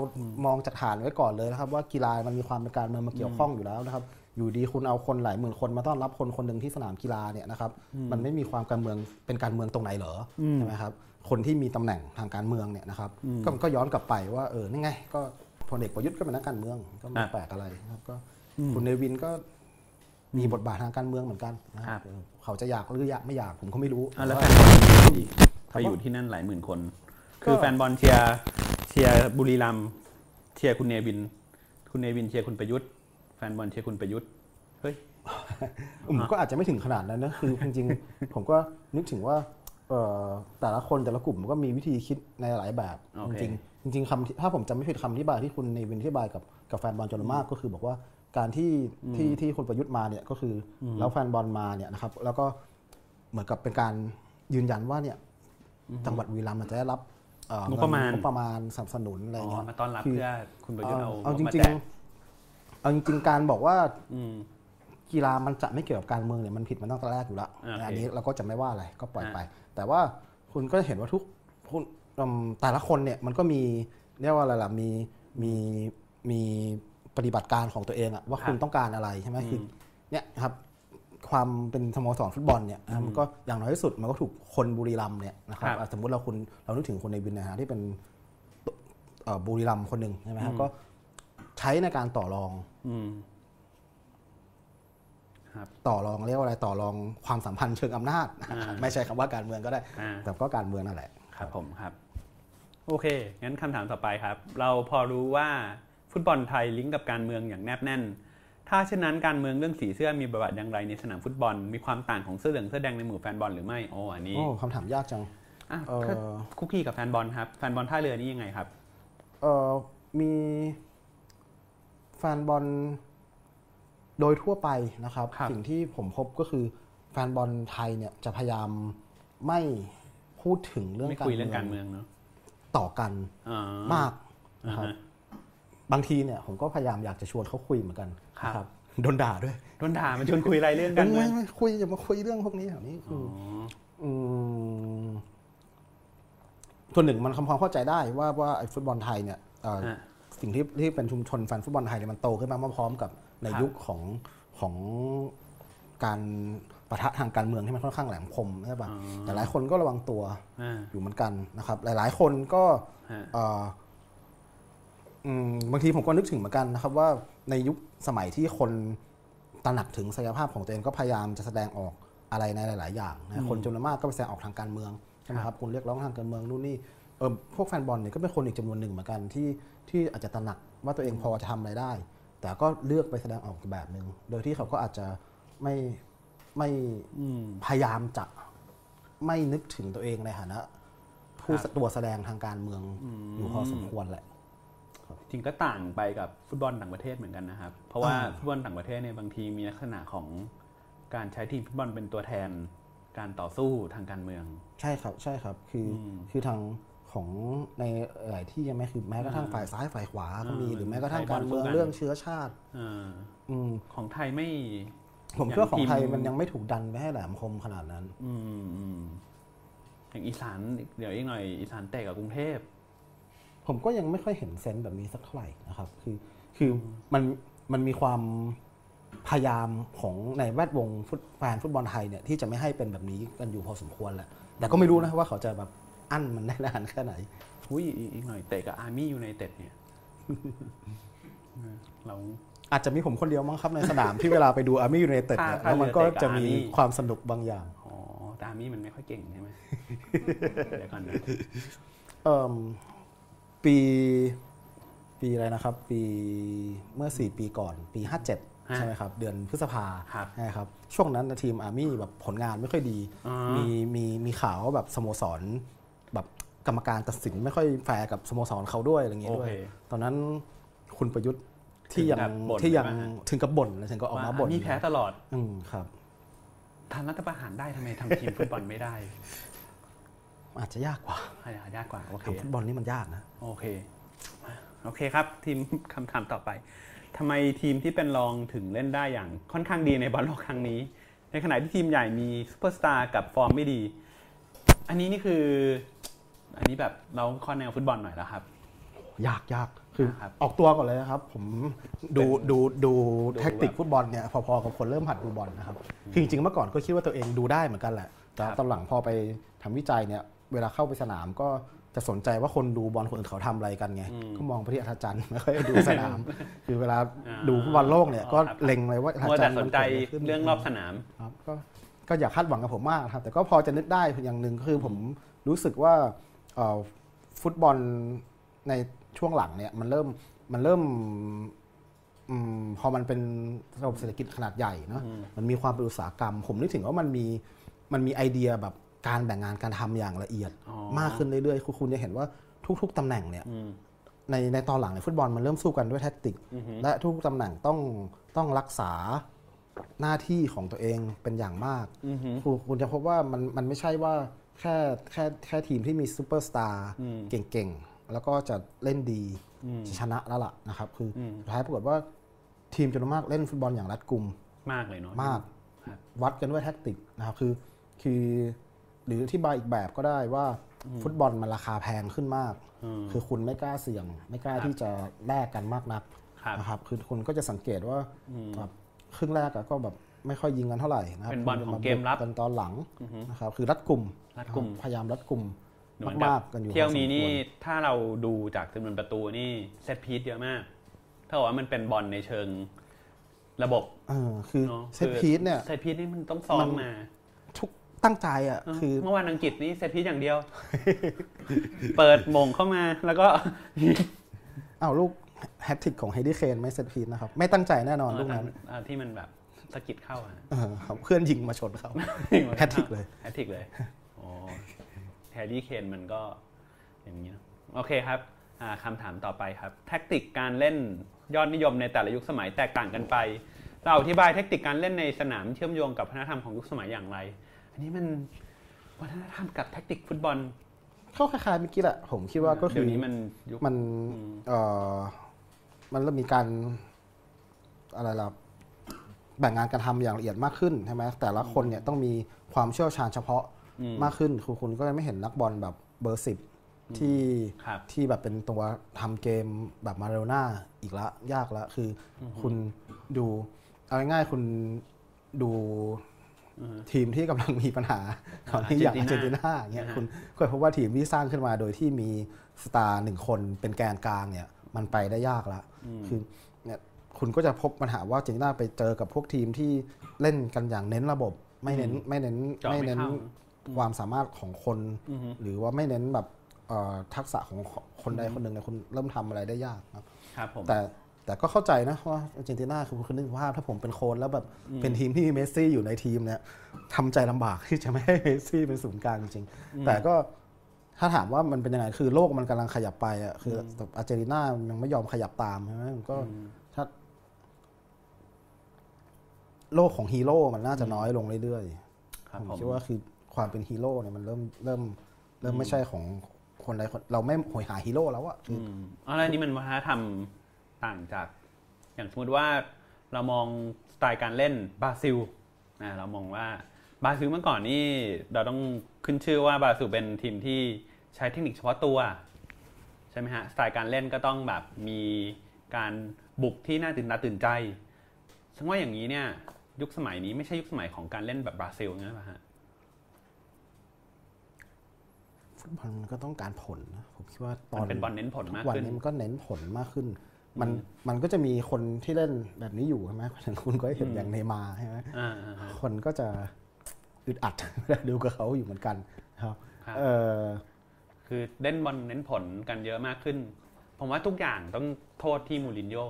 มองจากฐานไว้ก่อนเลยนะครับ ว่ากีฬามันมีความเป็นการเมืองมาเกี่ยวข้องอยู่แล้วนะครับ อยู่ดีคุณเอาคนหลายหมื่นคนมาต้อนรับคนคนหนึ่งที่สนามกีฬาเนี่ยนะครับ มันไม่มีความการเมืองเป็นการเมืองตรงไหนเหรออใช่ไหมครับ คนที่มีตำแหน่งทางการเมืองเนี่ยนะครับ ก็ก็ย้อนกลับไปว่าเออนี่ไง ก็พลเอกประยุทธ์ก็เป็นนักการเมืองก็ไม่อะแปลกอะไรนะครับก็คุณเนวินก็มีบทบาททางการเมืองเหมือนกันนะคครัรับบเออเขาจะอยากหรืออยากไม่อยากผมก็ไม่รู้อะแล้วต่แฟ ว่านบอลดีถามไปว่าอยู่ที่นั่นหลายหมื่นคนก็คือแฟนบอลเชียร์เชียร์บุรีรัมย์เชียร์คุณเนวิน คุณเนวินเชียร์คุณประยุทธ์แฟนบอลเชียร์คุณประยุทธ์เฮ้ยผมก็อาจจะไม่ถึงขนาดนั้นนะคือจริงๆผมก็นึกถึงว่าเอ่อแต่ละคนแต่ละกลุ่มมันก็มีวิธีคิดในหลายแบบโอจเคริงๆจริงๆคำที่ถ้าผมจำไม่ผิดคำอธิบายที่คุณในวินอธิบายกับกับแฟนบอลจำนวนมากก็คือบอกว่าการที่ที่ที่คุณประยุทธ์มาเนี่ยก็คืออแล้วแฟนบอลมาเนี่ยนะครับแล้วก็เหมือนกับเป็นการยืนยันว่าเนี่ย จังหวัดบุรีรัมย์มันจะได้รับเอ่องบประมาณงบประมาณสนับสนุนอะไรอ๋อเงี้ยมาต้อนรับคือเพื่อคุณประยุทธ์เอาเอาจมาริงแจกๆเอาจริงๆการบอกว่าอืมกีฬามันจะไม่เกี่ยวกับการเมืองเนี่ยมันผิดมาตั้งแต่แรกอยู่แล้วโอเคอันนี้เราก็จะไม่ว่าอะไรก็ปล่อยอ่าไป แต่ว่าคุณก็เห็นว่าทุกคุณอืมแต่ละคนเนี่ยมันก็มีเรียกว่าอะไรล่ะมีมีมีปฏิบัติการของตัวเองอะว่าคุณต้องการอะไรใช่ไหมคือเนี่ยครับ ความเป็นสโมสรฟุตบอลเนี่ยนะมันก็อย่างน้อยที่สุดมันก็ถูกคนบุรีรัมย์เนี่ยนะครับครับอะสมมุติเราคุณเรานึกถึงคนในวินนะฮะที่เป็นเอ่อบุรีรัมย์คนหนึ่งใช่ไหมครับก็ใช้ในการต่อรองอืมครับต่อรองเรียกว่าอะไรต่อรองความสัมพันธ์เชิงอำนาจอ่าไม่ใช่คำว่าการเมืองก็ได้อ่าแต่ก็การเมืองนั่นแหละครับผมครับ โอเคงั้นคำถามต่อไปครับ เราพอรู้ว่าฟุตบอลไทยลิงก์กับการเมืองอย่างแนบแน่น ถ้าเช่นนั้นการเมืองเรื่องสีเสื้อมีบทบาทอย่างไรในสนามฟุตบอล มีความต่างของเสื้อเหลืองเสื้อแดงในหมู่แฟนบอลหรือไม่โอ้อันนี้โอ้คำถามยากจังอะเอ่อก็คุกคีกับแฟนบอลครับแฟนบอลท่าเรือนี่ยังไงครับเอ่อมีแฟนบอลโดยทั่วไปนะครับครับสิ่งที่ผมพบก็คือแฟนบอลไทยเนี่ยจะพยายามไม่พูดถึงเรื่องไม่การคุยเรื่องเมืกาองรเมืองเนาะต่อกันอ่มากอ่านะครับฮะ บางทีเนี่ยผมก็พยายามอยากจะชวนเขาคุยเหมือนกันครับนะครับโดนด่าด้วยโดนด่ามันชวนคุยอะไรเรื่องการเมืไม่องไม่คุยอย่ามาคุยเรื่องพวกนี้แถวนี้คืออ๋ออืมส่วนหนึ่งมันทำความเข้าใจได้ว่าว่าไอ้ฟุตบอลไทยเนี่ยเอ่อฮะสิ่งที่ที่เป็นชุมชนแฟนฟุตบอลไทยเนี่ยมันโตขึ้นมาพร้อมๆกับในครับยุคของของการปะทะทางการเมืองที่มันค่อนข้างแหลมคมใช่ปะแต่หลายคนก็ระวังตัวอ่าอยู่เหมือนกันนะครับ หลาย ๆ คนก็ฮะเอ่ออืม บางทีผมก็นึกถึงเหมือนกันนะครับว่าในยุคสมัยที่คนตระหนักถึงศักยภาพของตัวเองก็พยายามจะแสดงออกอะไรในหลาย ๆ อย่างนะคนจำนวนมากก็ไปแสดงออกทางการเมืองใช่ไหมครับคุณเรียกร้องทางการเมืองนู่นนี่เออพวกแฟนบอลเนี่ยก็เป็นคนอีกจำนวนหนึ่งเหมือนกันที่ที่อาจจะตระหนักว่าตัวเองพอจะทำอะไรได้ แต่ก็เลือกไปแสดงออกอีกแบบหนึ่งโดยที่เขาก็อาจจะไม่ไม่อืมพยายามจะไม่นึกถึงตัวเองในฐานะผู้ครับตัวแสดงทางการเมืองอยู่พอสมควรแหละ จริงก็ต่างไปกับฟุตบอลต่างประเทศเหมือนกันนะครับ เพราะว่าอ่าฟุตบอลต่างประเทศเนี่ยบางทีมีลักษณะของการใช้ทีมฟุตบอลเป็นตัวแทนการต่อสู้ทางการเมือง ใช่ครับใช่ครับคืออมคือทางของในหลายที่ใช่ไหมคือแม้กระทั่งฝ่ายซ้ายฝ่ายขวาก็มีอ่าหรือแม้กระทั่งใช้บอลการเมืองสู้กันเรื่องเชื้อชาติอ่าอืมของไทยไม่ ผมคิดว่าของไทยอย่างทีมมันยังไม่ถูกดันไปให้แหลมคมขนาดนั้น อืมอืมอย่างอีสานเดี๋ยวอีกหน่อยอีสานเตะกับกรุงเทพ ผมก็ยังไม่ค่อยเห็น sense แบบนี้สักเท่าไหร่นะครับ คือคือมันมันมีความพยายามของในแวดวงฟุตแฟนฟุตบอลไทยเนี่ยที่จะไม่ให้เป็นแบบนี้กันอยู่พอสมควรแหละแต่ก็ไม่รู้นะว่าเขาจะแบบอั้นมันได้นานแค่ไหนอุ้ยอีกหน่อยเตะกับอาร์มี่ยูไนเต็ดเนี่ยเราอาจจะมีผมคนเดียวมั้งครับในสนามที่เวลาไปดูอาร์มี่ยูไนเต็ดเนี่ยถ้าแล้วมันก็ถ้าเรือเตะกับจะมี Army ความสนุกบางอย่างอ๋อแต่อาร์มี่มันไม่ค่อยเก่งใช่ไหมเดี๋ยวก่อนนะเอ่ม ปีปีอะไรนะครับ ปีเมื่อ 4 ปีก่อนปี 57 ใช่ไหมครับ เดือนพฤษภาครับใช่ครับ ช่วงนั้นนะทีมอาร์มี่แบบผลงานไม่ค่อยดีอ่ามีมีมีข่าวว่าแบบสโมสรแบบกรรมการตัดสินไม่ค่อยแฟร์กับสโมสรเขาด้วยอะไรเงี้ยด้วยโอเคตอนนั้นคุณประยุทธ์ที่ยังถึงกับบ่นที่ยังใช่ไหมฮะถึงกับบ่นนะถึงกับออกมาบ่นมีแพ้ตลอด อืมครับทำรัฐประหารได้ทำไมทำทีมฟุตบอลไม่ได้ อาจจะยากกว่าอาจจะยากกว่าโอเคทำฟุตบอลนี่มันยากนะโอเคโอเคครับ ทีมคำถามต่อไปทำไมทีมที่เป็นรองถึงเล่นได้อย่างค่อนข้างดีในบอลโลกครั้งนี้ ในขณะที่ทีมใหญ่มีซูเปอร์สตาร์กับฟอร์มไม่ดี อันนี้นี่คือ อันนี้แบบเราข้อแนวฟุตบอลหน่อยแล้วครับ ยากยากคือครับออกตัวก่อนเลยนะครับ ผมดูเป็นดูดูดูแท็กติกแบบฟุตบอลเนี่ยพอๆกับคนเริ่มหัดดูบอลนะครับคือจริงๆเมื่อก่อนก็คิดว่าตัวเองดูได้เหมือนกันแหละแต่ครับตอนหลังพอไปทำวิจัยเนี่ย เวลาเข้าไปสนามก็จะสนใจว่าคนดูบอลคนอื่นเขาทำอะไรกันไง ก็มองไปที่อัธจันทร์ไม่ค่อยได้ดูสนาม คือเวลาอ่าดูฟุตบอลโลกเนี่ยอ๋อก็ครับเล็งเลยว่าอัธมัวจัแต่นทร์สมันนใจเกิดอะไรขึ้นเรื่องรอบสนามครับก็ก็อย่าคาดหวังกับผมมากนะครับ แต่ก็พอจะนึกได้อย่างหนึ่งคือผมรู้สึกว่าเอ่อฟุตบอลในช่วงหลังเนี่ยมันเริ่มมันเริ่มอมพอมันเป็นระบบเศรษฐกิจขนาดใหญ่เนาะมันมีความเป็นอุตสาหกรรม ผมนึกถึงว่ามันมีมันมีไอเดียแบบ การแบ่งงานการทำอย่างละเอียดอ๋อมากขึ้นเรื่อยๆ คุณคุณจะเห็นว่าทุก ๆตำแหน่งเนี่ยอืมในในตอนหลังในยฟุตบอลมันเริ่มสู้กันด้วยแท็กติก และทุกตำแหน่งต้องต้องรักษาหน้าที่ของตัวเองเป็นอย่างมากคุณคุณจะพบว่ามันมันไม่ใช่ว่าแค่แค่แค่ทีมที่มีซูเปอร์สตาร์เก่งๆ แล้วก็จะเล่นดีจะชนะแล้วล่ะนะครับ คืออสุดท้ายปรากฏว่าทีมจำนวนมากเล่นฟุตบอลอย่างรัดกุมมากเลยเนาะมากครับวัดกันด้วยแท็กติกนะครับคือคือ หรืออธิบายอีกแบบก็ได้ว่าฟุตบอลมันราคาแพงขึ้นมาก คือคุณไม่กล้าเสี่ยง ไม่กล้าที่จะแลกกันมากนักครับนะครับคือคุณก็จะสังเกตว่าแบบครึ่งแรกอะก็แบบไม่ค่อยยิงกันเท่าไหร่นะครับเป็นบอลของเกมรับกันตอนหลังนะครับคือรัดกลุ่มรัดกุมพยายามรัดกลุ่มเหมือนมากับกๆกันอยู่เที่ยวนี้พอสมนี่ควรถ้าเราดูจากจำนวนประตูนี่ set piece เยอะมากถ้าบอกว่ามันเป็นบอลในเชิงระบบเออคือเนาะ set piece เนี่ย set piece นี่มันต้องซ้อมมันมาทุก ตั้งใจอะเออคือ เมื่อวานอังกฤษนี่ set piece อย่างเดียว เปิดมุมเข้ามาแล้วก็อ้าวลูกแฮตทริกของแฮร์รี่เคนไม่ set piece นะครับ ไม่ตั้งใจแน่นอนลูกนั้นเอ่อที่มันแบบสะกิดเข้าอะเออครับเพื่อนยิงมาชนเขาแฮตทริกเลยแฮตทริกเลยอ๋อแฮร์รี่เคนมันก็อย่างนี้เนอะโอเคครับอ่าคำถามต่อไปครับ แท็กติกการเล่นยอดนิยมในแต่ละยุคสมัยแตกต่างกันไป เราอธิบายแท็กติกการเล่นในสนามเชื่อมโยงกับวัฒนธรรมของยุคสมัยอย่างไร อันนี้มันวัฒนธรรมกับแท็กติกฟุตบอลเข้าคล้ายๆเมื่อกี้แหละผมคิดว่าก็คืเดี๋ยอวนี้มันยุคมันเอ่อมันเริ่มมีการอะไรล่ะแบ่งงานการทำอย่างละเอียดมากขึ้นใช่ไหมแต่ละคนเนี่ยต้องมีความเชี่ยวชาญเฉพาะมากขึ้นคุณคุณก็จะไม่เห็นนักบอลแบบเบอร์สิบที่ครับที่แบบเป็นตัวทำเกมแบบมาเรลน่าอีกละยากละคืออคุณดูเอาง่ายๆคุณดู ทีมที่กำลังมีปัญหาตอนนี้อย่างอาร์เจนตินาอย่างเงี้ยอ่าฮะคุณก็พบว่าทีมที่สร้างขึ้นมาโดยที่มีสตาร์หนึ่งคนเป็นแกนกลางเนี่ยมันไปได้ยากละคือเนี่ยคุณก็จะพบปัญหาว่าอาร์เจนตินาไปเจอกับพวกทีมที่เล่นกันอย่างเน้นระบบ ไม่เน้นไม่เน้นเจาะไม่ไม่เน้นเข้าความสามารถของคน หรือว่าไม่เน้นแบบเอ่อทักษะของคนใดคนหนึ่งเนี่ยคุณเริ่มทำอะไรได้ยากครับครับผมแต่ แต่ก็เข้าใจนะว่าอาร์เจนตินาคือคุณนึกภาพถ้าผมเป็นโค้ชแล้วแบบเป็นทีมที่มีเมสซี่อยู่ในทีมเนี่ยทำใจลำบากที่จะไม่ให้เมสซี่เป็นศูนย์กลางจริงๆแต่ก็ถ้าถามว่ามันเป็นยังไงคือโลกมันกำลังขยับไปอะคือออาร์เจนตินายังไม่ยอมขยับตามใช่ไหมมันก็ถ้าโลกของฮีโร่มันน่าจะน้อยลงเรื่อยครับๆผมผมคิดว่าคือความเป็นฮีโร่เนี่ยมันเริ่มเริ่มเริ่มไม่ใช่ของคนใดคนเราไม่โหยหาฮีโร่แล้วอะคืออืมอะไรนี่มันวัฒนธรรม ต่างจาก อย่างสมมติว่าเรามองสไตล์การเล่นบราซิลนะเรามองว่าบราซิลเมื่อก่อนนี่เราต้องขึ้นชื่อว่าบราซิลเป็นทีมที่ใช้เทคนิคเฉพาะตัวใช่ไหมฮะสไตล์การเล่นก็ต้องแบบมีการบุกที่น่าตื่นตาตื่นใจซึ่งว่าอย่างนี้เนี่ยยุคสมัยนี้ไม่ใช่ยุคสมัยของการเล่นแบบบราซิลงั้นหรือเปล่าฮะฟุตบอลมันก็ต้องการผลนะผมคิดว่าตมัอนนเป็นบอลเน้นผลมากวันขึ้นนี้มันก็เน้นผลมากขึ้น มันมันก็จะมีคนที่เล่นแบบนี้อยู่ใช่ไหมอย่างคุณก็เห็นอย่างเนย์มาร์ใช่ไหมอ่าอ่าอ่าคนก็จะอึดอัดเวลาดูกับเขาอยู่เหมือนกันครับครับเออคือเล่นบอลเน้นผลกันเยอะมากขึ้น ผมว่าทุกอย่างต้องโทษที่มูรินโญ่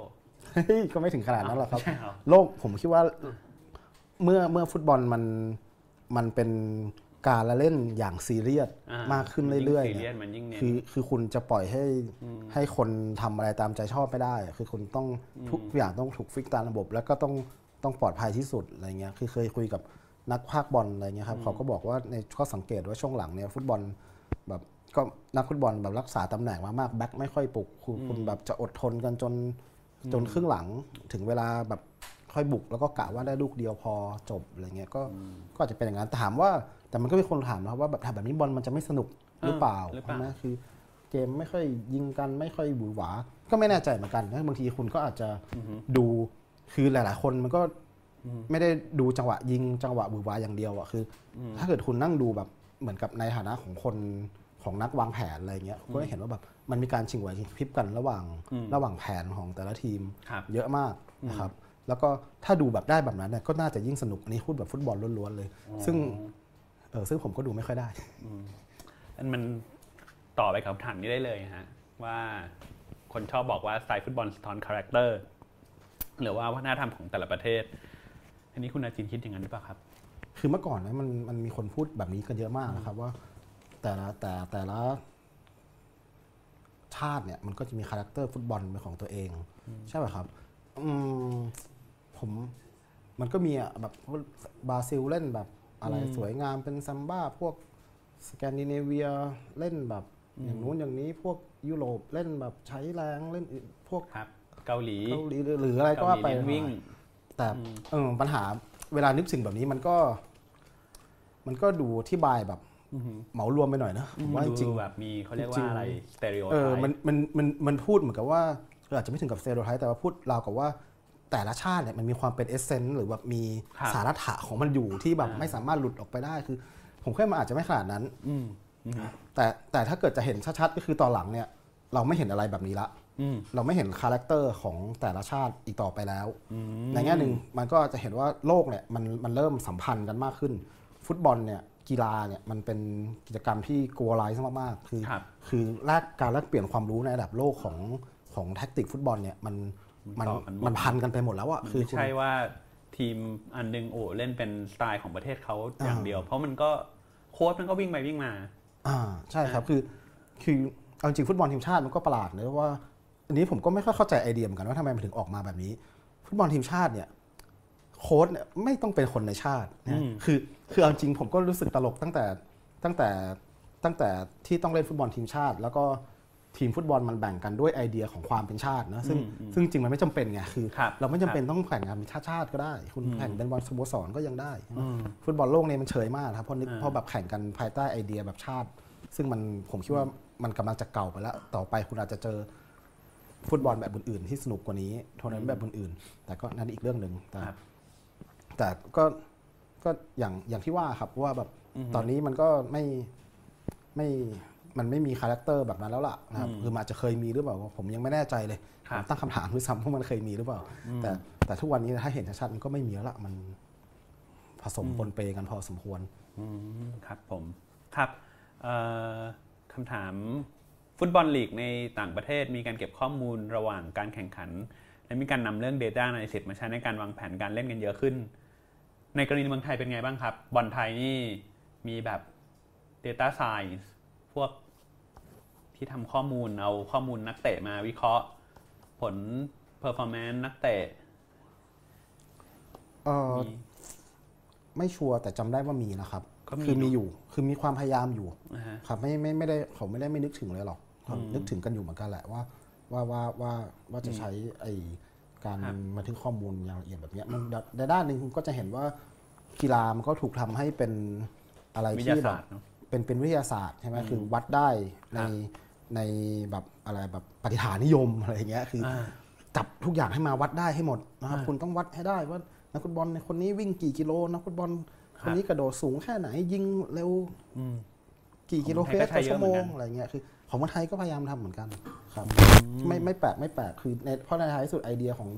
เฮ้ยก็ไม่ถึงขนาดนั้นหรอกครับใช่เหรอโลกผมคิดว่าเมื่อเมื่อฟุตบอลมันมันเป็น การละเล่นอย่างซีเรียสอ่มากขึ้นเรื่อยซีๆเรียเนี่ยสมันยิ่งเน้นคือคือคุณจะปล่อยให้ให้คนทำอะไรตามใจชอบไม่ได้อะคือคุณต้องทุกอย่างต้องถูกฟิกตามระบบ แล้วก็ต้องต้องปลอดภัยที่สุดอะไรเงี้ยคือเคยคุยกับนักภาคบอลอะไรเงี้ยครับเขาก็บอกว่าในข้อสังเกตว่าช่วงหลังเนี่ยฟุตบอลแบบก็นักฟุตบอลแบบรักษาตำแหน่งมามากแบ็คไม่ค่อยปลุกคุณคุณแบบจะอดทนกันจนจนครึ่งหลังถึงเวลาแบบค่อยบุกแล้วก็กะว่าได้ลูกเดียวพอจบอะไรเงี้ยก็ก็อาจจะเป็นอย่างนั้นแต่ถามว่า แต่มันก็มีคนถามนะครับว่าแบบทำแบบนี้บอลมันจะไม่สนุกหรือเปล่าหรือเปล่าใช่ไหมคือเกมไม่ค่อยยิงกันไม่ค่อยบุยหวา ก็ไม่แน่ใจเหมือนกันนะบางทีคุณก็อาจจะดูคือหลาย ๆ คนมันก็ไม่ได้ดูจังหวะยิงจังหวะบุยหวาอย่างเดียวอะคืออถ้าเกิดคุณนั่งดูแบบเหมือนกับในฐานะของคนของนักวางแผนอะไรเงี้ยคุณก็จะเห็นว่าแบบมันมีการชิงไหวชิงพริบกันระหว่างระหว่างแผนของแต่ละทีมครับเยอะมากนะครับแล้วก็ถ้าดูแบบได้แบบนั้นเนี่ยก็น่าจะยิ่งสนุกอันนี้พูดแบบฟุตบอลล้วนๆเลย ซึ่ง เออซึ่งผมก็ดูไม่ค่อยได้อันมันต่อไปกับคำถามนี้ได้เลยฮะว่าคนชอบบอกว่าสไตล์ฟุตบอลสะท้อนคาแรคเตอร์หรือว่าวัฒนธรรมของแต่ละประเทศ อันนี้คุณอาจินต์คิดอย่างนั้นหรือเปล่าครับ คือเมื่อก่อนนะมันมันมีคนพูดแบบนี้กันเยอะมากนะครับว่า แต่ละแต่แต่ละชาติเนี่ยมันก็จะมีคาแรคเตอร์ฟุตบอลเป็นของตัวเอง ใช่ไหมครับอืมผมมันก็มีอะแบบบราซิลเล่นแบบ อะไรสวยงามเป็นซัมบ้าพวกสแกนดิเนเวียเล่นแบบอย่างนู้นอย่างนี้พวกยุโรปเล่นแบบใช้แรงเล่นพวกครับเกาหลีเกาหลีหรือหรืออะไรก็เกาหว่าลีไปเรียนวิ่ง แต่เออปัญหาเวลานึกสิ่งแบบนี้มันก็ มันก็ดูที่บายแบบเหมารวมไปหน่อยนะผมว่าจดูริงแบบมีเขาเรียกจริว่างอะไรสเตอริโอเออไทมันมันมันมันพูดเหมือนกับว่าเอออาจจะไม่ถึงกับ stereotype แต่ว่าพูดราวกับว่า แต่ละชาติเนี่ยมันมีความเป็น essence หรือแบบมีสารัตถะของมันอยู่ที่แบบไม่สามารถหลุดออกไปได้คือ ผมคิดว่าอาจจะไม่ขนาดนั้นอืมแต่แต่ถ้าเกิดจะเห็นชัดๆก็คือตอนหลังเนี่ย เราไม่เห็นอะไรแบบนี้ละอืมเราไม่เห็นคาแรคเตอร์ของแต่ละชาติอีกต่อไปแล้ว ในแง่หนึ่งมันก็จะเห็นว่าโลกเนี่ยมันมันเริ่มสัมพันธ์กันมากขึ้น ฟุตบอลเนี่ยกีฬาเนี่ยมันเป็นกิจกรรมที่ globalize มากๆ คือครับคือแลกการแลกเปลี่ยนความรู้ในระดับโลกของของแท็กติกฟุตบอลเนี่ยมัน มันต่อกันหมดมันพันกันไปหมดแล้วอะมันคือไม่คุณใช่ว่าทีมอันหนึ่งโอ้เล่นเป็นสไตล์ของประเทศเขาอย่างเดียว เพราะมันก็โค้ชมันก็วิ่งไปวิ่งมา อ่าใช่ครับคือคือเอาจริงฟุตบอลทีมชาติมันก็ประหลาดเลยว่า อันนี้ผมก็ไม่ค่อยเข้าใจไอเดียเหมือนกันว่าทำไมมันถึงออกมาแบบนี้ ฟุตบอลทีมชาติเนี่ยโค้ชเนี่ยไม่ต้องเป็นคนในชาตินะคือคือเอาจริงผมก็รู้สึกตลกตั้งแต่ตั้งแต่ตั้งแต่ที่ต้องเล่นฟุตบอลทีมชาติ แล้วก็ ทีมฟุตบอลมันแบ่งกันด้วยไอเดียของความเป็นชาตินะซึ่งซึ่งจริงมันไม่จำเป็นไงคือครับเราไม่จำเป็นต้องแข่งกันเป็นชาติชาติก็ได้ คุณแข่งเป็นบอลสโมสรก็ยังได้ใช่ไหมฟุตบอลโลกเนี่ยมันเชยมากนะครับเพราะนึกเพราะแบบแข่งกันภายใต้ไอเดียแบบชาติ ซึ่งมันผมคิดว่ามันกำลังจะเก่าไปแล้ว ต่อไปคุณอาจจะเจอฟุตบอลแบบอื่นๆที่สนุกกว่านี้ทัวร์นาเมนต์แบบอื่นๆ แต่ก็นั่นอีกเรื่องหนึ่งแต่ครับแต่ก็ก็อย่างอย่างที่ว่าครับว่าแบบตอนนี้มันก็ไม่ไม่ มันไม่มีคาแรคเตอร์แบบนั้นแล้วล่ะนะครับคือมันอาจจะเคยมีหรือเปล่าผมยังไม่แน่ใจเลยครับผมตั้งคำถามด้วยซ้ำว่ามันเคยมีหรือเปล่า แต่แต่ทุกวันนี้ถ้าเห็นชัดๆมันก็ไม่มีแล้วล่ะมันผสมปนเปกันพอสมควรอืมครับผมครับเอ่อคำถามฟุตบอลลีกในต่างประเทศมีการเก็บข้อมูลระหว่างการแข่งขัน และมีการนำเรื่อง Data Analysis มาใช้ในการวางแผนการเล่นกันเยอะขึ้น ในกรณีเมืองไทยเป็นไงบ้างครับ บอลไทยนี่มีแบบ Data Science พวก ที่ทำข้อมูลเอาข้อมูลนักเตะมาวิเคราะห์ ผล performance นักเตะเออมี ไม่ชัวร์แต่จำได้ว่ามีนะครับ ก็มี คือมีเนอะอยู่ คือมีความพยายามอยู่นะฮะ ครับไม่ไม่ไม่ได้เขาไม่ได้ไม่นึกถึงเลยหรอกเขานึกถึงกันอยู่เหมือนกันแหละว่าว่าว่าว่าว่าจะใช้ไอการครับ บันทึกข้อมูลอย่างละเอียดแบบเนี้ยมันในด้านหนึ่งคุณก็จะเห็นว่ากีฬามันก็ถูกทำให้เป็นอะไรวิทที่ยาแบศาบสตร์เนอะ เป็นเป็นวิทยาศาสตร์ใช่ไหมคือวัดได้ในครับ ในแบบอะไรแบบปฏิฐานนิยมอะไรอย่างเงี้ยคือออ่าจับทุกอย่างให้มาวัดได้ให้หมดนะครับอ่าคุณต้องวัดให้ได้ว่านักฟุตบอลคนนี้วิ่งกี่กิโลนักฟุตบอลคนนี้กระโดดสูงแค่ไหนยิงเร็วอืมกี่กิโลของเมไทยตรก็ใช้ต่อชั่วโมเยงอะเหมือนกันอะไรเงี้ยคือ ของคนไทยก็พยายามทำเหมือนกันครับไม่ไม่แปลกไม่แปลกคือในเพราะในท้ายที่สุดไอเดียของ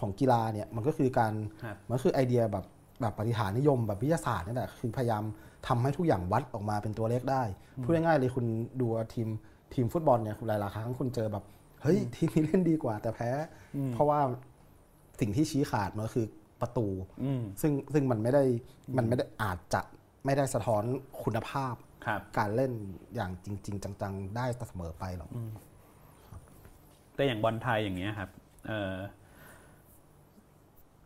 ของกีฬาเนี่ยมันก็คือการครับมันคือไอเดียแบบแบบปฏิหารย์นิยมแบบวิทยาศาสตร์นี่แหละคือพยายามทำให้ทุกอย่างวัดออกมาเป็นตัวเลขได้พูดง่ายๆเลยคุณดูทีม ทีมฟุตบอลเนี่ยคุณหลายๆครั้งคุณเจอแบบเฮ้ยทีมนี้เล่นดีกว่า แต่แพ้ เพราะว่าสิ่งที่ชี้ขาดมันก็คือประตูอืมซึ่งซึ่งมันไม่ได้มันไม่ได้อาจจะไม่ได้สะท้อนคุณภาพครับการเล่นอย่างจริง ๆ จัง ๆ ได้เสมอไปหรอกแต่อย่างบอลไทยอย่างเงี้ยครับเออ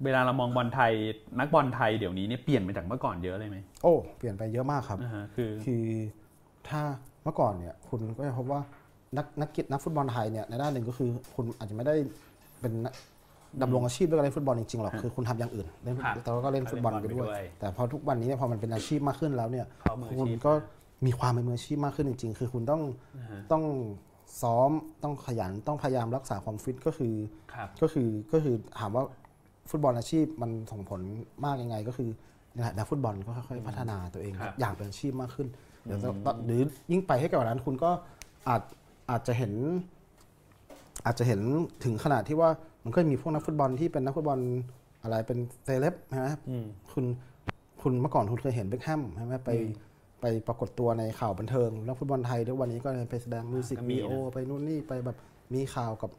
เวลาเรามองบอลไทย นักบอลไทยเดี๋ยวนี้เนี่ยเปลี่ยนไปจากเมื่อก่อนเยอะเลยไหมโอ้เปลี่ยนไปเยอะมากครับอ่าฮะคือคือถ้าเมื่อก่อนเนี่ยคุณก็จะพบว่านักนักกีฬานักฟุตบอลไทยเนี่ยในด้านหนึ่งก็คือคุณอาจจะไม่ได้เป็นนักดำรงอาชีพด้วยการเล่นฟุตบอลจริงๆหรอกคือคุณทำอย่างอื่นเล่นครับแต่ว่าก็เล่นฟุตบอลไปเล่นบอลไปด้วยด้วย แต่พอทุกวันนี้เนี่ยพอมันเป็นอาชีพมากขึ้นแล้วเนี่ยเข้ามืออาชีพคุณก็มีความเป็นมืออาชีพมากขึ้นจริง ๆ คือคุณต้องต้องซ้อมต้องขยันต้องพยายามรักษาความฟิตก็คือครับก็คือก็คือถามว่าฟุตบอลอาชีพมันส่งผลมากยังไงก็คือนี่แหละนักฟุตบอลก็ค่อยๆพัฒนาตัวเองครับอย่างเป็นอาชีพมากขึ้น เดี๋ยวจะหรือยิ่งไปให้กับวันนั้นคุณก็อาจอาจจะเห็น อาจจะเห็นถึงขนาดที่ว่ามันก็มีพวกนักฟุตบอลที่เป็นนักฟุตบอลอะไรเป็นเซเลบใช่ไหมคุณคุณเมื่อก่อนคุณเคยเห็นเบคแฮมใช่ไหมไปไปปรากฏตัวในข่าวบันเทิงนักฟุตบอลไทยทุกวันนี้ก็ไปแสดงมิวสิกวิดีโอก็มีนะไปนู่นนี่ไปแบบมีข่าวกับ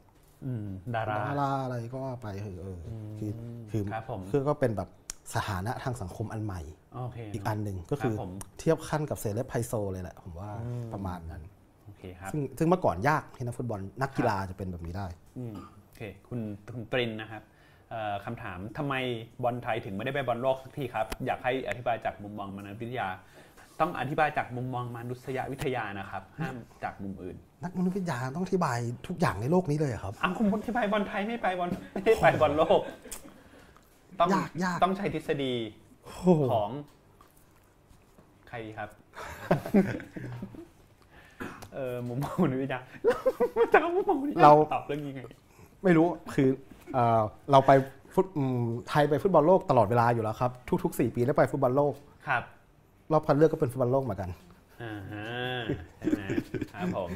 อืมดาราดาราอะไรก็ว่าไปเออเอออคือคือครับผมคือก็เป็นแบบ สถานะทางสังคมอันใหม่โอเคอีกอันหนึ่งก็คือครับผมเทียบขั้นกับเซเลบไฮโซเลยแหละผมว่าประมาณนั้นโอเคครับซึ่งซึ่งเมื่อก่อนยากที่นักฟุตบอลนักกีฬาจะเป็นแบบนี้ได้อืมโอเคคุณคุณตรินนะครับเอ่อคำถามทำไมบอลไทยถึงไม่ได้ไปบอลโลกสักทีครับ อยากให้อธิบายจากมุมมองมนุษยวิทยา ต้องอธิบายจากมุมมองมนุษยวิทยานะครับ ห้ามจากมุมอื่น นักมนุษยวิทยาต้องอธิบายทุกอย่างในโลกนี้เลยเหรอครับอ้าวคุณอธิบายบอลไทยไม่ไปบอลไม่ได้ไปบอลโลก ต้องยากยาก ต้องใช้ทฤษฎีโอ้โหของ ใครดีครับ เออมุมมองมนุษยวิทยาจะเอามุมมองมนุษยวิทยาเราตอบเรื่องนี้ไง ไม่รู้คือเอ่อเราไปฟุตอืมไทยไปฟุตบอลโลกตลอดเวลาอยู่แล้วครับ ทุกๆ 4 ปีแล้วไปฟุตบอลโลก ครับรอบคัดเลือกก็เป็นฟุตบอลโลกเหมือนกัน อ่าฮะใช่ไหมครับผม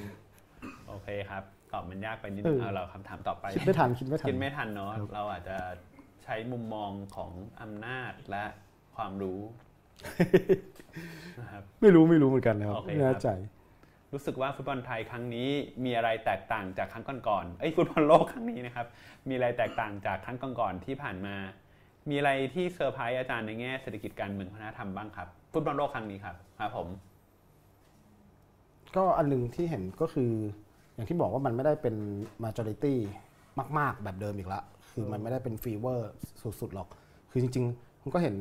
โอเคครับ ตอบมันยากไปนิดนึงเออ เอาเราคำถามต่อไป คิดไม่ทันคิดไม่ทันคิดไม่ทันเนาะเราอาจจะ ใช้มุมมองของอำนาจและความรู้นะครับไม่รู้ไม่รู้เหมือนกันนะครับโอเคไม่แน่ใจ รู้สึกว่าฟุตบอลไทยครั้งนี้มีอะไรแตกต่างจากครั้งก่อนๆเอ้ยฟุตบอลโลกครั้งนี้นะครับ มีอะไรแตกต่างจากครั้งก่อนๆที่ผ่านมา มีอะไรที่เซอร์ไพรส์อาจารย์ในแง่เศรษฐกิจการเมืองวัฒนธรรมบ้างครับฟุตบอลโลกครั้งนี้ครับครับผม ก็อันหนึงที่เห็นก็คือ อย่างที่บอกว่ามันไม่ได้เป็น majority มาก ๆ แบบเดิมอีกละ คือมันไม่ได้เป็นฟีเวอร์สุดๆหรอก คือจริงๆมันก็เห็น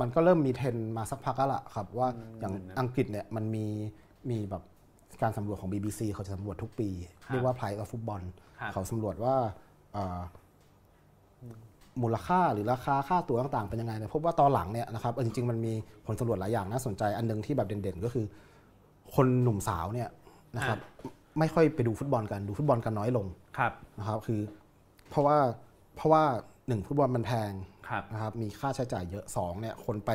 มันก็เริ่มมีเทรนด์มาสักพักแล้วล่ะครับ ว่าอย่างอังกฤษเนี่ยมันมีมีแบบการสำรวจของ BBC เขาจะสำรวจทุกปี เรียกว่า Price of Football ครับเขาสำรวจว่าเอ่อมูลค่าหรือราคาค่าตั๋วต่างๆ เป็นยังไงเนี่ยพบว่าตอนหลังเนี่ยนะครับเออจริงๆ มันมีผลสำรวจหลายอย่างน่าสนใจอันหนึงที่แบบเด่นๆ ก็คือ คนหนุ่มสาวเนี่ยนะครับไม่ค่อยไปดูฟุตบอลกันดูฟุตบอลกันน้อยลงครับนะครับคือ เพราะว่า เพราะว่าหนึ่งฟุตบอลมันแพงครับนะครับมีค่าใช้จ่ายเยอะสองเนี่ยคนไป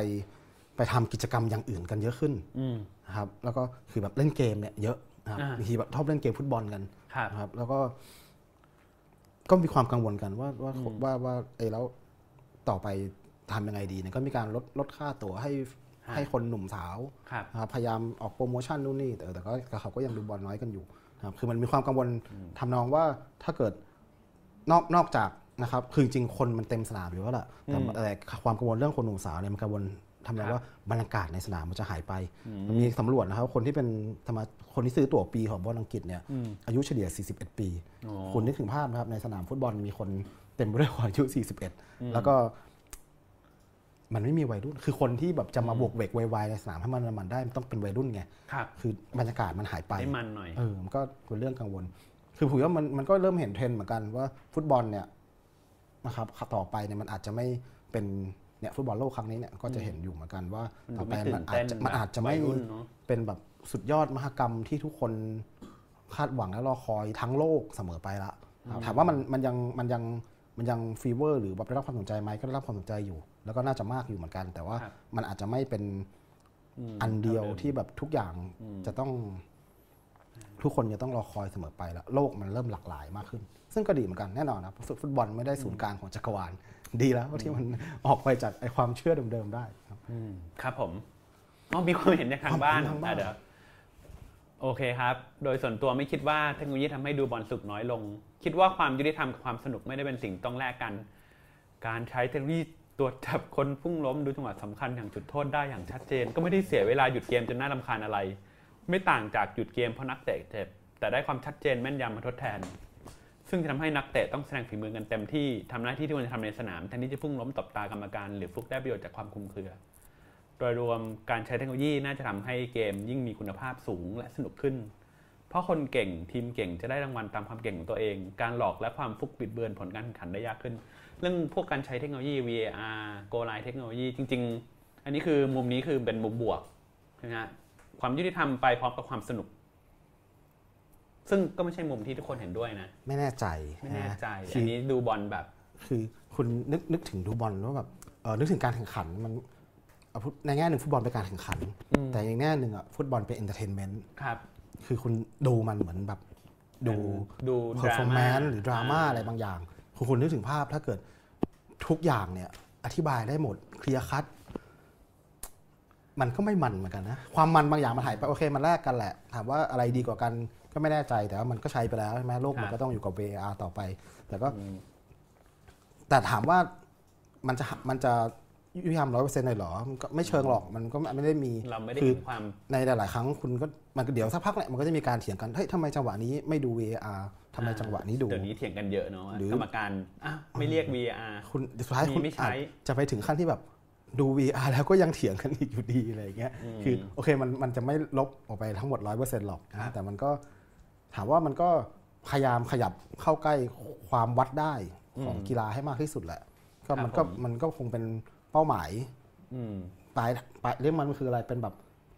ไปทำกิจกรรมอย่างอื่นกันเยอะขึ้นอืมนะครับแล้วก็คือแบบเล่นเกมเนี่ยเยอะนะครับอ่าบางทีแบบชอบเล่นเกมฟุตบอลกันครับนะครับแล้วก็ ก็มีความกังวลกันว่าว่าว่าว่าเออแล้วต่อไปทำยังไงดีเนี่ยก็มีการลดลดค่าตั๋วให้ฮะให้คนหนุ่มสาวครับนะครับพยายามออกโปรโมชั่นนู่นนี่แต่แต่ก็แต่เขาก็ยังดูบอลน้อยกันอยู่นะครับคือมันมีความกังวลทำนองว่าถ้าเกิดนอกนอกจาก นะครับคือจริงๆคนมันเต็มสนามอยู่แล้วแหละแต่แต่ความกังวลเรื่องคนหนุ่มสาวเนี่ยมันกังวลทำนองว่าบรรยากาศในสนามมันจะหายไป มันมีสำรวจนะครับคนที่เป็นธรรมคนที่ซื้อตั๋วปีของบอลอังกฤษเนี่ยอายุเฉลี่ย 41 ปีอ๋อคุณนึกถึงภาพนะครับในสนามฟุตบอลมีคนเต็มไปด้วยคนอายุ 41 แล้วก็ มันไม่มีวัยรุ่น คือคนที่แบบจะมาโหวกเหวกโวยวายในสนามให้มันมันได้มันต้องเป็นวัยรุ่นไงครับคือบรรยากาศมันหายไปให้มันหน่อยเออมันก็เป็นเรื่องกังวล คือผมว่ามันมันก็เริ่มเห็นเทรนด์เหมือนกันว่าฟุตบอลเนี่ย นะครับต่อไปเนี่ยมันอาจจะไม่เป็นเนี่ยฟุตบอลโลกครั้งนี้เนี่ยก็จะเห็นอยู่เหมือนกันว่ามันต่อไปไม่ตื่มันนอาเต้จนจะมันอาจจะไม่แบบวัยรุ่นเนอะเป็นแบบสุดยอดมหกรรมที่ทุกคนคาดหวังและรอคอยทั้งโลกเสมอไปละถามว่ามันมันยังมันยังมันยังฟีเวอร์หรือแบบได้รับความสนใจไหมก็ได้รับความสนใจอยู่ แล้วก็น่าจะมากอยู่เหมือนกัน แต่ว่าครับมันอาจจะไม่เป็นมอันเดียวท่ามที่แบบทุกอย่างจะต้อง ทุกคนจะต้องรอคอยเสมอไปแล้วโลกมันเริ่มหลากหลายมากขึ้น ซึ่งก็ดีเหมือนกันแน่นอนนะฟุตบอลไม่ได้ศูนย์กลางของจักรวาลดีแล้วที่มันออกไปจากไอความเชื่อเดิมๆได้ครับอืมครับผมอ๋อมีความเห็นจากทางบ้านความเห็นทางบ้านอะเดี๋ยวโอเคครับ โดยส่วนตัวไม่คิดว่าเทคโนโลยีทำให้ดูบอลสุกน้อยลง คิดว่าความยุติธรรมกับความสนุกไม่ได้เป็นสิ่งต้องแลกกัน การใช้เทคโนโลยีตรวจจับคนพุ่งล้มดูจังหวะสำคัญอย่างจุดโทษได้อย่างชัดเจน ก็ไม่ได้เสียเวลาหยุดเกมจนน่ารำคาญอะไร ไม่ต่างจากหยุดเกมเพราะนักเตะเจ็บแต่ได้ความชัดเจนแม่นยำมาทดแทน ซึ่งจะทำให้นักเตะต้องแสดงฝีมือกันเต็มที่ทำหน้าที่ที่ควรจะทำในสนามแทนที่จะพุ่งล้มตบตากรรมการ หรือฟุกได้ประโยชน์จากความคุมเครือ โดยรวมการใช้เทคโนโลยีน่าจะทำให้เกมยิ่งมีคุณภาพสูงและสนุกขึ้น เพราะคนเก่งทีมเก่งจะได้รางวัลตามความเก่งของตัวเอง การหลอกและความฟุกบิดเบือนผลการแข่งขันได้ยากขึ้น เรื่องพวกการใช้เทคโนโลยี VAR Go Line เทคโนโลยีจริง ๆ อันนี้คือมุมนี้คือเป็นมุมบวกใช่ไหมฮะความยุติธรรมไปพร้อมกับความสนุก ซึ่งก็ไม่ใช่มุมที่ทุกคนเห็นด้วยนะ ไม่แน่ใจไม่แน่ใจคือันอนี้ดูบอลแบบ คือคุณนึกนึกถึงดูบอลว่าแบบเออนึกถึงการแข่งขันมันเอาพูดในแง่หนึ่งฟุตบอลเป็นการแข่งขัน แต่ในแง่หนึ่งอะฟุตบอลเป็น entertainment ครับ คือคุณดูมันเหมือนแบบดูดู performance หรือดราม่าอะไรบางอย่างคุณคุณนึกถึงภาพถ้าเกิดทุกอย่างเนี่ย อธิบายได้หมด clear cut มันก็ไม่มันเหมือนกันนะ ความมันบางอย่างมันหายไปโอเค มันแลกกันแหละ ถามว่าอะไรดีกว่ากัน ก็ไม่แน่ใจแต่ว่ามันก็ใช้ไปแล้วใช่ไหมโลกมันก็ต้องอยู่กับ VAR ต่อไป แต่ก็ แต่ถามว่ามันจะมันจะยุติธรรมร้อยเปอร์เซ็นต์เลยเหรอมันก็ไม่เชิงหรอกมันก็ไม่ได้มีเราไม่ได้คือเห็นความในหลาย ๆ ครั้งคุณก็มันก็เดี๋ยวสักพักแหละมันก็จะมีการเถียงกันเฮ้ยทำไมจังหวะนี้ไม่ดู VAR ทำไมจังหวะนี้ดูเดี๋ยวนี้เถียงกันเยอะเนาะว่าหรือกรรมการอะไม่เรียก VAR คุณสุดท้ายมีคุณไม่ใช้อาจจะไปถึงขั้นที่แบบดู VR แล้วก็ยังเถียงกันอีกอยู่ดีอะไรอย่างเงี้ย คือโอเคมันมันจะไม่ลบออกไปทั้งหมดร้อยเปอร์เซ็นต์หรอกนะแต่มันก็ ถามว่ามันก็พยายามขยับเข้าใกล้ความวัดได้ของกีฬาให้มากที่สุดแหละ ก็มันก็มันก็คงเป็นเป้าหมายอืมปลายปลายเรื่องมันคืออะไรเป็นแบบ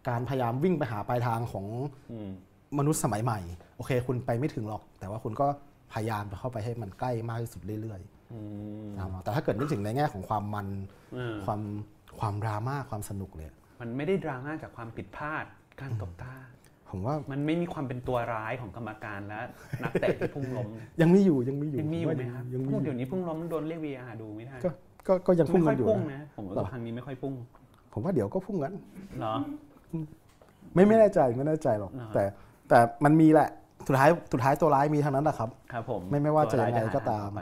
การพยายามวิ่งไปหาปลายทางของอืมมนุษย์สมัยใหม่ โอเค คุณไปไม่ถึงหรอก แต่ว่าคุณก็พยายามจะเข้าไปให้มันใกล้มากที่สุดเรื่อยอืมๆนะครับแต่ถ้าเกิดนึกถึงในแง่ของความมันอืมความความดราม่าความสนุกเนี่ย มันไม่ได้ดราม่าจากความผิดพลาดการตบตา ผมว่ามันไม่มีความเป็นตัวร้ายของกรรมการและนักเตะที่พุ่งล้ม ยังมีอยู่ยังมีอยู่ยังมีอยู่ไหมครับยังมีพูดอเดี๋ยู่ยวนี้พุ่งล้มโดนเรียก VAR ดูไม่ได้ก็ก็ก็ยังพุ่ไม่งค่กัอนยอยู่พุ่งนะนะผมรู้สึกครั้งนี้ไม่ค่อยพุ่ง ผมว่าเดี๋ยวก็พุ่งกันเหรอไม่ไม่แน่ใจไม่แน่ใจหรอกอ่าแต่แต่มันมีแหละสุดท้ายสุดท้ายตัวร้ายมีทั้งนั้นแหละครับครับผมไม่ไม่ว่าจะยังไงก็ตามไป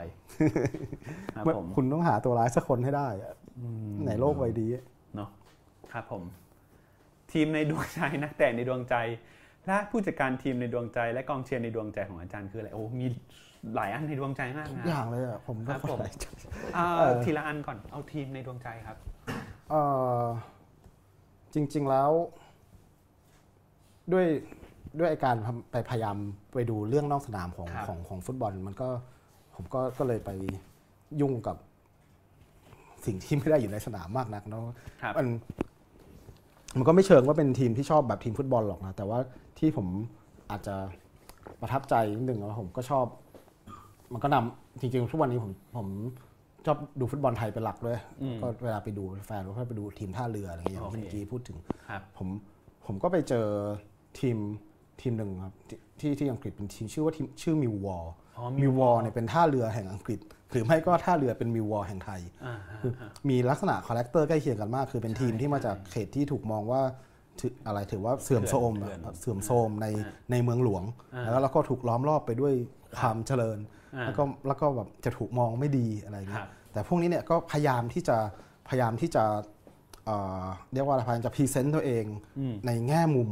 ครับผมคุณต้องหาตัวร้ายสักคนให้ได้อะในโลกใบนี้เนาะครับผม ทีมในดวงใจนักเตะในดวงใจ และผู้จัดการทีมในดวงใจและกองเชียร์ในดวงใจของอาจารย์คืออะไรโอ้มีหลายอันในดวงใจมากทุกนะอย่างเลยอะผมครัก็บผมหลายใจอ่าเออทีละอันก่อนเอาทีมในดวงใจครับเอ่อจริง ๆแล้ว ด้วยด้วยไอ้การไปพยายามไปดูเรื่องนอกสนามของครับของของฟุตบอล มันก็ผมก็ก็เลยไปยุ่งกับสิ่งที่ไม่ได้อยู่ในสนามมากนักเนาะครับมันมันก็ไม่เชิงว่าเป็นทีมที่ชอบแบบทีมฟุตบอลหรอกนะแต่ว่า ที่ผมอาจจะประทับใจนิดหนึ่งแล้วผมก็ชอบ มันก็นำจริงๆทุกวันนี้ผมผมชอบดูฟุตบอลไทยเป็นหลักด้วยอืมก็เวลาไปดูแฟนก็ไปดูทีมท่าเรืออะไรอย่างเงี้ยอย่างที่โอเคเมื่อกี้พูดถึงครับผมผมก็ไปเจอทีมทีมหนึ่งครับที่ที่ที่อังกฤษเป็นทีมชื่อว่าทีมชื่อ Millwall อ๋อ Millwall เนี่ยเป็นท่าเรือแห่งอังกฤษ หรือไม่ก็ท่าเรือเป็น Millwall แห่งไทยอ่าฮะคือมีลักษณะ character ใกล้เคียงกันมาก คือเป็นทีมที่มาจากเขตที่ถูกมองว่าถื ออะไรถือว่าเสื่อมโทรมเถื่อนอะเสื่อมโทรมในในเมืองหลวงอ่าแล้วเราก็ถูกล้อมรอบไปด้วยความเจริญอ่าแล้วก็แล้วก็แบบจะถูกมองไม่ดีอะไรเงี้ยครับแต่พวกนี้เนี่ยก็พยายามที่จะพยายามที่จะเอ่อเรียกว่าอะไรพยายามจะ present ตัวเองอืมในแง่มุม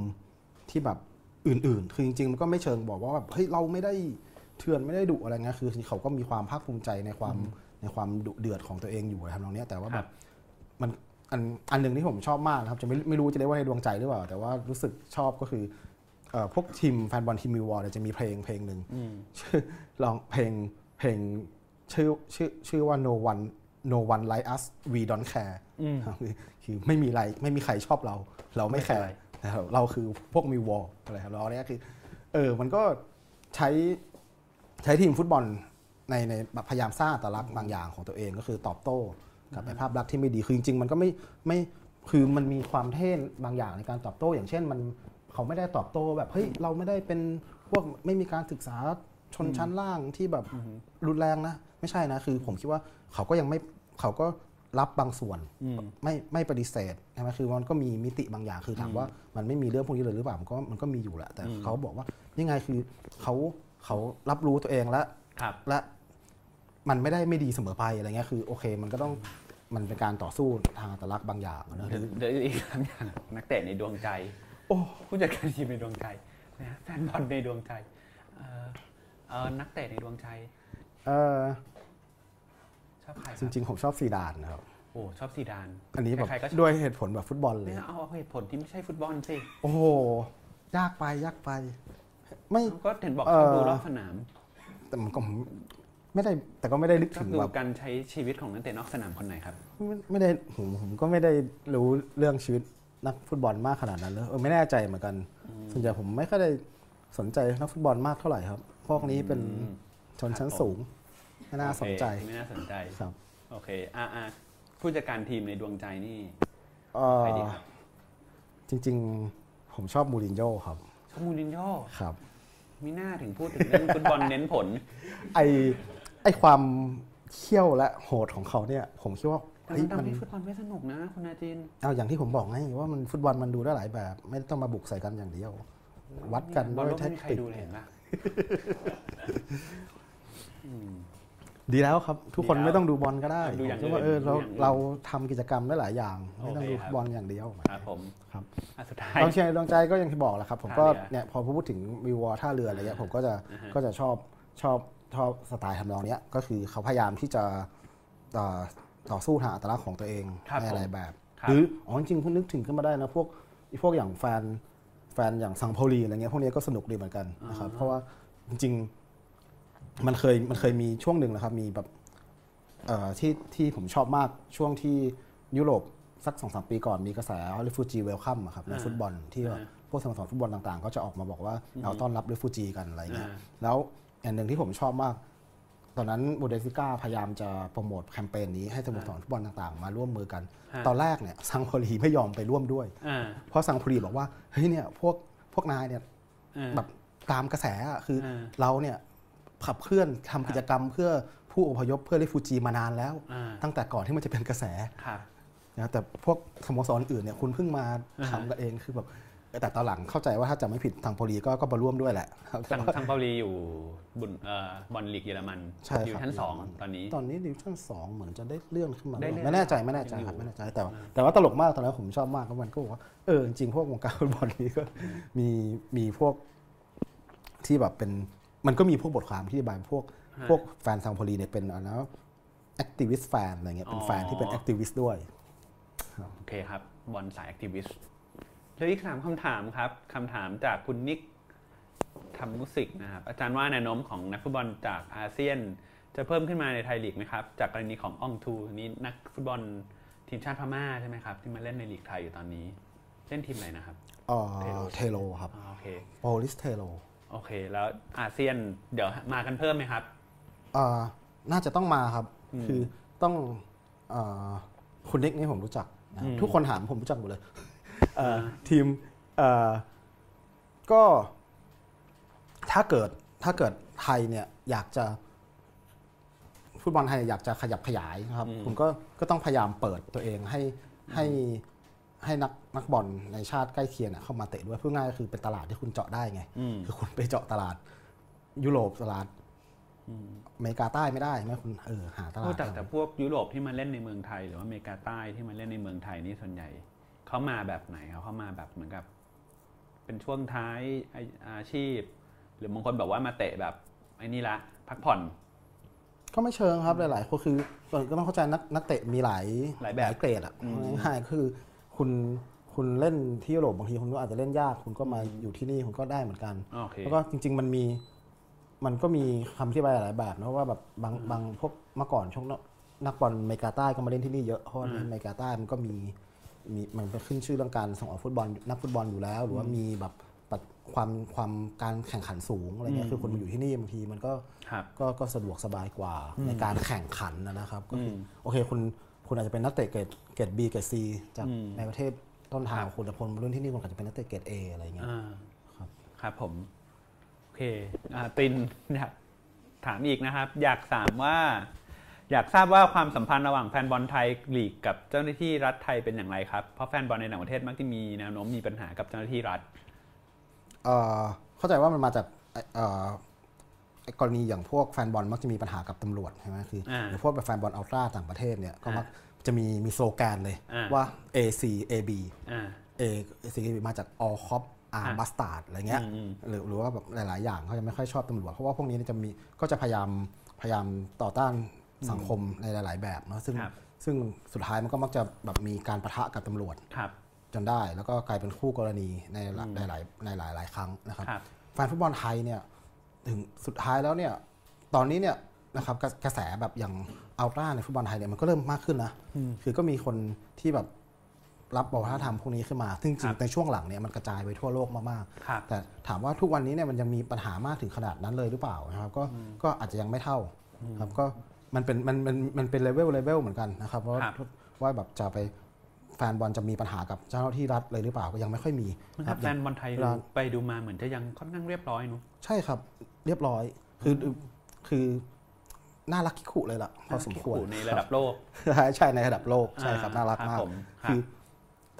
ที่แบบอื่น ๆ คือจริง ๆ มันก็ไม่เชิงบอกว่าแบบเฮ้ยเราไม่ได้เถื่อนไม่ได้ดุอะไรเงี้ยคือเขาก็มีความภาคภูมิใจในความในความดุเดือดของตัวเองอยู่ทำนองเนี้ยแต่ว่าครับแบบมัน อันอันหนึ่งที่ผมชอบมากนะครับจะไม่ไม่รู้จะเรียกว่าในดวงใจหรือเปล่า แต่ว่ารู้สึกชอบก็คือเอ่อพวกทีมแฟนบอลทีม Millwall เนี่ยจะมีเพลงเพลงหนึ่งอืมชื่อลองเพลงเพลงชื่อชื่อชื่อว่า no one no one like us we don't care อืมคือคือไม่มีอะไรไม่มีใครชอบเรา เราไม่แคร์ไม่เป็นไรนะครับเราคือพวกมิววอลอะไรครับเราเนี่ยคือเออมันก็ใช้ใช้ทีมฟุตบอลในในแบบพยายามสร้างอัตลักษณ์บางอย่างของตัวเองก็คือตอบโต้ กับไอ้ภาพลักษณ์ที่ไม่ดีคือจริง ๆ มันก็ไม่ไม่คือมันมีความเท่บางอย่างในการตอบโต้ อย่างเช่นมันเขาไม่ได้ตอบโต้แบบเฮ้ยเราไม่ได้เป็นพวกไม่มีการศึกษาชนชั้นล่างที่แบบรุนแรงนะ ไม่ใช่นะคือ ผมคิดว่าเขาก็ยังไม่เขาก็รับบางส่วนอืมไม่ไม่ปฏิเสธใช่ไหมคือมันก็มีมิติบางอย่างคือถามว่ามันไม่มีเรื่องพวกนี้เลยหรือเปล่ามันก็มันก็มีอยู่แหละแต่เขาบอกว่ายังไงคือเขาเขารับรู้ตัวเองและครับและ มันไม่ได้ไม่ดีเสมอไปอะไรเงี้ยคือโอเค มันก็ต้องมันเป็นการต่อสู้ทางอัตลักษณ์บางอย่างนะหรือเดี๋ยวอีกครั้งอย่างนักเตะในดวงใจ โอ้ผู้จัดการทีมในดวงใจนะฮะแฟนบอลในดวงใจเอ่อเอ่อนักเตะในดวงใจเออชอบใครคจรับริง ๆ ผมชอบซีดานนะครับโอ้ชอบซีดาน อันนี้แบบใครๆก็ชอบด้วยเหตุผลแบบฟุตบอลเลยไม่เอาเอาเหตุผลที่ไม่ใช่ฟุตบอลสิโอ้โหยากไปยากไป ไม่ก็เห็นบอกเอ่ชออบดูรอบสนามแต่มันก็ ไม่ได้แต่ก็ไม่ได้นึกชอถึบงดูแบบการใช้ชีวิตของนักเตะนอกสนามคนไหนครับไม่ไม่ได้ผมผมก็ไม่ได้รู้เรื่องชีวิตนักฟุตบอลมากขนาดนั้นเลยเออไม่แน่ใจเหมือนกัน ส่วนใหญ่ผมไม่ค่อยได้สนใจนักฟุตบอลมากเท่าไหร่ครับ พวกนี้เป็นอืมชนชั้นสูงไม่น่าสนใจโอเคไม่น่าสนใจครับโอเคอะอะผู้จัดการทีมในดวงใจนี่เอ่อใครดีครับจริง ๆ ผมชอบมูรินโญ่ครับ ชอบมูรินโญ่ครับมีหน้าถึงพูดถึงเรื่องฟุตบอลเน้นผล ไอ ไอความเขี้ยวและโหดของเขาเนี่ย ผมคิดว่าแต่เฮ้ยมันมันทำให้ฟุตบอลไม่สนุกนะคุณอาจินเอาอย่างที่ผมบอกไงว่ามันฟุตบอลมันดูได้หลายแบบ ไม่ต้องมาบุกใส่กันอย่างเดียว วัดกันบอลด้วโลยกแท็ไม่กมีใครติกดูเลยเห็นปะดีแล้วครับ ทุกคนดีแล้วไม่ต้องดูบอลก็ได้ดูอย่างผมคิดว่าอื่เอนอเราดูอย่างอื่นเราทำกิจกรรมได้หลายอย่าง ไม่ต้องโอเคดูครับบอลอย่างเดียวครับผมครับอะสุดท้ายกองเชียร์ในดวงใจก็อย่างที่บอกแหละครับ ผมก็ท่าเรือเนี่ยพอพูดถึงวิววอท่าเรืออะไรเงี้ยผมก็จะอ่าฮะก็จะชอบชอบ ชอบสไตล์ทำนองเนี้ยก็คือเขาพยายามที่จะเอ่อต่อสู้หาอัตลักษณ์ของตัวเองครับในหลายผมแบบครับหรืออ๋อจริงๆเพิ่งนึกถึงขึ้นมาได้นะพวกพวกอย่างแฟนแฟนอย่าง Sankt Pauli อะไรเงี้ยพวกนี้ก็สนุกดีเหมือนกันนะครับเพราะว่าจริงๆมันเคยมันเคยมีช่วงหนึ่งนะครับมีแบบเอ่อที่ที่ผมชอบมากช่วงที่ยุโรปสักสองสามปีก่อนมีกระแส refugee welcome ครับในอ่าฟุตบอลที่ว่าอ่าพวกสโมสรฟุตบอลต่างๆ ก็จะออกมาบอกว่าเราต้อนรับด้วยฟูจีกันอะไรเงี้ยอ่าแล้ว อย่างหนึ่งที่ผมชอบมาก ตอนนั้นบูเดส i ก้าพยายามจะโปรโมทแคมเปญนี้ให้สโมสรฟุตบอลต่างๆ มาร่วมมือกันฮะตอนแรกเนี่ยซังโพลีไม่ยอมไปร่วมด้วยอ่าเพราะซังโพลีบอกว่าเฮ้ยเนี่ยพวกพวกนายเนี่ยอ่าแบบตามกระแสอะคืออาาเราเนี่ยขับเคลื่อนทำกิจกรรมเพื่อผู้อพยพเพื่อริฟูจีมานานแล้วอ่าตั้งแต่ก่อนที่มันจะเป็นกระแสครับนะแต่พวกสโมสรอื่นเนี่ยคุณเพิ่งมาอ่าฮะทำกันเองคือแบบ แต่ตอนหลังเข้าใจว่าถ้าจะไม่ผิดทาง Pauli ก็ก็มาร่วมด้วยแหละครับซังซังเปาลีอยู่บุนเอ่อบอลลีกเยอรมันใช่ครับอยู่ชั้นสองตอนนี้ ตอนนี้ดิวิชั่นสองเหมือนจะได้เลื่อนขึ้นมาได้เลื่อนไม่แน่ใจไม่แน่ใจยังอยู่ครับไม่แน่ใจแต่ว่าแต่ว่าตลกมากตอนนั้นผมชอบมากเพราะมันก็บอกว่าเออจริงๆพวกวงการฟุตบอลนี้ก็มีมีพวกที่แบบเป็นมันก็มีพวกบทความที่อธิบายพวกฮะพวกแฟน Sankt Pauli เนี่ยเป็นอะไรนะ activist fan อะไรเงี้ยเป็นแฟนที่เป็นอ๋อ activist ด้วยโอเคครับบอลสาย activist แล้วอีกสามคำถามครับคำถามจากคุณนิกทำมุสิกนะครับ อาจารย์ว่าแนวโน้มของนักฟุตบอลจากอาเซียน จะเพิ่มขึ้นมาในไทยลีกไหมครับ จากกรณีของอองธูนี้นักฟุตบอลทีมชาติพม่าใช่ไหมครับ ที่มาเล่นในลีกไทยอยู่ตอนนี้ เล่นทีมอะไรนะครับเอ่อ Tero ครับอ๋อโอเค Police Teroโอเค แล้วอาเซียนเดี๋ยวมากันเพิ่มไหมครับเอ่อน่าจะต้องมาครับอืมคือต้องเอ่อคุณนิกนี่ผมรู้จักนะอืมทุกคนถามผมรู้จักหมดเลยเอ่อ ทีมเอ่อก็ถ้าเกิดถ้าเกิดไทยเนี่ยอยากจะฟุตบอลไทยอยากจะขยับขยายนะครับอืมคุณก็ก็ต้องพยายามเปิดตัวเองให้ให้ให้นักนักบอลในชาติใกล้เคียงเนี่ยเข้ามาเตะด้วยพูดง่ายก็คือเป็นตลาดที่คุณเจาะได้ไงอืมคือคุณไปเจาะตลาด ยุโรปตลาดอเมริกาใต้ไม่ได้ไหมคุณเออหาตลาโอ้ดแต่แต่พวกยุโรปที่มาเล่นในเมืองไทย หรือว่าอเมริกาใต้ที่มาเล่นในเมืองไทยนี่ส่วนใหญ่ เขามาแบบไหนครับเขามาแบบเหมือนกับ เป็นช่วงท้ายอาอาชีพ หรือบางคนบอกว่ามาเตะแบบไอ้นี่ละพักผ่อนก็ไม่เชิงครับหลายๆคนคือก็ต้องเข้าใจนักนักเตะมีหลายหลายแบบเกรดอะง่ายๆคือคุณคุณเล่นที่ยุโรปบางทีคุณก็อาจจะเล่นยาก คุณก็มาอยู่ที่นี่คุณก็ได้เหมือนกันโอเคแล้วก็จริง ๆ มันมีมันก็มีคำที่บายหลายแบบนะว่าแบบบางบางพวกเมื่อก่อนช่วงนักบอลอเมริกาใต้ก็มาเล่นที่นี่เยอะเพราะว่าอเมริกาใต้มันก็มี มีมันเป็นขึ้นชื่อเรื่องการส่งออกฟุตบอลนักฟุตบอลอยู่แล้ว หรือว่ามีแบบแบบความความการแข่งขันสูงอะไรเงี้ยคือคนมาอยู่ที่นี่บางทีมันก็ครับก็ก็สะดวกสบายกว่าในการแข่งขันนะนะครับก็คืออมโอเคคุณคุณอาจจะเป็นนักเตะเกรดเกรด B เกรด C จากอืมในประเทศต้นทางครับของคุณแต่พลมาเล่นที่นี่คุณอาจจะเป็นนักเตะเกรด A อะไรเงี้ยอ่าครับครับผมโอเคอ่าตินอยากถามอีกนะครับ อยากถามว่า อยากทราบว่าความสัมพันธ์ระหว่างแฟนบอลไทยลีกกับเจ้าหน้าที่รัฐไทยเป็นอย่างไรครับ เพราะแฟนบอลในต่างประเทศมักจะมีแนวโน้มมีปัญหากับเจ้าหน้าที่รัฐเอ่อเข้าใจว่ามันมาจากเอ่อไอ้กรณีอย่างพวกแฟนบอลมักจะมีปัญหากับตำรวจใช่ไหมคืออ่าหรือพวกแบบแฟนบอลอัลตร้าต่างประเทศเนี่ยก็มักอ่จะมีมีโซแกนเลยอ่าว่า AC AB อ่า A AC AB มาจาก all cop อาอ่าบัสตาร์ดอะไรเงี้ยอืมอืมหรือหรือว่าแบบหลาย ๆ อย่างเขาจะไม่ค่อยชอบตำรวจ เพราะว่าพวกนี้เนี่ยจะมีก็จะพยายามพยายามต่อต้าน สังคมในหลาย ๆ แบบเนาะซึ่งครับซึ่งสุดท้ายมันก็มักจะแบบมีการประทะกับตำรวจครับจนได้ แล้วก็กลายเป็นคู่กรณีในหลายหลายในหลายหลายๆครั้งนะครับครับแฟนฟุตบอลไทยเนี่ยถึงสุดท้ายแล้วเนี่ยตอนนี้เนี่ยนะครับกระกระแสแบบอย่างultra ในฟุตบอลไทยเนี่ยมันก็เริ่มมากขึ้นนะคือก็มีคนที่แบบรับวัฒนธรรมพวกนี้ขึ้นมา ซึ่งจริงๆครับในช่วงหลังเนี่ยมันกระจายไปทั่วโลกมากครับๆแต่ถามว่าทุกวันนี้เนี่ยมันยังมีปัญหามากถึงขนาดนั้นเลยหรือเปล่านะครับ ก็ก็อาจจะยังไม่เท่าครับก็ มันเป็นมันมันมันเป็นเลเวลเลเวลเหมือนกันนะครับเพราะว่าครับว่าแบบจะไปแฟนบอลจะมีปัญหากับเจ้าหน้าที่รัฐเลยหรือเปล่าก็ยังไม่ค่อยมีนะครับครับแฟนบอลไทยเวลาไปดูมาเหมือนจะยังค่อนข้างเรียบร้อยเนอะใช่ครับเรียบร้อยคือคือน่ารักคิคุเลยล่ะพอสมควรในระดับโลกใช่ใช่ในระดับโลกใช่ครับอ่าน่ารักครับมากผมครับคือ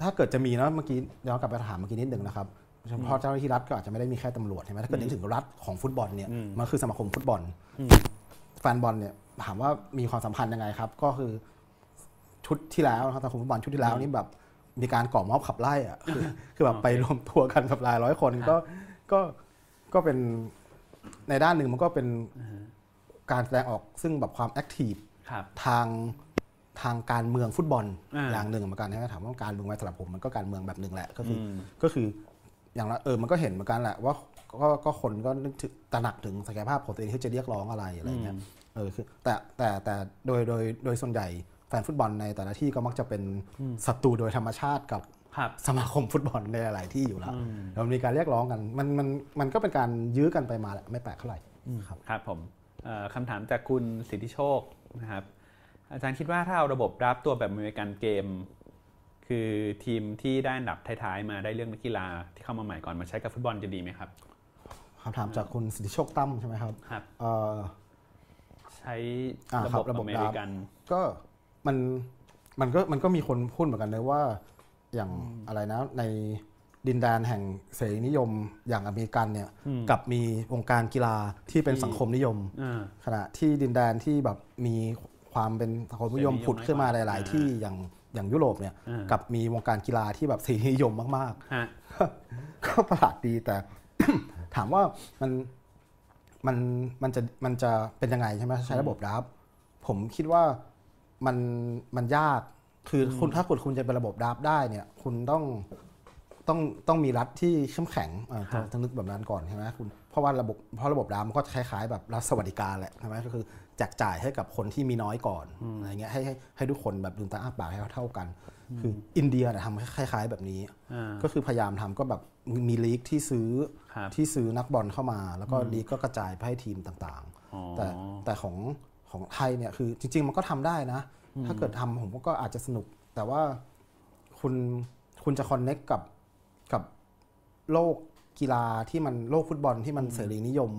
ถ้าเกิดจะมีนะเมื่อกี้ย้อนกลับไปถามเมื่อกี้นิดหนึ่งนะครับเฉพาะเจ้าหน้าที่รัฐก็อาจจะไม่ได้มีแค่ตำรวจใช่ไหมถ้าเกิดนึกถึงรัฐของฟุตบอลเนี่ยอืมมันคือสมาคมฟุตบอลอืม แฟนบอลเนี่ยถามว่ามีความสัมพันธ์ยังไงครับ ก็คือชุดที่แล้วนะครับสมาคมฟุตบอลชุดที่แล้วนี่แบบมีการก่อม็อบขับไล่อะคือคือแบบไปรวมตัวกันกับหลายร้อยคนก็ก็ก็เป็นในด้านหนึ่งมันก็เป็นการแสดงออกซึ่งแบบความแอคทีฟครับทางทางการเมืองฟุตบอลอ่าอย่างหนึ่งเหมือนกันใช่ไหมถามว่าการเมืองไว้สำหรับผมมันก็การเมืองแบบหนึ่งแหละก็คืออมก็คืออย่างละเออมันก็เห็นเหมือนกันแหละว่า ก็ก็คนก็นึกถึงตระหนักถึงศักยภาพของตัวเองที่จะเรียกร้องอะไรอะไรเงี้ยเออคือแต่แต่แต่โดยโดยโดยส่วนใหญ่แฟนฟุตบอลในแต่ละที่ก็มักจะเป็นศัตรูโดยธรรมชาติกับครับสมาคมฟุตบอลในหลายๆที่อยู่แล้วแล้วมีการเรียกร้องกันมันมันมันก็เป็นการยื้อกันไปมาแหละไม่แปลกเท่าไหร่ครับครับผมเอ่อคำถามจากคุณสิทธิโชคนะครับอาจารย์คิดว่าถ้าเอาระบบรับตัวแบบอเมริกันเกม คือทีมที่ได้อันดับท้ายๆมาได้เรื่องนักกีฬาที่เข้ามาใหม่ก่อนมาใช้กับฟุตบอลจะดีไหมครับ คำถามจากคุณสิทธิโชคตั้มใช่ไหมครับครับเอ่อใช้อ่าระครับบบระบบอเมริกัน ก็มันมันก็มันก็มีคนพูดเหมือนกันเลยว่าอย่างอะไรนะในดินแดนแห่งเสรีนิยมอย่างอเมริกันเนี่ยกับมีวงการกีฬาที่เป็นที่สังคมนิยมอ่าขณะที่ดินแดนที่แบบมีความเป็นสังคมนิยมเสรีนิยมผุดขึ้นมาน้อยกว่าหลายอ่าๆที่อย่างอย่างยุโรปเนี่ยอ่ากับมีวงการกีฬาที่แบบเสรีนิยมมากฮะๆก็ประหลาดดีแต่ ถามว่ามันมันมันจะมันจะเป็นยังไงใช่ไหมใช้ระบบรับผมคิดว่ามันมันยากคือคุณถ้าคุณคุณจะเป็นระบบดับได้เนี่ย คุณต้องต้องต้องมีรัฐที่เข้มแข็งอ่าต้องต้องนึกแบบนั้นก่อนใช่ไหมคุณเพราะว่าระบบเพราะระบบดับมันก็คล้ายๆแบบรัฐสวัสดิการแหละใช่ไหมก็คือแจกจ่ายให้กับคนที่มีน้อยก่อนอะไรเงี้ยให้ให้ให้ทุกคนแบบลืมตาอ้าปากให้เท่ากัน คืออินเดียเนี่ยทำคล้าย ๆ แบบนี้อ่าก็คือพยายามทำก็แบบมีลีกที่ซื้อครับที่ซื้อนักบอลเข้ามา แล้วก็ลีกก็กระจายไปให้ทีมต่างอ๋อๆแต่แต่ของของไทยเนี่ยคือจริง ๆ มันก็ทำได้นะ ถ้าเกิดทำผมก็อาจจะสนุก แต่ว่าคุณคุณจะคอนเน็กกับกับโลกกีฬาที่มันโลกฟุตบอลที่มันเสรีนิยม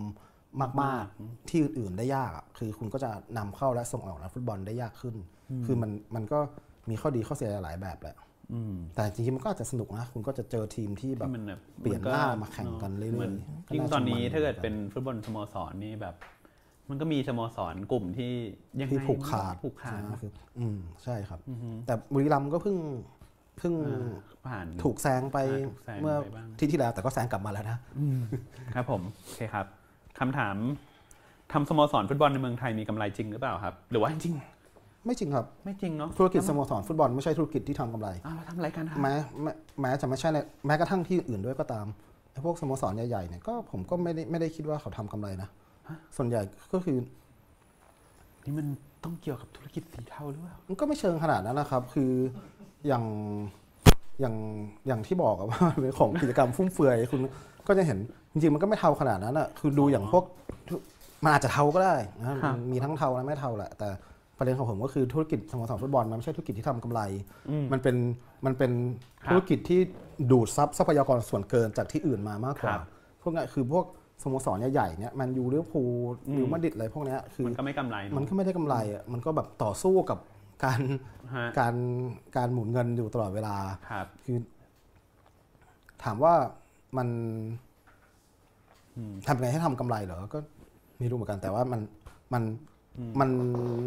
มากๆที่อื่นๆได้ยากอะคือคุณก็จะนำเข้าและส่งออกนักฟุตบอลได้ยากขึ้น คือมันมันก็ มีข้อดีข้อเสียหลายแบบแหละอืมแต่จริงๆมันก็อาจจะสนุกนะ คุณก็จะเจอทีมที่แบบที่มันแบบเปลี่ยนก็หน้ามาแข่งกันเรื่อยๆหมืก็ยิ่งน่าจะตอนนี้มันถ้าเกิดเหมือนกันเป็นฟุตบอลสโมสรนี่แบบ มันก็มีสโมสรกลุ่มที่ยังไงที่ผูกขาดผูกขาดใช่ไหมคืออืมใช่ครับ แต่บุรีรัมย์ก็เพิ่งเพิ่งผ่านถูกแซงไปอ่าถูกแซงเมื่อไปบ้างที่ที่แล้วแต่ก็แซงกลับมาแล้วนะครับผมโอเคครับคำถามทำสโมสรฟุตบอลในเมืองไทยมีกำไรจริงหรือเปล่าครับ หรือว่าจริง ไม่จริงครับ ไม่จริงเนาะธุรกิจสโมสรฟุตบอลไม่ใช่ธุรกิจที่ทำกำไรอ้าวเราทำอะไรกันครับแม้แม้แม้จะไม่ใช่ในแม้กระทั่งที่อื่นด้วยก็ตามไอ้พวกสโมสรใหญ่ๆเนี่ยก็ผมก็ไม่ได้ไม่ได้คิดว่าเขาทำกำไรนะส่วนใหญ่ก็คือนี่มันต้องเกี่ยวกับธุรกิจสีเทาหรือเปล่ามันก็ไม่เชิงขนาดนั้นนะครับ คืออย่างอย่างอย่างที่บอกอะว่ามันเป็นของกิจกรรมฟุ่มเฟือยคุณก็จะเห็นจริงๆมันก็ไม่เท่าขนาดนั้นอะคือดูอย่างพวกมันอาจจะเท่าก็ได้นะมันมีทั้งเท่าและไม่เท่าแหละแต่ ประเด็นของผมก็คือธุรกิจสโมสรฟุตบอลมันไม่ใช่ธุรกิจที่ทำกำไร มันเป็นมันเป็นธุรกิจที่ดูดซับทรัพยากรส่วนเกินจากที่อื่นมามากกว่า พวกนี้คือพวกสโมสรใหญ่ๆเนี่ยมันยูเรียพูลยูมาดริดอะไรพวกเนี้ยคือมันก็ไม่กำไร มันเนาะก็ไม่ได้กำไรอะมันก็แบบต่อสู้กับการฮะการการหมุนเงินอยู่ตลอดเวลาครับคือ ถามว่ามันทำไงให้ทำกำไรเหรอก็ไม่รู้เหมือนกัน แต่ว่ามันมัน มัน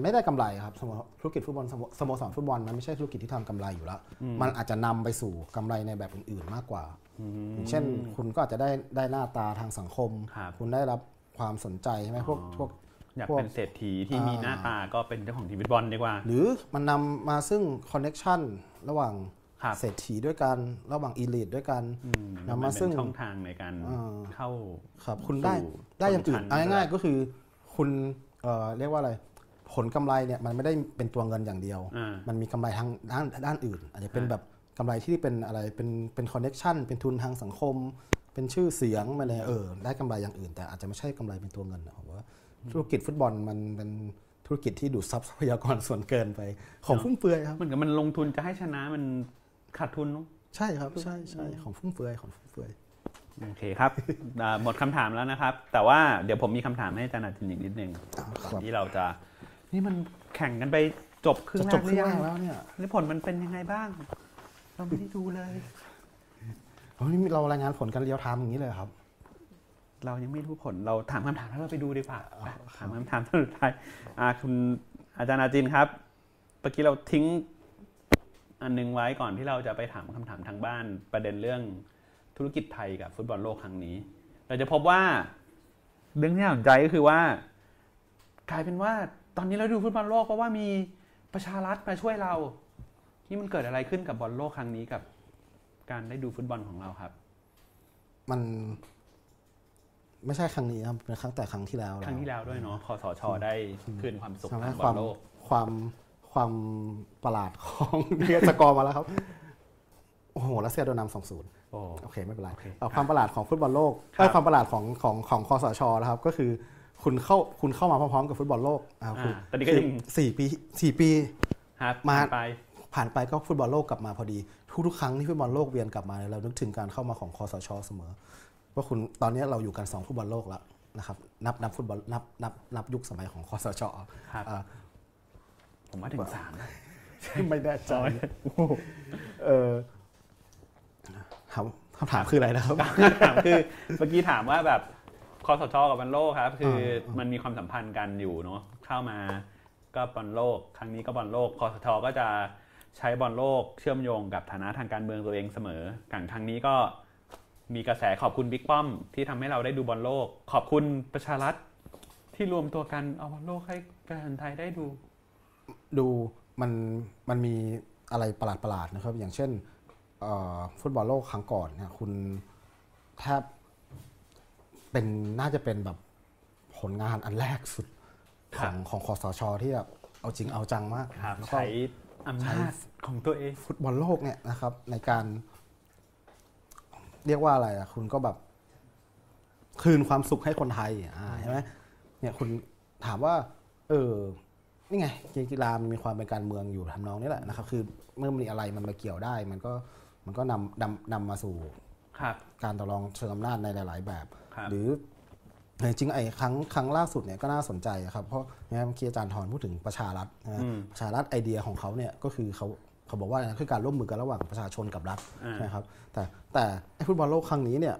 ไม่ได้กำไรครับสโมธุรกิจฟุตบอลสโมสโมสรฟุตบอลมันไม่ใช่ธุรกิจที่ทำกำไรอยู่แล้ว มันอาจจะนำไปสู่กำไรในแบบอื่น ๆ มากกว่าอย่างเช่น คุณก็อาจจะได้ได้หน้าตาทางสังคมครับคุณได้รับความสนใจใช่ไหมพวกพวกอยากพวกเป็นเศรษฐีที่มีอ่าหน้าตาก็เป็นเจ้าของทีมฟุตบอลดีกว่า หรคือมันนำมาซึ่ง connection ระหว่างครับเศรษฐีด้วยกัน ระหว่าง elite ด้วยกันอืมนำมาซึ่งมันเป็นช่องทางในการอ่าเข้าครับคุณได้สู่ได้อย่างอื่นชนชั้นเอาง่ายด้วยๆก็คือคุณ เอ่อเรียกว่าอะไรผลกำไรเนี่ยมันไม่ได้เป็นตัวเงินอย่างเดียวอ่ามันมีกำไรทางด้านด้านอื่น อาจจะเป็นแบบกำไรที่เป็นอะไรเป็นเป็น connection เป็นทุนทางสังคม เป็นชื่อเสียงมาเลยเออได้กำไรอย่างอื่น แต่อาจจะไม่ใช่กำไรเป็นตัวเงินนะผมว่าธุรกิจฟุตบอลมันเป็นธุรกิจที่ดูดซับทรัพยากรส่วนเกินไป ของฟุ่มเฟือยครับเหมือนกับมันลงทุนจะให้ชนะมันขาดทุนเนอะใช่ครับใช่ใช่ของฟุ่มเฟือยของฟุ่มเฟือย โอเคครับอ่าหมดคำถามแล้วนะครับ แต่ว่าเดี๋ยวผมมีคำถามให้อาจารย์อาจินอีกนิดนึงอ่าก่อนครับที่เราจะ นี่มันแข่งกันไปจบครึ่งจะแรจกบหครืรึ่งอแรยังกแล้วเนี่ยนี่ผลมันเป็นยังไงบ้าง เราไม่ได้ดูเลยโอ้นี่เรารายงานผลกันเรียวไทม์อย่างนี้เลยครับ เรายังไม่รู้ผลเราถามคำถามแล้วเราไปดูดีกว่าไปถามคำถามสุดท้ายอ่าคุณอาจารย์อาจินครับเมื่อกี้เราทิ้งอันหนึงไว้ก่อนที่เราจะไปถามคำถามทางบ้านประเด็นเรื่อง ธุรกิจไทยกับฟุตบอลโลกครั้งนี้ เราจะพบว่าเรื่องที่น่าสนใจก็คือว่า กลายเป็นว่าตอนนี้เราดูฟุตบอลโลกเพราะว่ามีประชารัฐมาช่วยเรานี่มันเกิดอะไรขึ้นกับบอลโลกครั้งนี้กับการได้ดูฟุตบอลของเราครับ มันไม่ใช่ครั้งนี้ครับเป็นครั้งแต่ครั้งที่แล้วครั้งที่แล้วด้วยเนาะคอสชได้คืนความสุขทำให้ทางบคอวาลมโลกความความประหลาดของเรียสกอร์มาแล้วครับ โอ้โหรัสเซียโดนนำสองศูนย์ โอ้โอเคไม่เป็นไรโอเคเอาความประหลาดของฟุตบอลโลกครับเอ้ยความประหลาดของของของคอสชนะครับก็คือคุณเข้าคุณเข้ามาพร้อมๆกับฟุตบอลโลกอ่าอ่าคือตอนนี้ก็ยังสี่ปีสี่ปีครับมาไปผ่านไปก็ฟุตบอลโลกกลับมาพอดี ทุกๆครั้งที่ฟุตบอลโลกเวียนกลับมาเนี่ยเรานึกถึงการเข้ามาของคอสชเสมอว่าคุณตอนนี้เราอยู่กันสองฟุตบอลโลกแล้วนะครับนับนับฟุตบอลนับนับนับยุคสมัยของคอสชครับอ่าผมว่าถึงสามนะไม่แน่ใจ เออถามคำถามคืออะไรนะครับถามคือเมื่อกี้ถามว่าแบบคอสชกับบอลโลกครับ คืออืมมันมีความสัมพันธ์กันอยู่เนาะเข้ามาก็บอลโลก ครั้งนี้ก็บอลโลกคสช.ก็จะใช้บอลโลกเชื่อมโยงกับฐานะทางการเมืองตัวเองเสมอกังครั้งนี้ก็มีกระแสขอบคุณบิ๊กป้อม ที่ทำให้เราได้ดูบอลโลก ขอบคุณประชารัฐที่รวมตัวกันเอาบอลโลกให้ประชาชนไทยได้ดู ดูมันมันมีอะไรประหลาดประหลาดๆนะครับ อย่างเช่นเอ่อ ฟุตบอลโลกครั้งก่อนเนี่ยคุณแทบเป็นน่าจะเป็นแบบผลงานอันแรกสุดคขรัอบงของคอสชที่แบบเอาจริงเอาจังมากครับแล้วก็ใช้อำนาจของตัวเองฟุตบอลโลกเนี่ยนะครับ ในการ เรียกว่าอะไรอะคุณก็แบบ คืนความสุขให้คนไทยอ่าใช่ไหมเนี่ยคุณถามว่า เออนี่ไงเกมกีฬามันมีความเป็นการเมืองอยู่ทำนองนี้แหละนะครับ คือเมื่อมีอะไรมันมาเกี่ยวได้ มันก็ มันก็นำนำนำมาสู่ครับการต่อรองเชิงอำนาจในหลาย ๆ แบบครับหรือจริงๆไอ้ครั้งครั้งล่าสุดเนี่ยก็น่าสนใจครับเพราะเนี่ยเมื่อกี้อาจารย์ทรพูดถึงประชารัฐนะฮะอืมประชารัฐไอเดียของเขาเนี่ยก็คือเขาเขาบอกว่าอะไรนะคือการร่วมมือกันระหว่างประชาชนกับรัฐอ่าใช่ครับ แต่แต่ไอ้ฟุตบอลโลกครั้งนี้เนี่ย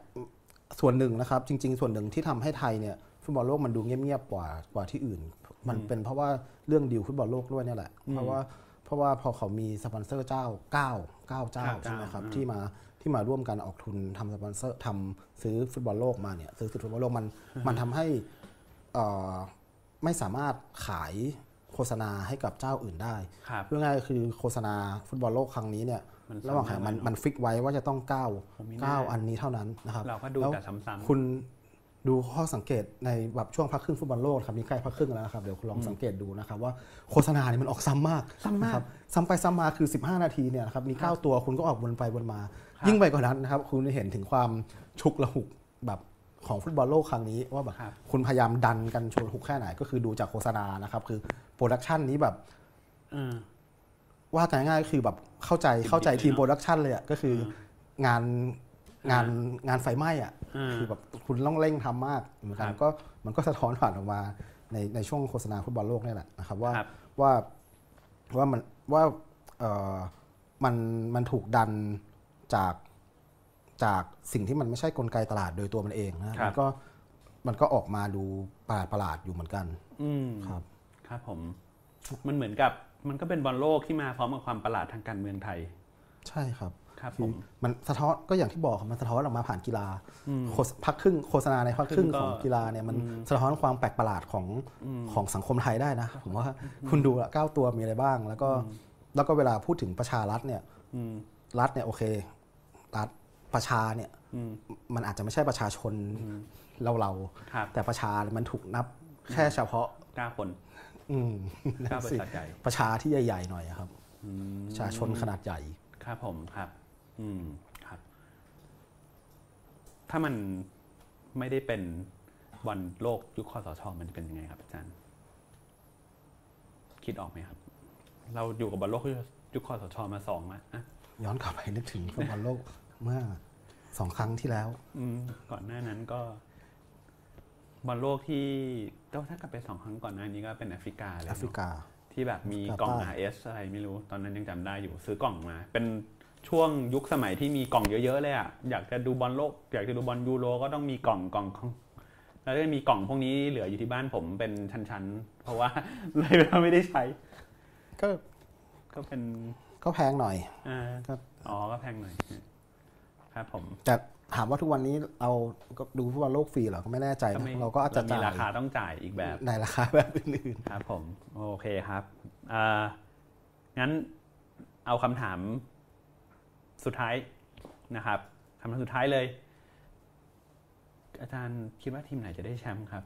ส่วนหนึ่งนะครับ จริง ๆ ส่วนหนึ่งที่ทำให้ไทยเนี่ยฟุตบอลโลกมันดูเงียบๆกว่ากว่าที่อื่น มันเป็นเพราะว่าเรื่องดีลฟุตบอลโลกด้วยเนี่ยแหละเพราะว่า เพราะว่าพอเขามีสปอนเซอร์เจ้าเก้าเก้าเจ้าเก้าใช่ไหมครับเจ้าที่มาที่มาร่วมกันออกทุนทำสปอนเซอร์ทำซื้อฟุตบอลโลกมาเนี่ยซื้อฟุตบอลโลกมันมันทำให้เอ่อไม่สามารถขายโฆษณาให้กับเจ้าอื่นได้ครับเพื่อง่ายๆคือโฆษณาฟุตบอลโลกครั้งนี้เนี่ยมันระหว่างขายมันซ้ำๆมัน fix ไว้ว่าจะต้องเก้าผมมีหน้าเก้าอันนี้เท่านั้นนะครับเราก็ดูแล้วแต่ซ้ำๆคุณ ดูข้อสังเกตในแบบช่วงพักครึ่งฟุตบอลโลกครับมีใกล้พักครึ่งแล้วนะครับ เดี๋ยวคุณลองสังเกตดูนะครับว่าโฆษณาเนี่ยมันออกซ้ำมากซ้ำมากนะครับซ้ำไปซ้ำมาคือ 15 นาทีเนี่ยนะครับมี 9 ตัวคุณก็ออกวนไปวนมาครับยิ่งไปกว่านั้นนะครับคุณจะเห็นถึงความฉุกละหุกแบบของฟุตบอลโลกครั้งนี้ว่าแบบครับคุณพยายามดันกันฉุกละหุกแค่ไหน ก็คือดูจากโฆษณานะครับคือ production นี้แบบอืมว่ากันง่ายๆก็คือแบบเข้าใจเข้าใจทีม production เลยอะก็คืองาน งานงานไฟไหม้อะอืมคือแบบคุณต้องเร่งทำมากเหมือนกันครับก็มันก็สะท้อนผ่านออกมาในในช่วงโฆษณาฟุตบอลโลกนี่แหละนะครับว่าครับว่าว่ามันว่าเออมันมันถูกดันจากจากสิ่งที่มันไม่ใช่กลไกตลาดโดยตัวมันเองนะมันก็มันก็ออกมาดูประหลาดประหลาดๆอยู่เหมือนกันอืมครับ ครับผม มันเหมืนกับมันก็เป็นบอลโลกที่มาพร้อมกับความประหลาดทางการเมืองไทย ใช่ครับ ครับคืผอมมันสะท้อนก็อย่างที่บอกครับมันสะท้อนออกมาผ่านกีฬาโฆษพักครึ่งโฆษณาในพักครึ่งก็ของกีฬาเนี่ยมันสะท้อนความแปลกประหลาดของของสังคมไทยได้นะผมว่าคุณดูละเก้าตัวมีอะไรบ้าง แล้วก็แล้วก็เวลาพูดถึงประชารัฐเนี่ยอืมรัฐเนี่ยโอเครัฐประชาเนี่ยอืมมันอาจจะไม่ใช่ประชาชนเราเราๆครับแต่ประชามันถูกนับแค่เฉพาะเก้าคนอืมเก้าบสิริษัทใหญ่ประชาที่ใหญ่ๆหน่อยอะครับประชาชนขนาดใหญ่ครับผมครับ อืมครับ ถ้ามันไม่ได้เป็นบอลโลกยุคคอสชมันจะเป็นยังไงครับอาจารย์ คิดออกไหมครับ เราอยู่กับบอลโลกยุคคอสชมาสองมาอะย้อนกลับไปนึกถึงฟุตบอลโลกเมื่อสองครั้งที่แล้ว อืมก่อนหน้านั้นก็บอลโลกที่แต่ว่าถ้ากลับไปสองครั้งก่อนหน้านี้ก็เป็นแอฟริกาเลยแอฟริเนอะกา ที่แบบมีกาตาร์กล่อง RS อะไรไม่รู้ ตอนนั้นยังจำได้อยู่ซื้อกล่องมา เป็น ช่วงยุคสมัยที่มีกล่องเยอะๆเลยอะอยากจะดูบอลโลก อยากจะดูบอลยูโรก็ต้องมีกล่องกล่องของแล้วก็มีกล่องพวกนี้เหลืออยู่ที่บ้านผมเป็นชั้นๆ เพราะว่าเลยไม่ได้ใช้ ก็ก็เป็นก็แพงหน่อยอ่าก็อ๋อก็แพงหน่อยครับผมแต่ถามว่าทุกวันนี้เราก็ดูฟุตบอลโลกฟรีเหรอก็ไม่แน่ใจนะเราก็อาจจะมีจ่ายราคาต้องจ่ายอีกแบบในราคาแบบอื่นครับผม โอเคครับอ่างั้นเอาคำถาม สุดท้ายนะครับคำถามสุดท้ายเลย อาจารย์คิดว่าทีมไหนจะได้แชมป์ครับ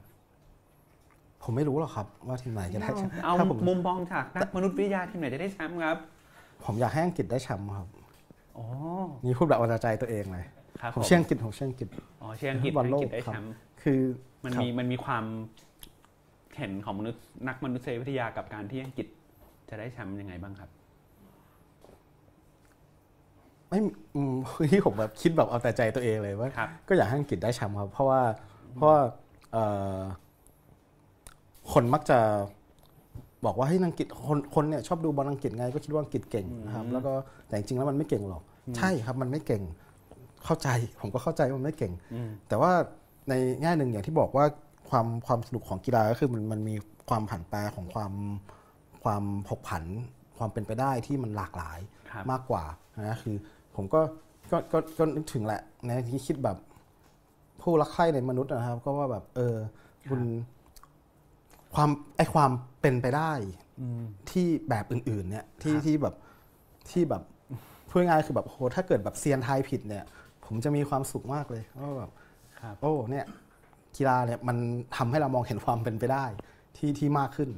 ๆผมไม่รู้หรอกครับ ว่าทีมไหนจะได้แชมป์เอาถ้าผมมุมมองจากนักมนุษยวิทยาทีมไหนจะได้แชมป์ครับ ผมอยากให้อังกฤษได้แชมป์ครับอ๋อนี่พูดแบบเอาใจตัวเองเลยครับผมเชื่ออังกฤษผมเชื่ออังกฤษอ๋อเชียร์อังกฤษฟุตบอลโลกอังกฤษได้ครับแชมป์คือมันครับมีมันมีความเห็นของมนุษย์นักมนุษยวิทยากับการที่อังกฤษจะได้แชมป์ยังไงบ้างครับ ไม่อืมที่ผมแบบคิดแบบเอาแต่ใจตัวเองเลยว่าครับก็อยากให้อังกฤษได้แชมป์ครับเพราะว่าเพราะว่าเอ่อคนมักจะบอกว่าให้ยอังกฤษคนคนเนี่ยชอบดูบอลอังกฤษไงก็คิดว่าอังกฤษเก่งนะครับแล้วก็แต่จริงๆแล้วมันไม่เก่งหรอก ใช่ครับมันไม่เก่งเข้าใจผมก็เข้าใจว่ามันไม่เก่งอืมแต่ว่าในแง่หนึ่งอย่างที่บอกว่าความความสนุกของกีฬาก็คือมันมันมีความผันแปรของความความผกผันความเป็นไปได้ที่มันหลากหลายครับมากกว่านะคือ ผมก็ก็ก็ก็นึกถึงแหละในที่คิดแบบผู้รักใคร่ในมนุษย์นะครับ ก็ว่าแบบเออคุณความไอความเป็นไปได้อืมที่แบบอื่น ๆ เนี่ยที่ครับที่แบบที่แบบพูดง่ายๆคือแบบโหถ้าเกิดแบบเซียนไทายผิดเนี่ย ผมจะมีความสุขมากเลยว่าแบบครับโอ้เนี่ยกีฬาเนี่ยมันทำให้เรามองเห็นความเป็นไปได้ที่ที่มากขึ้น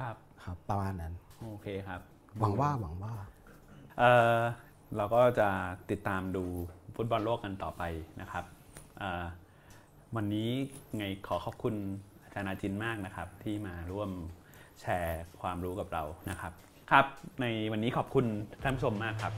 ครับครับประมาณนั้นโอเคครับ หวังว่าหวังว่า เราก็จะติดตามดูฟุตบอลโลกกันต่อไปนะครับ วันนี้ไงขอขอบคุณอาจารย์อาจินมากนะครับ ที่มาร่วมแชร์ความรู้กับเรานะครับ ครับ ในวันนี้ขอบคุณท่านผู้ชมมากครับ